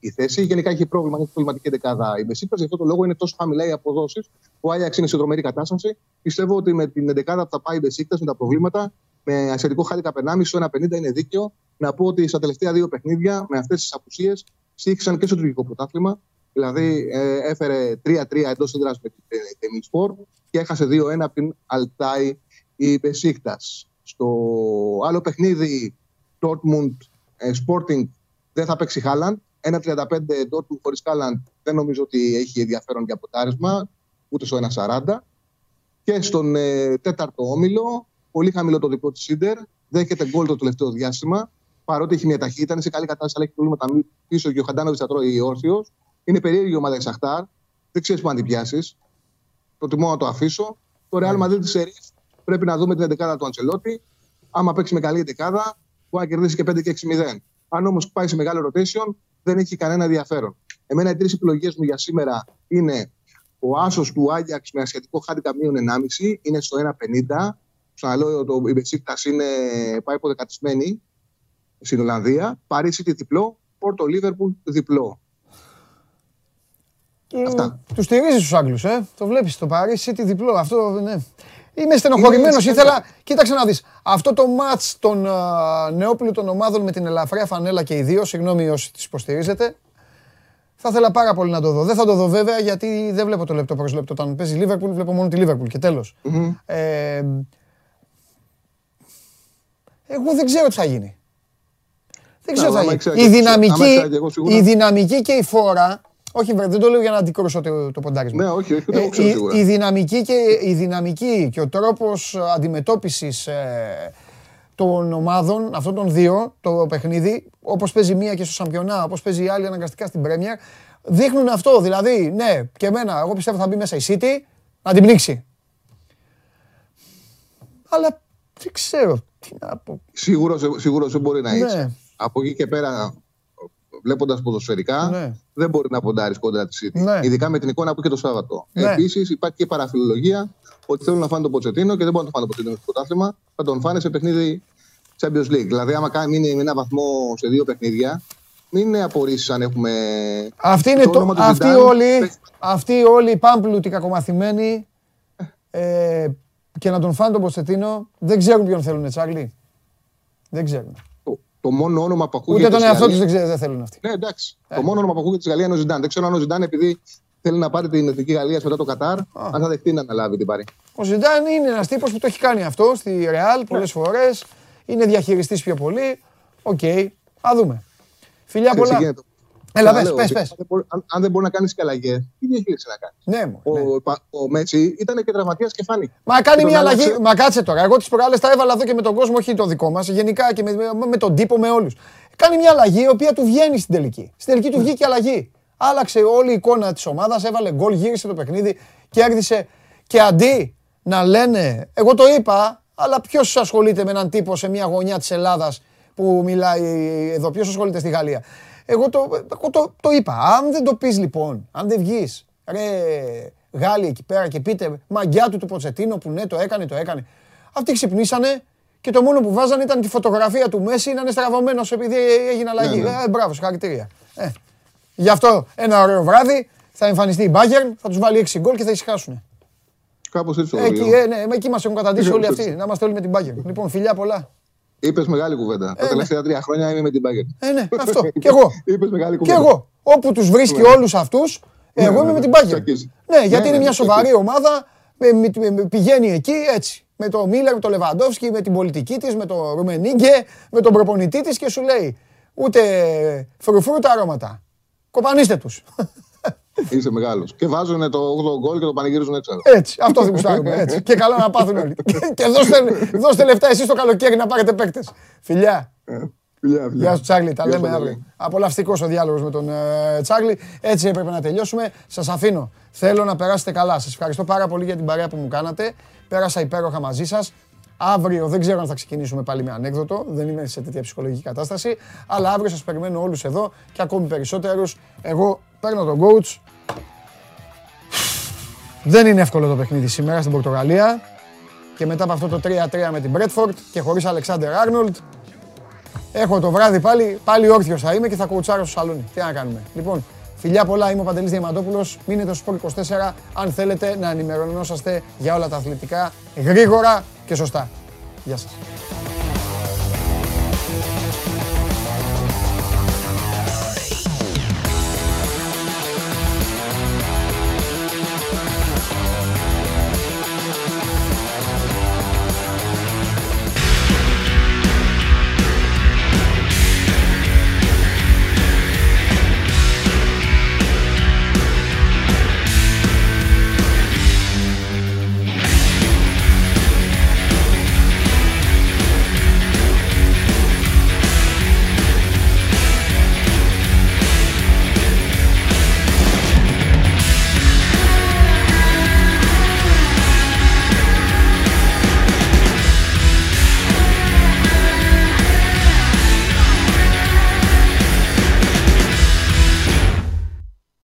η θέση. Γενικά έχει πρόβλημα, έχει προβληματική δεκάδα η Μεσίπρα. Γι' αυτό το λόγο είναι τόσο χαμηλά οι αποδόσεις. Ο Άγιαξ είναι σε δρομερή κατάσταση. Πιστεύω ότι με την δεκάδα που θα πάει η Μεσίπρα με τα προβλήματα, με ασιατικό χάρη καπενάμι στο 1,50 είναι δίκαιο. Να πω ότι στα τελευταία δύο παιχνίδια, με αυτές τις απουσίες, σύγχυσαν και στο τουρκικό πρωτάθλημα. Δηλαδή ε, έφερε 3-3 εντός έδρας με την Σπορ και έχασε 2-1 από την Αλτάι η Πεσίκτας. Στο άλλο παιχνίδι, Dortmund ε, Sporting δεν θα παίξει Χάλαντ. 1-35 Dortmund χωρίς Χάλαντ δεν νομίζω ότι έχει ενδιαφέρον για ποτάρισμα, ούτε στο 1-40. Και στον ε, τέταρτο όμιλο, πολύ χαμηλό το δικό της Σίντερ, δέχεται γκολ το τελευταίο διάστημα. Παρότι έχει μια ταχύτητα, είναι σε καλή κατάσταση, αλλά έχει προβλήματα πίσω και ο Χαντάνοβιτς θα τρώει όρθιος. Είναι περίεργη η ομάδα Σαχτάρ. Δεν ξέρεις πού να την πιάσεις. Προτιμώ να το αφήσω. Το Real Madrid της Πρέπει να δούμε την 11 του Αντσελότη. Άμα παίξει με καλή 11, μπορεί να κερδίσει και 5 και 6-0. Αν όμως πάει σε μεγάλο rotation, δεν έχει κανένα ενδιαφέρον. Εμένα οι τρεις επιλογές μου για σήμερα είναι ο άσος του Άγιαξ με ασιατικό χάντικα μείον 1,5 είναι στο 1,50. Ξαναλέω, το, η Μπεσίκτα είναι πάει υποδεκατισμένη στην Ολλανδία. Παρίσι τη διπλό, Πόρτο Λίβερπουλ διπλό. Αυτά. Τους στηρίζεις τους Άγγλους, ε; Το βλέπεις το Παρίσι τη διπλό. Αυτό ναι. Είμαι στενοχωρημένος. Ήθελα. Κοίταξε να δεις. Αυτό το ματ των νεόπλουτων ομάδων με την ελαφριά φανέλα και οι δύο, συγγνώμη όσοι τις υποστηρίζετε, θα ήθελα πάρα πολύ να το δω. Δεν θα το δω βέβαια γιατί δεν βλέπω το λεπτό προς λεπτό. Όταν παίζει Λίβερπουλ, βλέπω μόνο τη Λίβερπουλ και τέλος. Ε, εγώ δεν ξέρω τι θα γίνει. Δεν ξέρω τι θα γίνει. Η δυναμική, η δυναμική και η φόρα όχι, δεν το λέω για να αντικρούσω το, το ποντάρισμα. Ναι, όχι, όχι, δεν ε, η, η, δυναμική και, η δυναμική και ο τρόπος αντιμετώπισης ε, των ομάδων, αυτών των δύο, το παιχνίδι, όπως παίζει μία και στο Σαμπιονά, όπως παίζει η άλλη αναγκαστικά στην Πρέμιερ, δείχνουν αυτό. Δηλαδή, ναι, και εμένα, εγώ πιστεύω θα μπει μέσα η City να την πνίξει. Αλλά δεν ξέρω τι να πω. Σίγουρο, σίγουρος δεν μπορεί να Ναι. είσαι. Από εκεί και πέρα, βλέποντας ποδοσφαιρικά, Ναι. δεν μπορεί να ποντάρεις κόντρα της City. Ναι. Ειδικά με την εικόνα που είχε το Σάββατο. Ναι. Επίσης, υπάρχει και παραφιλολογία ότι θέλουν να φάνε τον Ποτσετίνο και δεν μπορούν να το φάνε τον Ποτσετίνο στο πρωτάθλημα. Θα τον φάνε σε παιχνίδι Champions League. Δηλαδή, άμα κάνει μείνει με ένα βαθμό σε δύο παιχνίδια, μην απορρίσεις αν έχουμε. Αυτοί, είναι το, όνομα του αυτοί, Ζιντάν. όλοι, αυτοί όλοι οι πάμπλουτοι κακομαθημένοι ε, και να τον φάνε τον Ποστετίνο δεν ξέρουν ποιον θέλουν, Τσάρλι. Δεν ξέρουν. Το, το μόνο όνομα που ακούγεται. Ούτε τον στη εαυτό τους Γαλλία- δεν, ξέρουν, δεν θέλουν αυτοί. Ναι, εντάξει. Το μόνο όνομα που ακούγεται στη Γαλλία είναι ο Ζιντάν. Δεν ξέρω αν ο Ζιντάν, επειδή θέλει να πάρει την εθνική Γαλλία μετά το Κατάρ, αν θα δεχτεί να αναλάβει την πάρει. Ο Ζιντάν είναι ένας τύπος που το έχει κάνει αυτό στη Ρεάλ πολλές φορές. Είναι διαχειριστής πιο πολύ. Οκ, α δούμε. Φιλιά Ξέρεις τι πολλά. γίνεται. Έλα, πες, Ξαναλέω, πες, ότι πες. αν δεν μπορεί- Αν, αν δεν μπορεί να κάνεις και αλλαγέ, τι διαχείριση να κάνεις; Ναι, μου. Ο, Πα- ο Μέσι ήταν και τραυματίας και φάνηκε. Μα κάνει Και τον μια αλλαγή. άλλαξε. Μα κάτσε τώρα. Εγώ τις προάλλες τα έβαλα εδώ και με τον κόσμο, όχι το δικό μας. Γενικά και με, με, με τον τύπο, με όλους. Κάνει μια αλλαγή η οποία του βγαίνει στην τελική. Στην τελική του βγήκε αλλαγή. Άλλαξε όλη η εικόνα της ομάδας, έβαλε γκολ, γύρισε το παιχνίδι, κέρδισε. Και αντί να λένε, εγώ το είπα, αλλά ποιος ασχολείται με έναν τύπο σε μια γωνιά της Ελλάδας που μιλάει εδώ, ποιος ασχολείται στη Γαλλία; Εγώ το, εγώ το, το είπα. Αν δεν το πεις λοιπόν, αν δεν βγεις, ρε Γάλλοι εκεί πέρα και πείτε μαγκιά του του Ποτσετίνο που ναι, το έκανε, το έκανε. Αυτοί ξυπνήσανε και το μόνο που βάζανε ήταν τη φωτογραφία του Μέση να είναι στραβωμένος επειδή έγινε αλλαγή. Ναι, ναι. Ε, μπράβο, συγχαρητήρια. Ε. Γι' αυτό ένα ωραίο βράδυ θα εμφανιστεί η Bayern, θα τους βάλει 6 γκολ και θα ησυχάσουν. Κάπως έτσι το Εκεί, ε, ναι, εκεί μας έχουν καταντήσει Κάπως όλοι έτσι. αυτοί. Να είμαστε όλοι με την Bayern. Λοιπόν, φιλιά πολλά. Είπες μεγάλη κουβέντα. Τα τελευταία τρία χρόνια είμαι με την Bayern. Ε, ναι, [LAUGHS] αυτό. Κι εγώ. Είπες μεγάλη Κι κουβέντα. εγώ. Όπου τους βρίσκει Ναι. όλους αυτούς, Ναι, εγώ ναι, είμαι με ναι. την Bayern. Τσακίζει. Ναι, γιατί Ναι, είναι ναι, μια ναι, σοβαρή τσακίζει. ομάδα. με- με- με- πηγαίνει εκεί έτσι. Με το Μίλλερ, με το Λεβαντόφσκι, με την πολιτική της, με το Ρουμενίγκε, με τον προπονητή της και σου λέει ούτε φρουφρού τα αρώματα. Κοπανίστε τους. Είσαι μεγάλος. Και βάζουν το 8ο γκολ και το πανηγυρίζουν έξω. Έτσι, αυτό δεν γουστάρουμε. Έτσι. και καλά να πάθουν όλοι. [LAUGHS] και δώστε, δώστε λεφτά εσείς το καλοκαίρι να πάρετε παίκτες. Φιλιά. Φιλιά, φιλιά. Γεια σου Τσάρλι, τα Γεια σου, λέμε Παντελή. αύριο. Απολαυστικός ο διάλογος με τον ε, Τσάρλι. Έτσι έπρεπε να τελειώσουμε. Σας αφήνω. Θέλω να περάσετε καλά. Σας ευχαριστώ πάρα πολύ για την παρέα που μου κάνατε. Πέρασα υπέροχα μαζί σας. Αύριο δεν ξέρω αν θα ξεκινήσουμε πάλι με ανέκδοτο. Δεν είμαι σε τέτοια ψυχολογική κατάσταση. Αλλά αύριο σας περιμένω όλους εδώ και ακόμη περισσότερους. Εγώ παίρνω τον coach. Δεν είναι εύκολο το παιχνίδι σήμερα στην Πορτογαλία. Και μετά από αυτό το 3-3 με την Bradford και χωρίς Αλεξάνδερ Άρνολτ, Έχω το βράδυ πάλι, πάλι όρθιος θα είμαι και θα κουτσάρω στο σαλόνι. Τι να κάνουμε. Λοιπόν, φιλιά πολλά, είμαι ο Παντελής Διαμαντόπουλος. Μείνετε στο Sport 24 αν θέλετε να ενημερωνόσαστε για όλα τα αθλητικά γρήγορα και σωστά. Γεια σας.